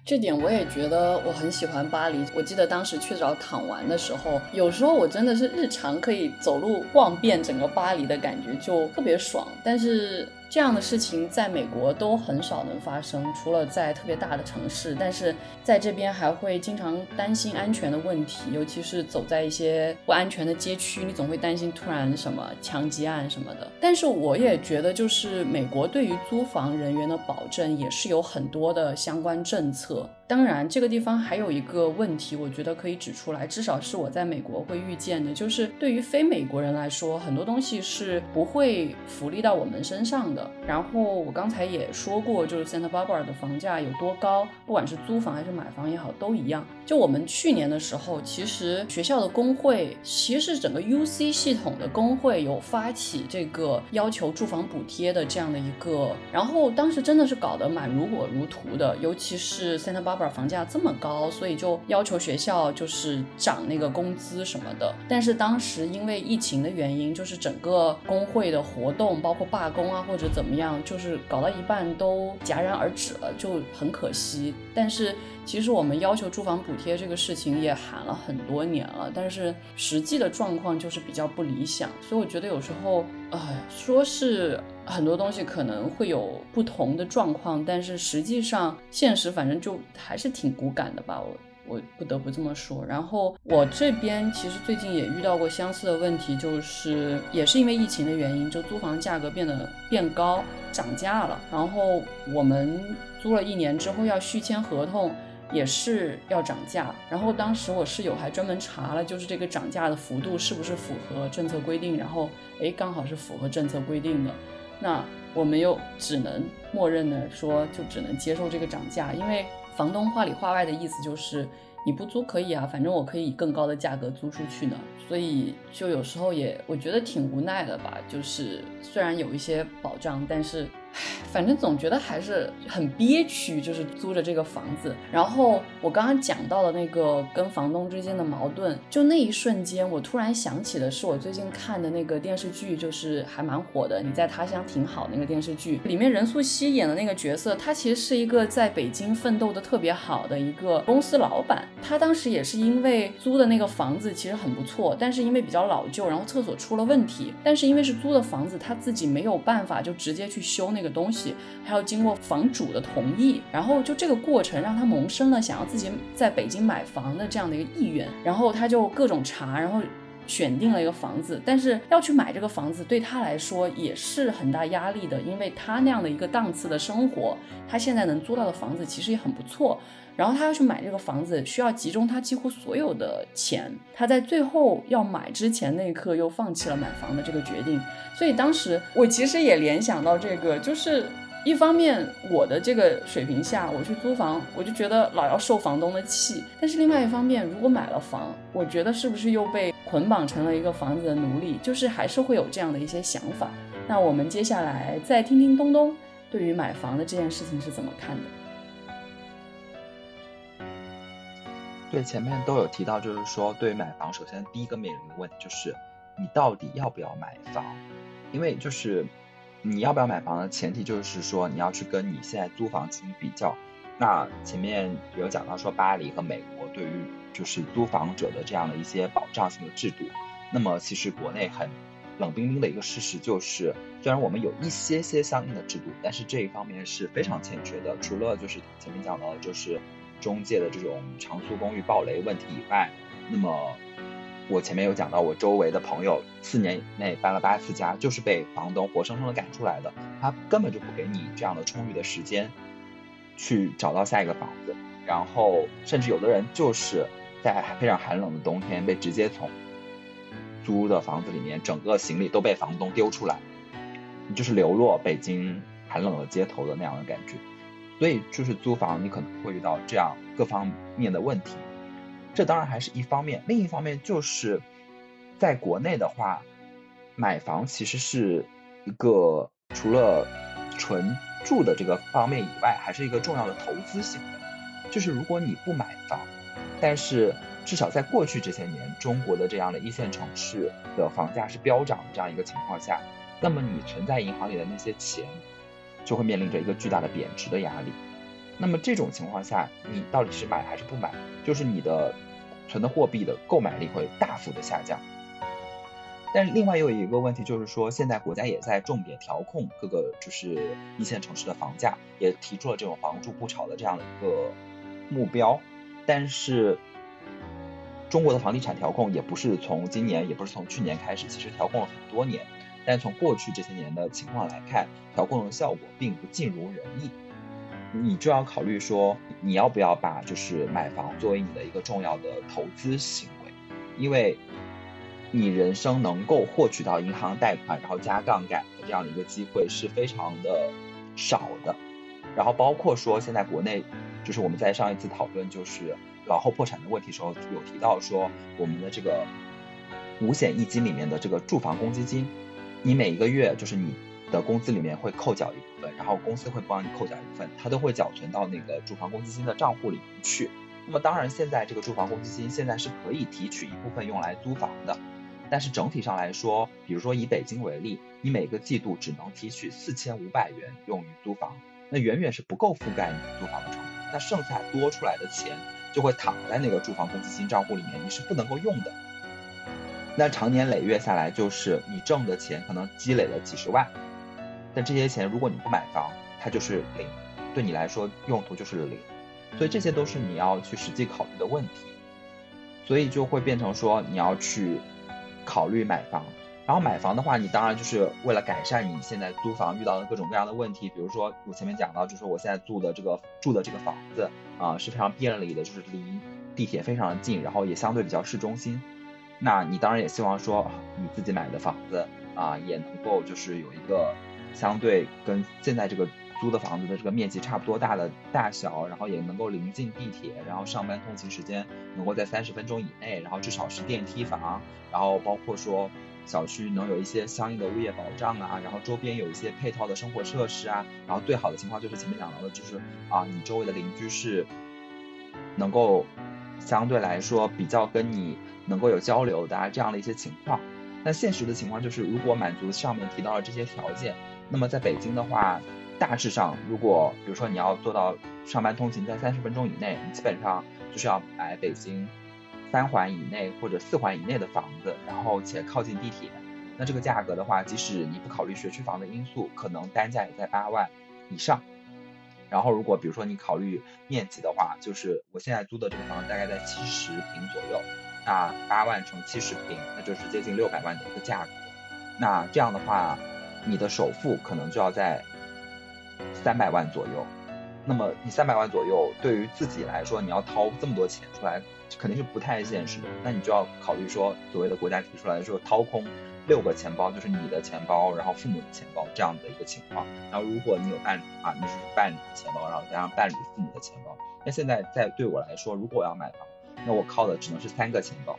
这点我也觉得我很喜欢巴黎。我记得当时去找躺玩的时候，有时候我真的是日常可以走路逛遍整个巴黎的感觉，就特别爽。但是。这样的事情在美国都很少能发生，除了在特别大的城市，但是在这边还会经常担心安全的问题，尤其是走在一些不安全的街区，你总会担心突然什么枪击案什么的。但是我也觉得，就是美国对于租房人员的保证也是有很多的相关政策。当然，这个地方还有一个问题，我觉得可以指出来，至少是我在美国会遇见的，就是对于非美国人来说，很多东西是不会福利到我们身上的。然后我刚才也说过，就是 Santa Barbara 的房价有多高，不管是租房还是买房也好，都一样。就我们去年的时候，其实学校的工会，其实是整个 UC 系统的工会有发起这个要求住房补贴的这样的一个，然后当时真的是搞得蛮如火如荼的，尤其是 Santa Barbara。房价这么高，所以就要求学校就是涨那个工资什么的。但是当时因为疫情的原因，就是整个工会的活动，包括罢工啊或者怎么样，就是搞到一半都戛然而止了，就很可惜。但是其实我们要求住房补贴这个事情也喊了很多年了，但是实际的状况就是比较不理想。所以我觉得有时候，哎，说是。很多东西可能会有不同的状况，但是实际上现实反正就还是挺骨感的吧，我我不得不这么说。然后我这边其实最近也遇到过相似的问题，就是也是因为疫情的原因，就租房价格变得变高，涨价了。然后我们租了一年之后要续签合同，也是要涨价。然后当时我室友还专门查了，就是这个涨价的幅度是不是符合政策规定，然后诶，刚好是符合政策规定的。那我们又只能默认的说，就只能接受这个涨价，因为房东话里话外的意思就是，你不租可以啊，反正我可以以更高的价格租出去呢。所以就有时候也我觉得挺无奈的吧，就是虽然有一些保障，但是。反正总觉得还是很憋屈，就是租着这个房子。然后我刚刚讲到的那个跟房东之间的矛盾，就那一瞬间，我突然想起的是我最近看的那个电视剧，就是还蛮火的《你在他乡挺好》那个电视剧，里面任素汐演的那个角色，她其实是一个在北京奋斗的特别好的一个公司老板。她当时也是因为租的那个房子其实很不错，但是因为比较老旧，然后厕所出了问题。但是因为是租的房子，她自己没有办法就直接去修那东西。还要经过房主的同意，然后就这个过程让他萌生了想要自己在北京买房的这样的一个意愿，然后他就各种查，然后选定了一个房子，但是要去买这个房子对他来说也是很大压力的，因为他那样的一个档次的生活，他现在能租到的房子其实也很不错。然后他要去买这个房子，需要集中他几乎所有的钱。他在最后要买之前那一刻又放弃了买房的这个决定。所以当时我其实也联想到这个，就是一方面我的这个水平下，我去租房，我就觉得老要受房东的气；但是另外一方面，如果买了房，我觉得是不是又被捆绑成了一个房子的奴隶？就是还是会有这样的一些想法。那我们接下来再听听东东对于买房的这件事情是怎么看的。对，前面都有提到，就是说，对于买房，首先第一个面临的问题就是，你到底要不要买房？因为就是你要不要买房的前提就是说，你要去跟你现在租房进行比较。那前面有讲到说，巴黎和美国对于就是租房者的这样的一些保障性的制度。那么其实国内很冷冰冰的一个事实就是，虽然我们有一些些相应的制度，但是这一方面是非常欠缺的。除了就是前面讲到的，就是。中介的这种长租公寓暴雷问题以外，那么我前面有讲到，我周围的朋友四年内搬了八次家，就是被房东活生生的赶出来的。他根本就不给你这样的充裕的时间去找到下一个房子，然后甚至有的人就是在非常寒冷的冬天被直接从租的房子里面整个行李都被房东丢出来，就是流落北京寒冷的街头的那样的感觉。所以就是租房，你可能会遇到这样各方面的问题，这当然还是一方面。另一方面就是，在国内的话，买房其实是一个除了纯住的这个方面以外，还是一个重要的投资行为。就是如果你不买房，但是至少在过去这些年，中国的这样的一线城市的房价是飙涨的这样一个情况下，那么你存在银行里的那些钱。就会面临着一个巨大的贬值的压力。那么这种情况下，你到底是买还是不买？就是你的存的货币的购买力会大幅的下降。但是另外又有一个问题，就是说现在国家也在重点调控各个就是一线城市的房价，也提出了这种房住不炒的这样的一个目标。但是中国的房地产调控也不是从今年，也不是从去年开始，其实调控了很多年。但从过去这些年的情况来看，调控的效果并不尽如人意。你就要考虑说，你要不要把就是买房作为你的一个重要的投资行为，因为你人生能够获取到银行贷款，然后加杠杆的这样的一个机会是非常的少的。然后包括说现在国内，就是我们在上一次讨论就是老后破产的问题时候，有提到说我们的这个五险一金里面的这个住房公积金，你每一个月就是你的工资里面会扣缴一部分，然后公司会帮你扣缴一部分，它都会缴存到那个住房公积金的账户里面去。那么当然，现在这个住房公积金现在是可以提取一部分用来租房的，但是整体上来说，比如说以北京为例，你每个季度只能提取四千五百元用于租房，那远远是不够覆盖你租房的成本。那剩下多出来的钱就会躺在那个住房公积金账户里面，你是不能够用的。那长年累月下来，就是你挣的钱可能积累了几十万，但这些钱如果你不买房，它就是零，对你来说用途就是零，所以这些都是你要去实际考虑的问题，所以就会变成说你要去考虑买房，然后买房的话，你当然就是为了改善你现在租房遇到的各种各样的问题，比如说我前面讲到，就是我现在住的这个住的这个房子啊是非常便利的，就是离地铁非常的近，然后也相对比较市中心。那你当然也希望说你自己买的房子啊，也能够就是有一个相对跟现在这个租的房子的这个面积差不多大的大小，然后也能够临近地铁，然后上班通勤时间能够在三十分钟以内，然后至少是电梯房，然后包括说小区能有一些相应的物业保障啊，然后周边有一些配套的生活设施啊，然后最好的情况就是前面讲到的，就是啊你周围的邻居是能够相对来说比较跟你。能够有交流的啊这样的一些情况，那现实的情况就是，如果满足上面提到的这些条件，那么在北京的话，大致上，如果比如说你要做到上班通勤在三十分钟以内，你基本上就是要买北京三环以内或者四环以内的房子，然后且靠近地铁，那这个价格的话，即使你不考虑学区房的因素，可能单价也在八万以上。然后如果比如说你考虑面积的话，就是我现在租的这个房子大概在七十平左右。那八万乘七十平，那就是接近六百万的一个价格。那这样的话，你的首付可能就要在三百万左右。那么你三百万左右，对于自己来说，你要掏这么多钱出来，肯定是不太现实的。那你就要考虑说，所谓的国家提出来说掏空六个钱包，就是你的钱包，然后父母的钱包这样的一个情况。然后如果你有伴侣的话，你是伴侣的钱包，然后加上伴侣父母的钱包。那现在在对我来说，如果我要买房，那我靠的只能是三个钱包，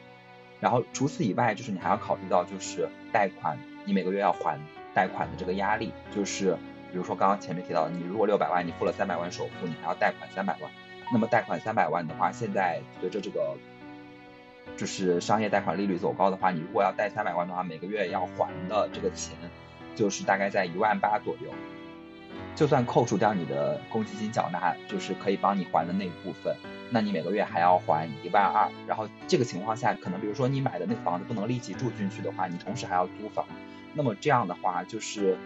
然后除此以外，就是你还要考虑到就是贷款，你每个月要还贷款的这个压力，就是比如说刚刚前面提到，你如果六百万，你付了三百万首付，你还要贷款三百万，那么贷款三百万的话，现在随着这个就是商业贷款利率走高的话，你如果要贷三百万的话，每个月要还的这个钱就是大概在一万八左右，就算扣除掉你的公积金缴纳，就是可以帮你还的那一部分。那你每个月还要还一万二，然后这个情况下，可能比如说你买的那房子不能立即住进去的话，你同时还要租房，那么这样的话就是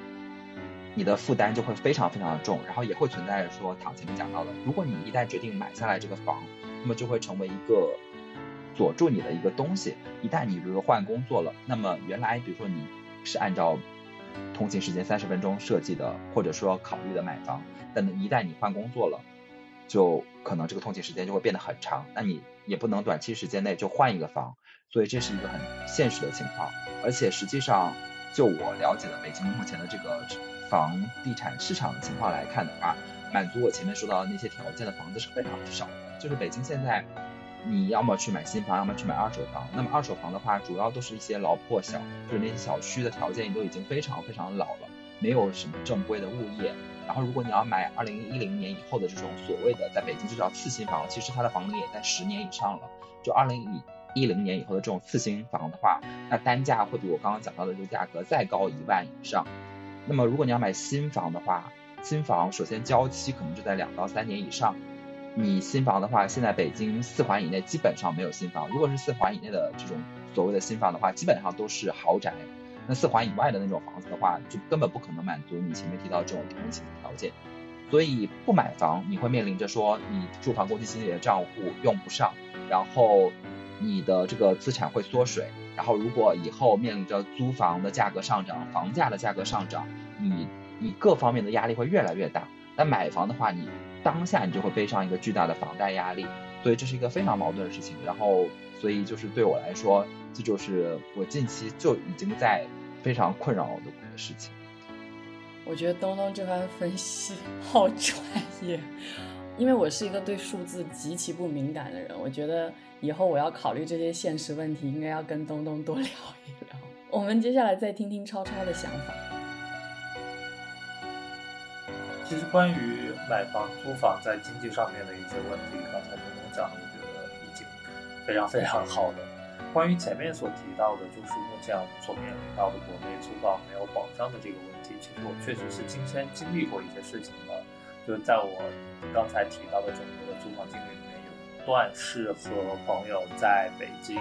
你的负担就会非常非常的重，然后也会存在着说，躺前面讲到的，如果你一旦决定买下来这个房，那么就会成为一个锁住你的一个东西。一旦你比如说换工作了，那么原来比如说你是按照通勤时间三十分钟设计的，或者说考虑的买房，但一旦你换工作了。就可能这个通勤时间就会变得很长，那你也不能短期时间内就换一个房，所以这是一个很现实的情况。而且实际上，就我了解的北京目前的这个房地产市场的情况来看的话，满足我前面说到的那些条件的房子是非常少的。就是北京现在，你要么去买新房，要么去买二手房。那么二手房的话，主要都是一些老破小，就是那些小区的条件都已经非常非常老了，没有什么正规的物业。然后，如果你要买二零一零年以后的这种所谓的在北京就叫次新房，其实它的房龄也在十年以上了。就二零一一零年以后的这种次新房的话，那单价会比我刚刚讲到的这个价格再高一万以上。那么，如果你要买新房的话，新房首先交期可能就在两到三年以上。你新房的话，现在北京四环以内基本上没有新房。如果是四环以内的这种所谓的新房的话，基本上都是豪宅。那四环以外的那种房子的话，就根本不可能满足你前面提到这种通勤的条件，所以不买房，你会面临着说你住房公积金里的账户用不上，然后你的这个资产会缩水，然后如果以后面临着租房的价格上涨，房价的价格上涨，你你各方面的压力会越来越大。但买房的话，你当下你就会背上一个巨大的房贷压力，所以这是一个非常矛盾的事情。然后，所以就是对我来说，这就是我近期就已经在非常困扰我的事情。我觉得东东这番分析好专业，因为我是一个对数字极其不敏感的人。我觉得以后我要考虑这些现实问题，应该要跟东东多聊一聊。我们接下来再听听超超的想法。其实关于买房、租房在经济上面的一些问题，刚才东东讲的，我觉得已经非常非常好的。关于前面所提到的，就是目前我们所面临到的国内租房没有保障的这个问题，其实我确实是亲身经历过一些事情的。就是在我刚才提到的整个的租房经历里，段是和朋友在北京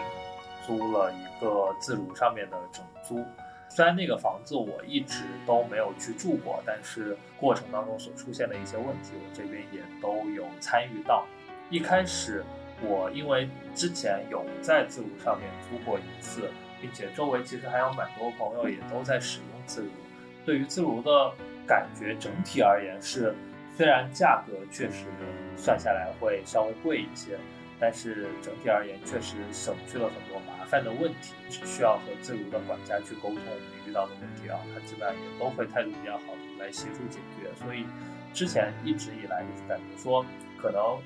租了一个自如上面的整租。虽然那个房子我一直都没有去住过，但是过程当中所出现的一些问题，我这边也都有参与到。一开始。我因为之前有在自如上面租过一次，并且周围其实还有蛮多朋友也都在使用自如。对于自如的感觉，整体而言是，虽然价格确实算下来会稍微贵一些，但是整体而言确实省去了很多麻烦的问题。只需要和自如的管家去沟通我们遇到的问题啊，他基本上也都会态度比较好的来协助解决。所以之前一直以来就是感觉说可能。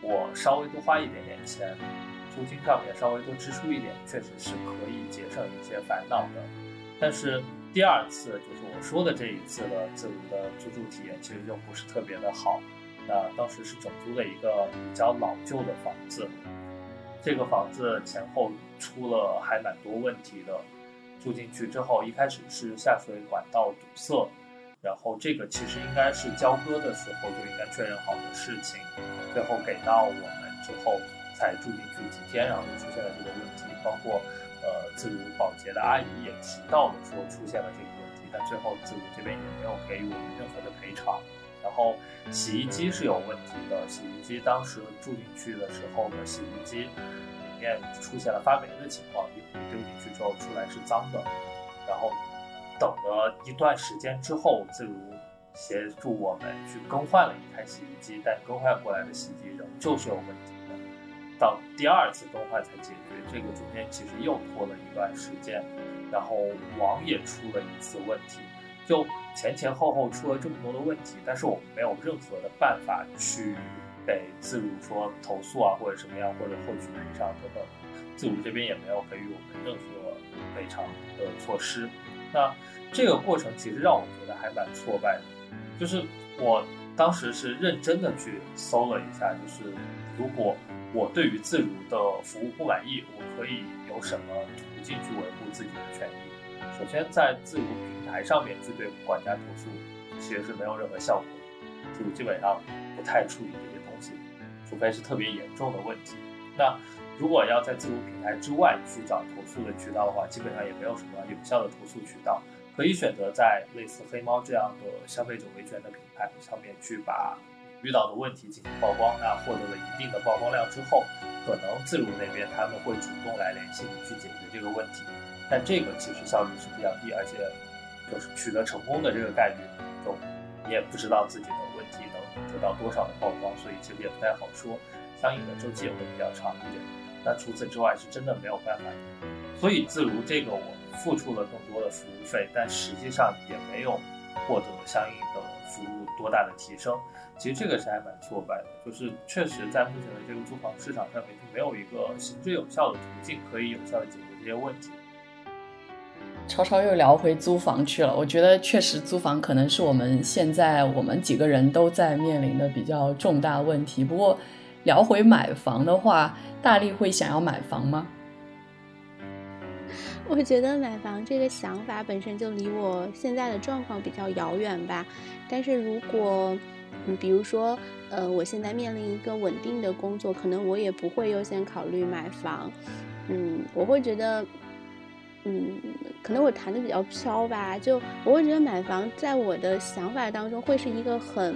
我稍微多花一点点钱，租金上面稍微多支出一点，确实是可以节省一些烦恼的。但是第二次，就是我说的这一次的自如的租住体验，其实就不是特别的好。那当时是整租的一个比较老旧的房子，这个房子前后出了还蛮多问题的。住进去之后，一开始是下水管道堵塞。然后这个其实应该是交割的时候就应该确认好的事情，最后给到我们之后才住进去几天，然后就出现了这个问题。包括呃自如保洁的阿姨也提到了说出现了这个问题，但最后自如这边也没有给予我们任何的赔偿。然后洗衣机是有问题的，洗衣机当时住进去的时候的洗衣机里面出现了发霉的情况，一丢进去之后出来是脏的，然后。等了一段时间之后，自如协助我们去更换了一台洗衣机，但更换过来的洗衣机仍旧是有问题。到第二次更换才解决，这个中间其实又拖了一段时间。然后网也出了一次问题，就前前后后出了这么多的问题，但是我们没有任何的办法去给自如说投诉啊，或者什么样，或者获取赔偿等等。自如这边也没有给予我们任何赔偿的措施。那这个过程其实让我觉得还蛮挫败的，就是我当时是认真的去搜了一下，就是如果我对于自如的服务不满意，我可以有什么途径去维护自己的权益？首先，在自如平台上面去对管家投诉，其实是没有任何效果的，自如基本上不太处理这些东西，除非是特别严重的问题。那如果要在自如平台之外去找投诉的渠道的话，基本上也没有什么有效的投诉渠道。可以选择在类似黑猫这样的消费者维权的平台上面去把遇到的问题进行曝光。那获得了一定的曝光量之后，可能自如那边他们会主动来联系你去解决这个问题。但这个其实效率是比较低，而且就是取得成功的这个概率，就你也不知道自己的问题能得到多少的曝光，所以其实也不太好说。相应的周期也会比较长一点。那除此之外是真的没有办法。所以自如这个我付出了更多的服务费，但实际上也没有获得相应的服务多大的提升。其实这个是还蛮挫败的，就是确实在目前的这个租房市场上面就没有一个行之有效的途径可以有效的解决这些问题。超超又聊回租房去了，我觉得确实租房可能是我们现在我们几个人都在面临的比较重大问题。不过聊回买房的话，大力会想要买房吗？我觉得买房这个想法本身就离我现在的状况比较遥远吧。但是如果，嗯，比如说，呃，我现在面临一个稳定的工作，可能我也不会优先考虑买房。嗯，我会觉得，嗯，可能我谈的比较飘吧。就我会觉得买房在我的想法当中会是一个很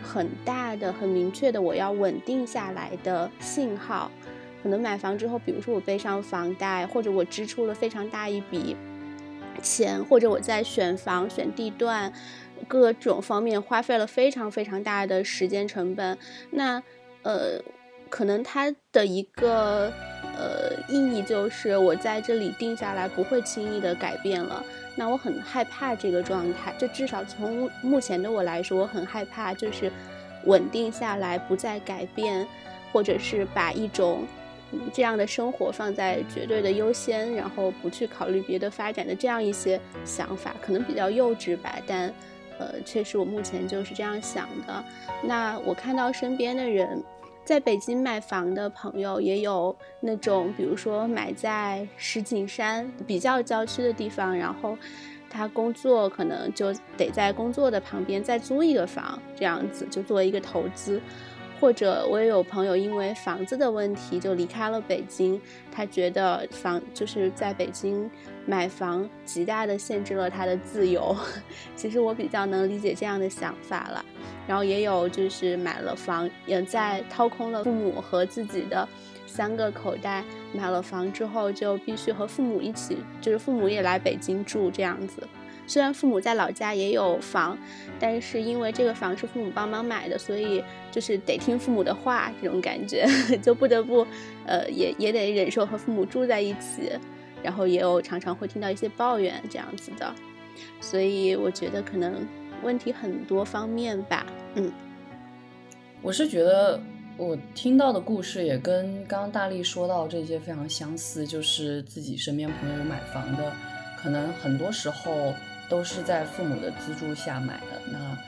很大的、很明确的我要稳定下来的信号。可能买房之后，比如说我背上房贷，或者我支出了非常大一笔钱，或者我在选房、选地段，各种方面花费了非常非常大的时间成本。那呃，可能它的一个呃意义就是我在这里定下来不会轻易的改变了。那我很害怕这个状态，就至少从目前的我来说，我很害怕就是稳定下来不再改变，或者是把一种。这样的生活放在绝对的优先，然后不去考虑别的发展的这样一些想法，可能比较幼稚吧。但，呃，确实我目前就是这样想的。那我看到身边的人，在北京买房的朋友也有那种，比如说买在石景山比较郊区的地方，然后他工作可能就得在工作的旁边再租一个房，这样子就作为一个投资。或者我也有朋友因为房子的问题就离开了北京，他觉得房就是在北京买房极大的限制了他的自由。其实我比较能理解这样的想法了。然后也有就是买了房，也在掏空了父母和自己的三个口袋，买了房之后就必须和父母一起，就是父母也来北京住这样子。虽然父母在老家也有房，但是因为这个房是父母帮忙买的，所以就是得听父母的话，这种感觉 就不得不，呃，也也得忍受和父母住在一起，然后也有常常会听到一些抱怨这样子的，所以我觉得可能问题很多方面吧。嗯，我是觉得我听到的故事也跟刚刚大力说到这些非常相似，就是自己身边朋友有买房的，可能很多时候。都是在父母的资助下买的，那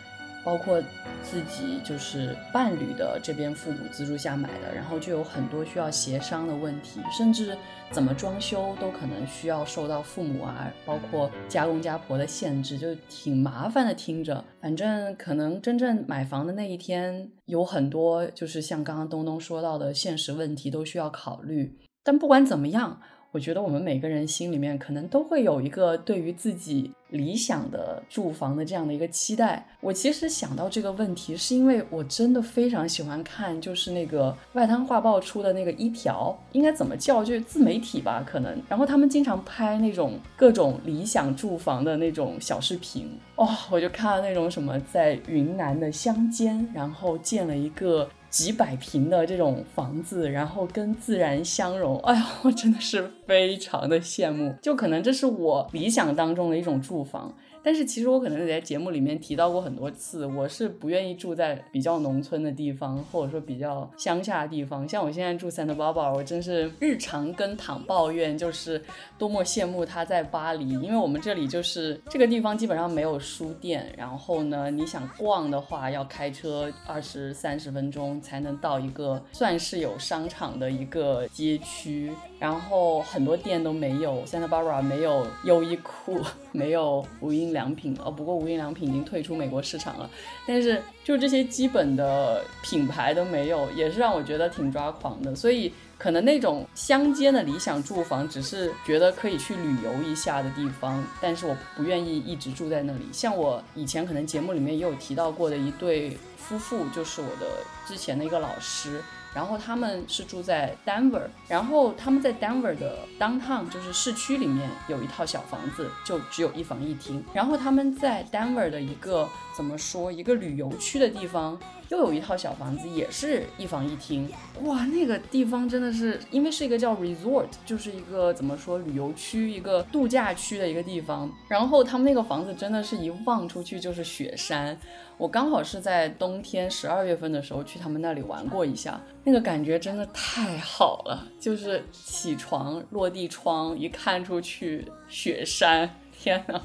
包括自己就是伴侣的这边父母资助下买的，然后就有很多需要协商的问题，甚至怎么装修都可能需要受到父母啊，包括家公家婆的限制，就挺麻烦的。听着，反正可能真正买房的那一天，有很多就是像刚刚东东说到的现实问题都需要考虑。但不管怎么样。我觉得我们每个人心里面可能都会有一个对于自己理想的住房的这样的一个期待。我其实想到这个问题，是因为我真的非常喜欢看，就是那个外滩画报出的那个一条，应该怎么叫，就是自媒体吧，可能。然后他们经常拍那种各种理想住房的那种小视频，哦，我就看了那种什么在云南的乡间，然后建了一个。几百平的这种房子，然后跟自然相融，哎呀，我真的是非常的羡慕。就可能这是我理想当中的一种住房。但是其实我可能在节目里面提到过很多次，我是不愿意住在比较农村的地方，或者说比较乡下的地方。像我现在住 Santa Barbara，我真是日常跟躺抱怨，就是多么羡慕他在巴黎，因为我们这里就是这个地方基本上没有书店，然后呢，你想逛的话要开车二十三十分钟才能到一个算是有商场的一个街区。然后很多店都没有，Santa Barbara 没有优衣库，没有无印良品哦。不过无印良品已经退出美国市场了。但是就这些基本的品牌都没有，也是让我觉得挺抓狂的。所以可能那种乡间的理想住房，只是觉得可以去旅游一下的地方，但是我不愿意一直住在那里。像我以前可能节目里面也有提到过的一对夫妇，就是我的之前的一个老师。然后他们是住在 Denver，然后他们在 Denver 的 downtown，就是市区里面有一套小房子，就只有一房一厅。然后他们在 Denver 的一个怎么说，一个旅游区的地方。又有一套小房子，也是一房一厅，哇，那个地方真的是，因为是一个叫 resort，就是一个怎么说旅游区、一个度假区的一个地方。然后他们那个房子真的是一望出去就是雪山。我刚好是在冬天十二月份的时候去他们那里玩过一下，那个感觉真的太好了，就是起床落地窗一看出去雪山，天呐！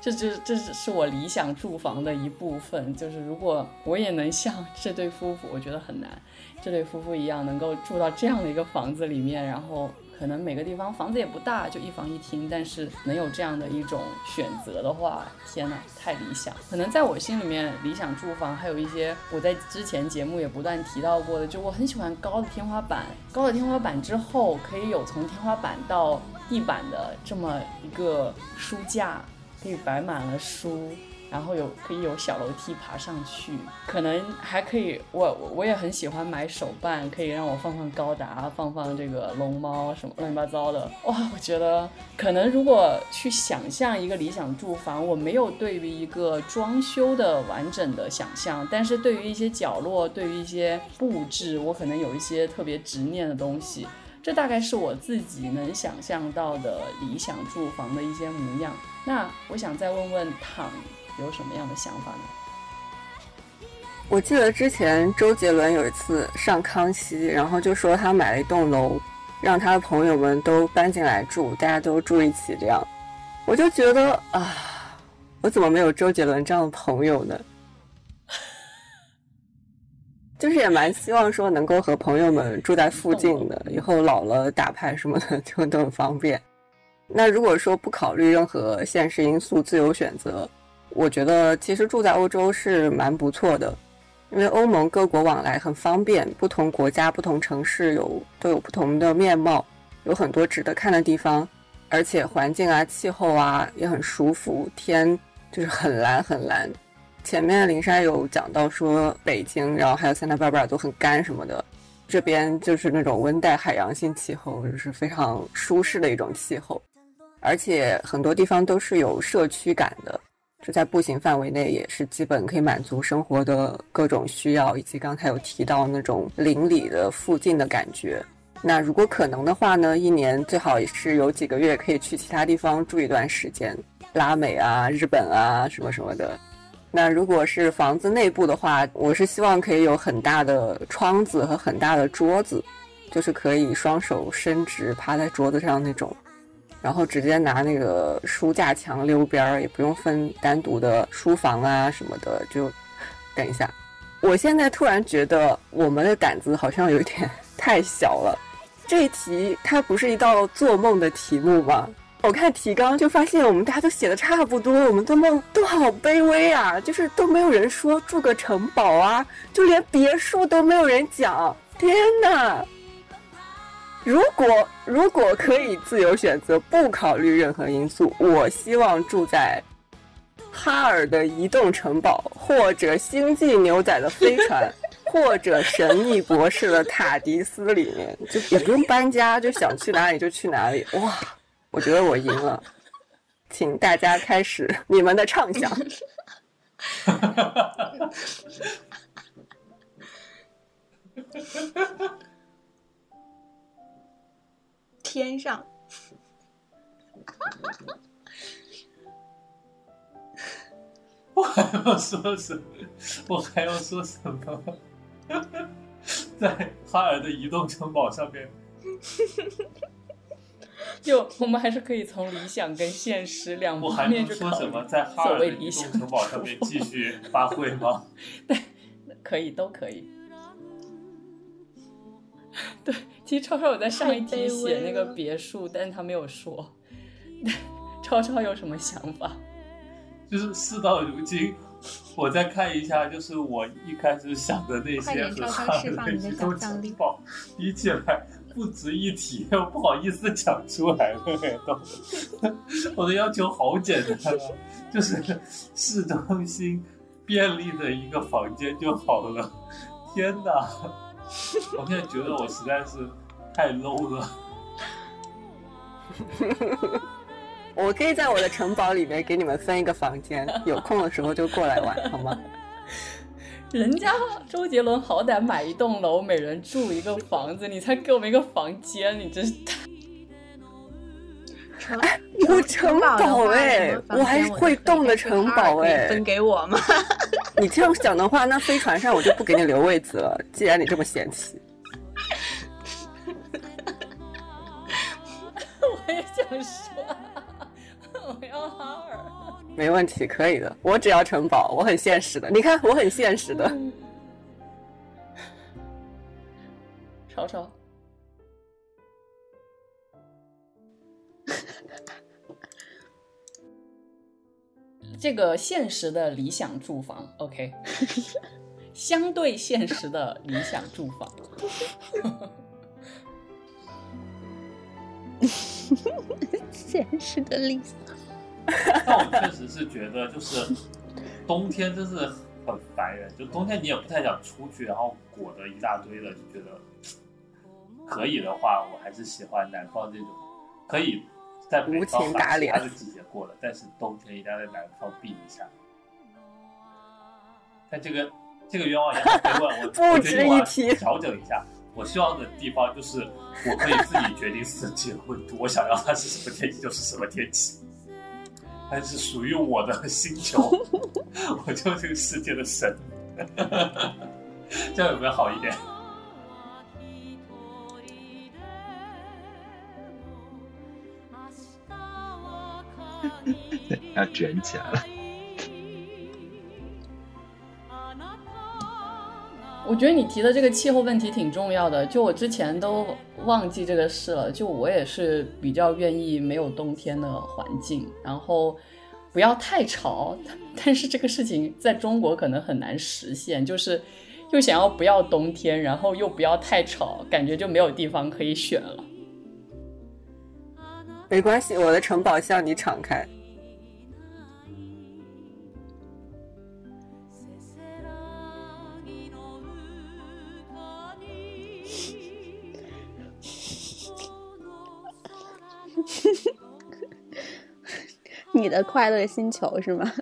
这这这是我理想住房的一部分，就是如果我也能像这对夫妇，我觉得很难，这对夫妇一样能够住到这样的一个房子里面，然后可能每个地方房子也不大，就一房一厅，但是能有这样的一种选择的话，天哪，太理想！可能在我心里面，理想住房还有一些我在之前节目也不断提到过的，就我很喜欢高的天花板，高的天花板之后可以有从天花板到地板的这么一个书架。可以摆满了书，然后有可以有小楼梯爬上去，可能还可以，我我也很喜欢买手办，可以让我放放高达，放放这个龙猫什么乱七八糟的。哇，我觉得可能如果去想象一个理想住房，我没有对于一个装修的完整的想象，但是对于一些角落，对于一些布置，我可能有一些特别执念的东西。这大概是我自己能想象到的理想住房的一些模样。那我想再问问躺。有什么样的想法呢？我记得之前周杰伦有一次上康熙，然后就说他买了一栋楼，让他的朋友们都搬进来住，大家都住一起这样。我就觉得啊，我怎么没有周杰伦这样的朋友呢？就是也蛮希望说能够和朋友们住在附近的，以后老了打牌什么的就都很方便。那如果说不考虑任何现实因素，自由选择。我觉得其实住在欧洲是蛮不错的，因为欧盟各国往来很方便，不同国家、不同城市有都有不同的面貌，有很多值得看的地方，而且环境啊、气候啊也很舒服，天就是很蓝很蓝。前面林珊有讲到说北京，然后还有塞纳巴巴尔都很干什么的，这边就是那种温带海洋性气候，就是非常舒适的一种气候，而且很多地方都是有社区感的。就在步行范围内，也是基本可以满足生活的各种需要，以及刚才有提到那种邻里的附近的感觉。那如果可能的话呢，一年最好也是有几个月可以去其他地方住一段时间，拉美啊、日本啊什么什么的。那如果是房子内部的话，我是希望可以有很大的窗子和很大的桌子，就是可以双手伸直趴在桌子上那种。然后直接拿那个书架墙溜边儿，也不用分单独的书房啊什么的。就等一下，我现在突然觉得我们的胆子好像有点 太小了。这一题它不是一道做梦的题目吗？我看提纲就发现我们大家都写的差不多，我们的梦都好卑微啊，就是都没有人说住个城堡啊，就连别墅都没有人讲。天哪！如果如果可以自由选择，不考虑任何因素，我希望住在哈尔的移动城堡，或者星际牛仔的飞船，或者神秘博士的塔迪斯里面，就 也不用搬家，就想去哪里就去哪里。哇，我觉得我赢了，请大家开始你们的畅想。哈哈哈哈哈！天上，我还要说什么？我还要说什么？在哈尔的移动城堡上面，就我们还是可以从理想跟现实两方面去说什么？在哈尔的移动城堡上面继续发挥吗？对，可以，都可以。对，其实超超有在上一题写那个别墅，但是他没有说。超超有什么想法？就是事到如今，我再看一下，就是我一开始想的那些和他的那些都情报比起来不值一提，我不好意思讲出来了。都，我的要求好简单啊，就是市中心便利的一个房间就好了。天哪！我现在觉得我实在是太 low 了。我可以在我的城堡里面给你们分一个房间，有空的时候就过来玩，好吗？人家周杰伦好歹买一栋楼，每人住一个房子，你才给我们一个房间，你真是太 有城堡哎，我还会动的城堡哎，分给我吗？你这样想的话，那飞船上我就不给你留位子了。既然你这么嫌弃，说，我要哈尔。没问题，可以的。我只要城堡，我很现实的。你看，我很现实的。吵吵。这个现实的理想住房，OK，相对现实的理想住房，现实的理想。但我确实是觉得，就是冬天真是很烦人，就冬天你也不太想出去，然后裹得一大堆的，就觉得可以的话，我还是喜欢南方这种，可以在北方把其他的季节过了，但是冬天一定要在南方避一下。但这个这个愿望也很别问我，不值一提调整一下。我希望的地方就是我可以自己决定四季的温度，我想要它是什么天气就是什么天气，它是属于我的星球，我就是这个世界的神。这样有没有好一点？要卷起来了。我觉得你提的这个气候问题挺重要的，就我之前都忘记这个事了。就我也是比较愿意没有冬天的环境，然后不要太潮。但是这个事情在中国可能很难实现，就是又想要不要冬天，然后又不要太潮，感觉就没有地方可以选了。没关系，我的城堡向你敞开。你的快乐星球是吗？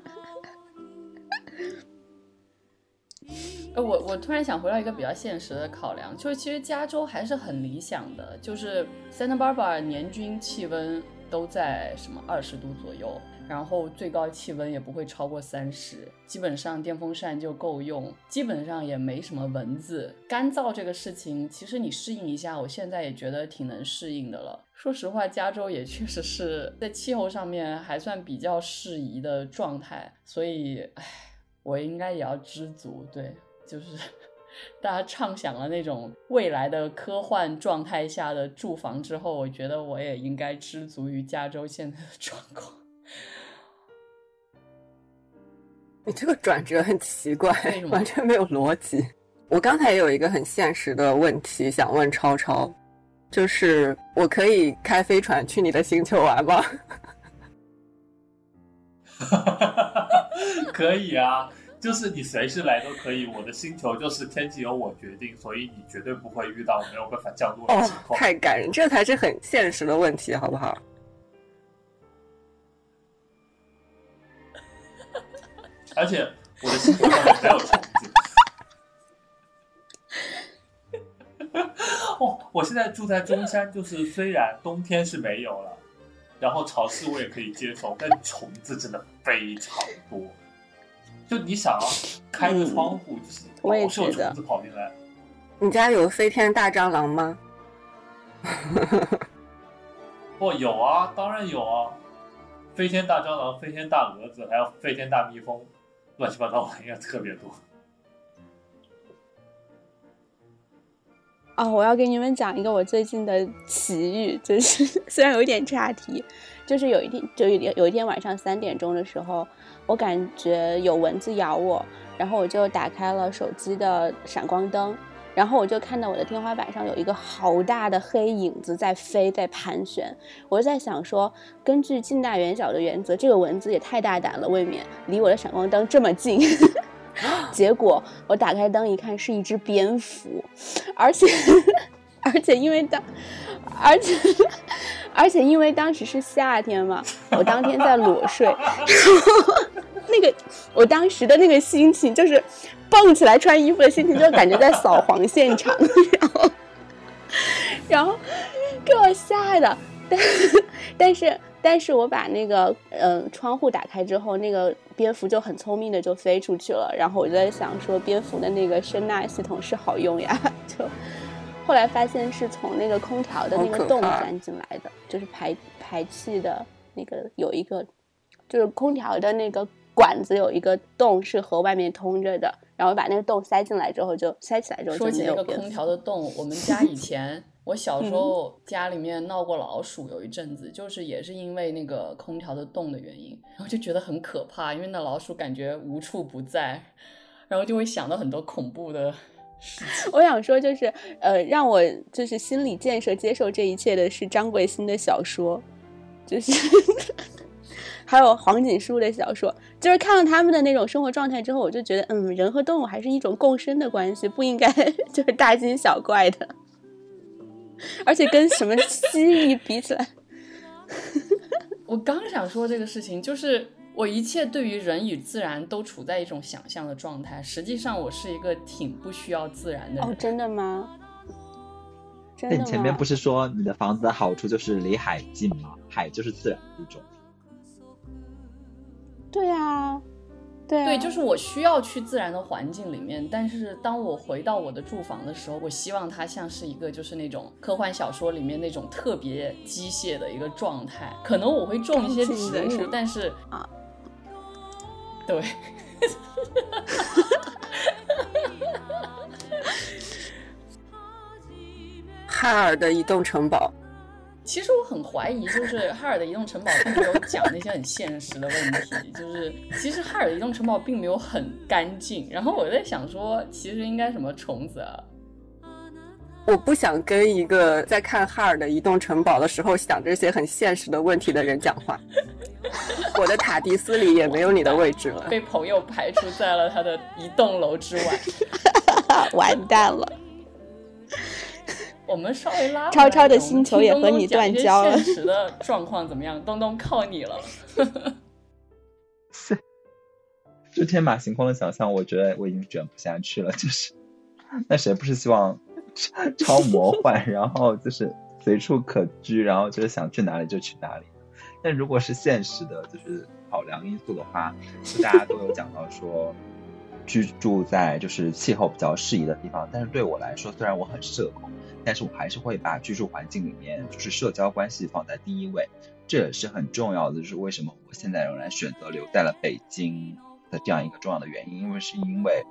呃，我我突然想回到一个比较现实的考量，就是其实加州还是很理想的，就是 Santa Barbara 年均气温都在什么二十度左右，然后最高气温也不会超过三十，基本上电风扇就够用，基本上也没什么蚊子。干燥这个事情，其实你适应一下，我现在也觉得挺能适应的了。说实话，加州也确实是在气候上面还算比较适宜的状态，所以，唉，我应该也要知足，对。就是 大家畅想了那种未来的科幻状态下的住房之后，我觉得我也应该知足于加州现在的状况。你这个转折很奇怪完全没有逻辑。我刚才也有一个很现实的问题想问超超，就是我可以开飞船去你的星球玩吗？可以啊，就是你随时来都可以。我的星球就是天气由我决定，所以你绝对不会遇到没有办法降落的哦情，况。太感人，这才是很现实的问题，好不好？而且我的星球上面还有虫子。哦，我现在住在中山，就是虽然冬天是没有了，然后潮湿我也可以接受，但虫子真的非常多。就你想啊，开个窗户，就是我也老是有觉得虫子跑进来。你家有飞天大蟑螂吗？哦，有啊，当然有啊，飞天大蟑螂、飞天大蛾子，还有飞天大蜜蜂，乱七八糟玩意儿特别多。哦，我要给你们讲一个我最近的奇遇，就是 虽然有一点岔题，就是有一天，就有一有一天晚上三点钟的时候，我感觉有蚊子咬我，然后我就打开了手机的闪光灯，然后我就看到我的天花板上有一个好大的黑影子在飞，在盘旋。我就在想说，根据近大远小的原则，这个蚊子也太大胆了，未免离我的闪光灯这么近。结果我打开灯一看，是一只蝙蝠，而且而且因为当而且而且因为当时是夏天嘛，我当天在裸睡，然后那个我当时的那个心情就是蹦起来穿衣服的心情，就感觉在扫黄现场，然后然后给我吓的，但但是但是我把那个嗯、呃窗户打开之后，那个蝙蝠就很聪明的就飞出去了。然后我就在想说，蝙蝠的那个声呐系统是好用呀，就后来发现是从那个空调的那个洞钻进来的，就是排排气的那个有一个，就是空调的那个管子有一个洞是和外面通着的，然后把那个洞塞进来之后就塞起来之后就说起那个。空调的洞，我们家以前我小时嗯候家里面闹过老鼠，有一阵子就是也是因为那个空调的洞的原因，然后就觉得很可怕，因为那老鼠感觉无处不在，然后就会想到很多恐怖的事。我想说，就是呃，让我就是心理建设接受这一切的是张桂新的小说，就是还有黄锦书的小说，就是看了他们的那种生活状态之后，我就觉得，嗯，人和动物还是一种共生的关系，不应该 就是大惊小怪的。而且跟什么蜥蜴比起来，我刚想说这个事情，就是我一切对于人与自然都处在一种想象的状态，实际上我是一个挺不需要自然的人。哦，真的吗？真的吗？那你前面不是说你的房子的好处就是离海近吗？海就是自然的一种。对啊，对啊。对，就是我需要去自然的环境里面，但是当我回到我的住房的时候，我希望它像是一个就是那种科幻小说里面那种特别机械的一个状态。可能我会种一些植物是，但是啊，对，哈尔的移动城堡，其实我很怀疑，就是哈尔的移动城堡并没有讲那些很现实的问题，就是其实哈尔的移动城堡并没有很干净。然后我在想说，其实应该什么虫子啊？我不想跟一个在看哈尔的移动城堡的时候想这些很现实的问题的人讲话。我的塔迪斯里也没有你的位置了。被朋友排除在了他的一栋楼之外。完蛋了。我们稍微拉超超的星球也和你断交了现实的状况怎么样？东东靠你了。是就天马行空的想象，我觉得我已经卷不下去了。就是，那谁不是希望超魔幻，然后就是随处可居，然后就是想去哪里就去哪里？但如果是现实的，就是考量因素的话，就大家都有讲到说，居住在就是气候比较适宜的地方。但是对我来说，虽然我很社恐，但是我还是会把居住环境里面就是社交关系放在第一位。这也是很重要的，就是为什么我现在仍然选择留在了北京的这样一个重要的原因，因为是因为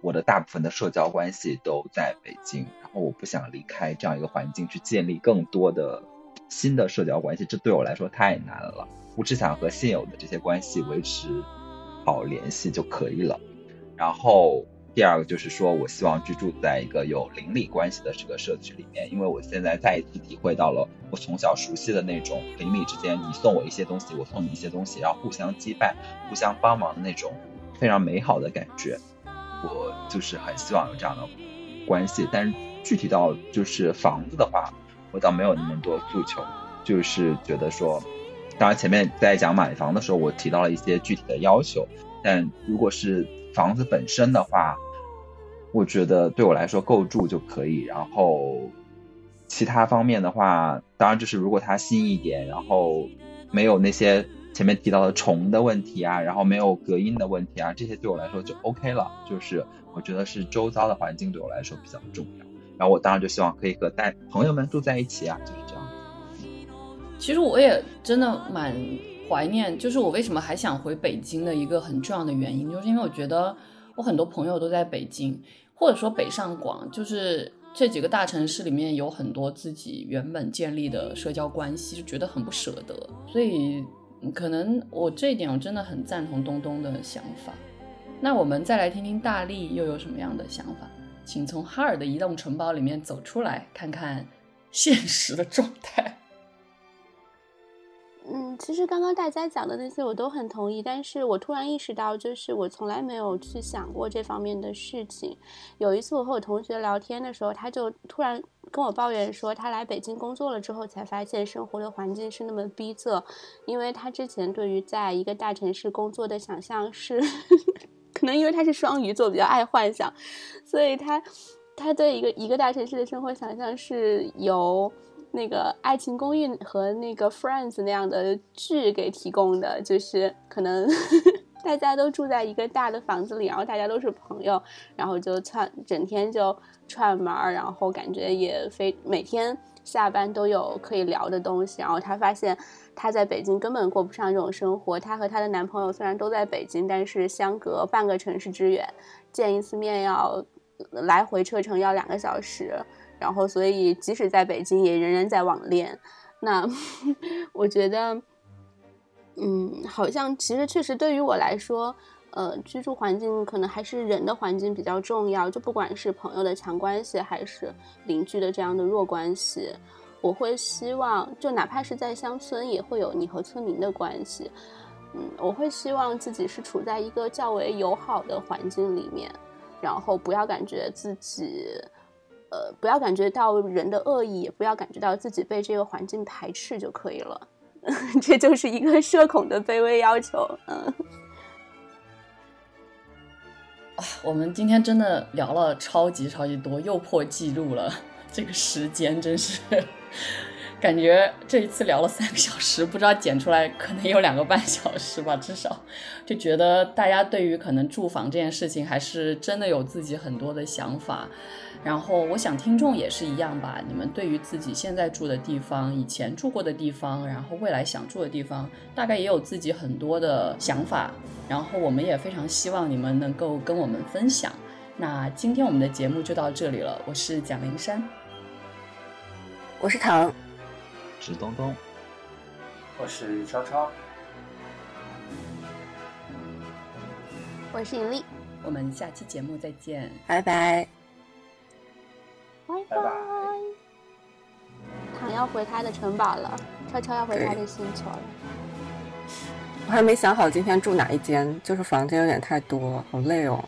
我的大部分的社交关系都在北京，然后我不想离开这样一个环境去建立更多的新的社交关系，这对我来说太难了。我只想和现有的这些关系维持好联系就可以了。然后第二个就是说我希望居住在一个有邻里关系的这个社区里面，因为我现在再一次体会到了我从小熟悉的那种邻里之间，你送我一些东西，我送你一些东西，然后互相羁绊、互相帮忙的那种非常美好的感觉。我就是很希望有这样的关系，但是具体到就是房子的话，我倒没有那么多诉求，就是觉得说，当然前面在讲买房的时候，我提到了一些具体的要求，但如果是房子本身的话，我觉得对我来说够住就可以。然后其他方面的话，当然就是如果它新一点，然后没有那些前面提到的虫的问题啊，然后没有隔音的问题啊，这些对我来说就 OK 了。就是我觉得是周遭的环境对我来说比较重要。然后我当然就希望可以和带朋友们住在一起啊，就是这样子。其实我也真的蛮怀念，就是我为什么还想回北京的一个很重要的原因，就是因为我觉得我很多朋友都在北京，或者说北上广，就是这几个大城市里面有很多自己原本建立的社交关系，就觉得很不舍得。所以可能我这一点我真的很赞同东东的想法。那我们再来听听大力又有什么样的想法，请从哈尔的移动城堡里面走出来，看看现实的状态。嗯，其实刚刚大家讲的那些我都很同意，但是我突然意识到，就是我从来没有去想过这方面的事情。有一次我和我同学聊天的时候，他就突然跟我抱怨说，他来北京工作了之后，才发现生活的环境是那么逼仄，因为他之前对于在一个大城市工作的想象是，可能因为他是双鱼座，比较爱幻想，所以他他对一个一个大城市的生活想象是由。那个《爱情公寓》和那个《Friends》那样的剧给提供的，就是可能 大家都住在一个大的房子里，然后大家都是朋友，然后就串整天就串门儿，然后感觉也非每天下班都有可以聊的东西。然后她发现她在北京根本过不上这种生活。她和她的男朋友虽然都在北京，但是相隔半个城市之远，见一次面要来回车程要两个小时。然后，所以即使在北京，也仍然在网恋。那 我觉得，嗯，好像其实确实对于我来说，呃，居住环境可能还是人的环境比较重要。就不管是朋友的强关系，还是邻居的这样的弱关系，我会希望，就哪怕是在乡村，也会有你和村民的关系。嗯，我会希望自己是处在一个较为友好的环境里面，然后不要感觉自己，呃，不要感觉到人的恶意，也不要感觉到自己被这个环境排斥就可以了。这就是一个社恐的卑微要求。嗯。我们今天真的聊了超级超级多，又破纪录了。这个时间真是，感觉这一次聊了三个小时，不知道剪出来可能有两个半小时吧，至少就觉得大家对于可能住房这件事情，还是真的有自己很多的想法。然后我想听众也是一样吧，你们对于自己现在住的地方、以前住过的地方，然后未来想住的地方，大概也有自己很多的想法。然后我们也非常希望你们能够跟我们分享。那今天我们的节目就到这里了，我是蒋灵山，我是唐，是东东，我是超超，我是尹丽，我们下期节目再见，拜拜。拜拜。糖要回他的城堡了，悄悄要回他的星球了。我还没想好今天住哪一间，就是房间有点太多，好累哦。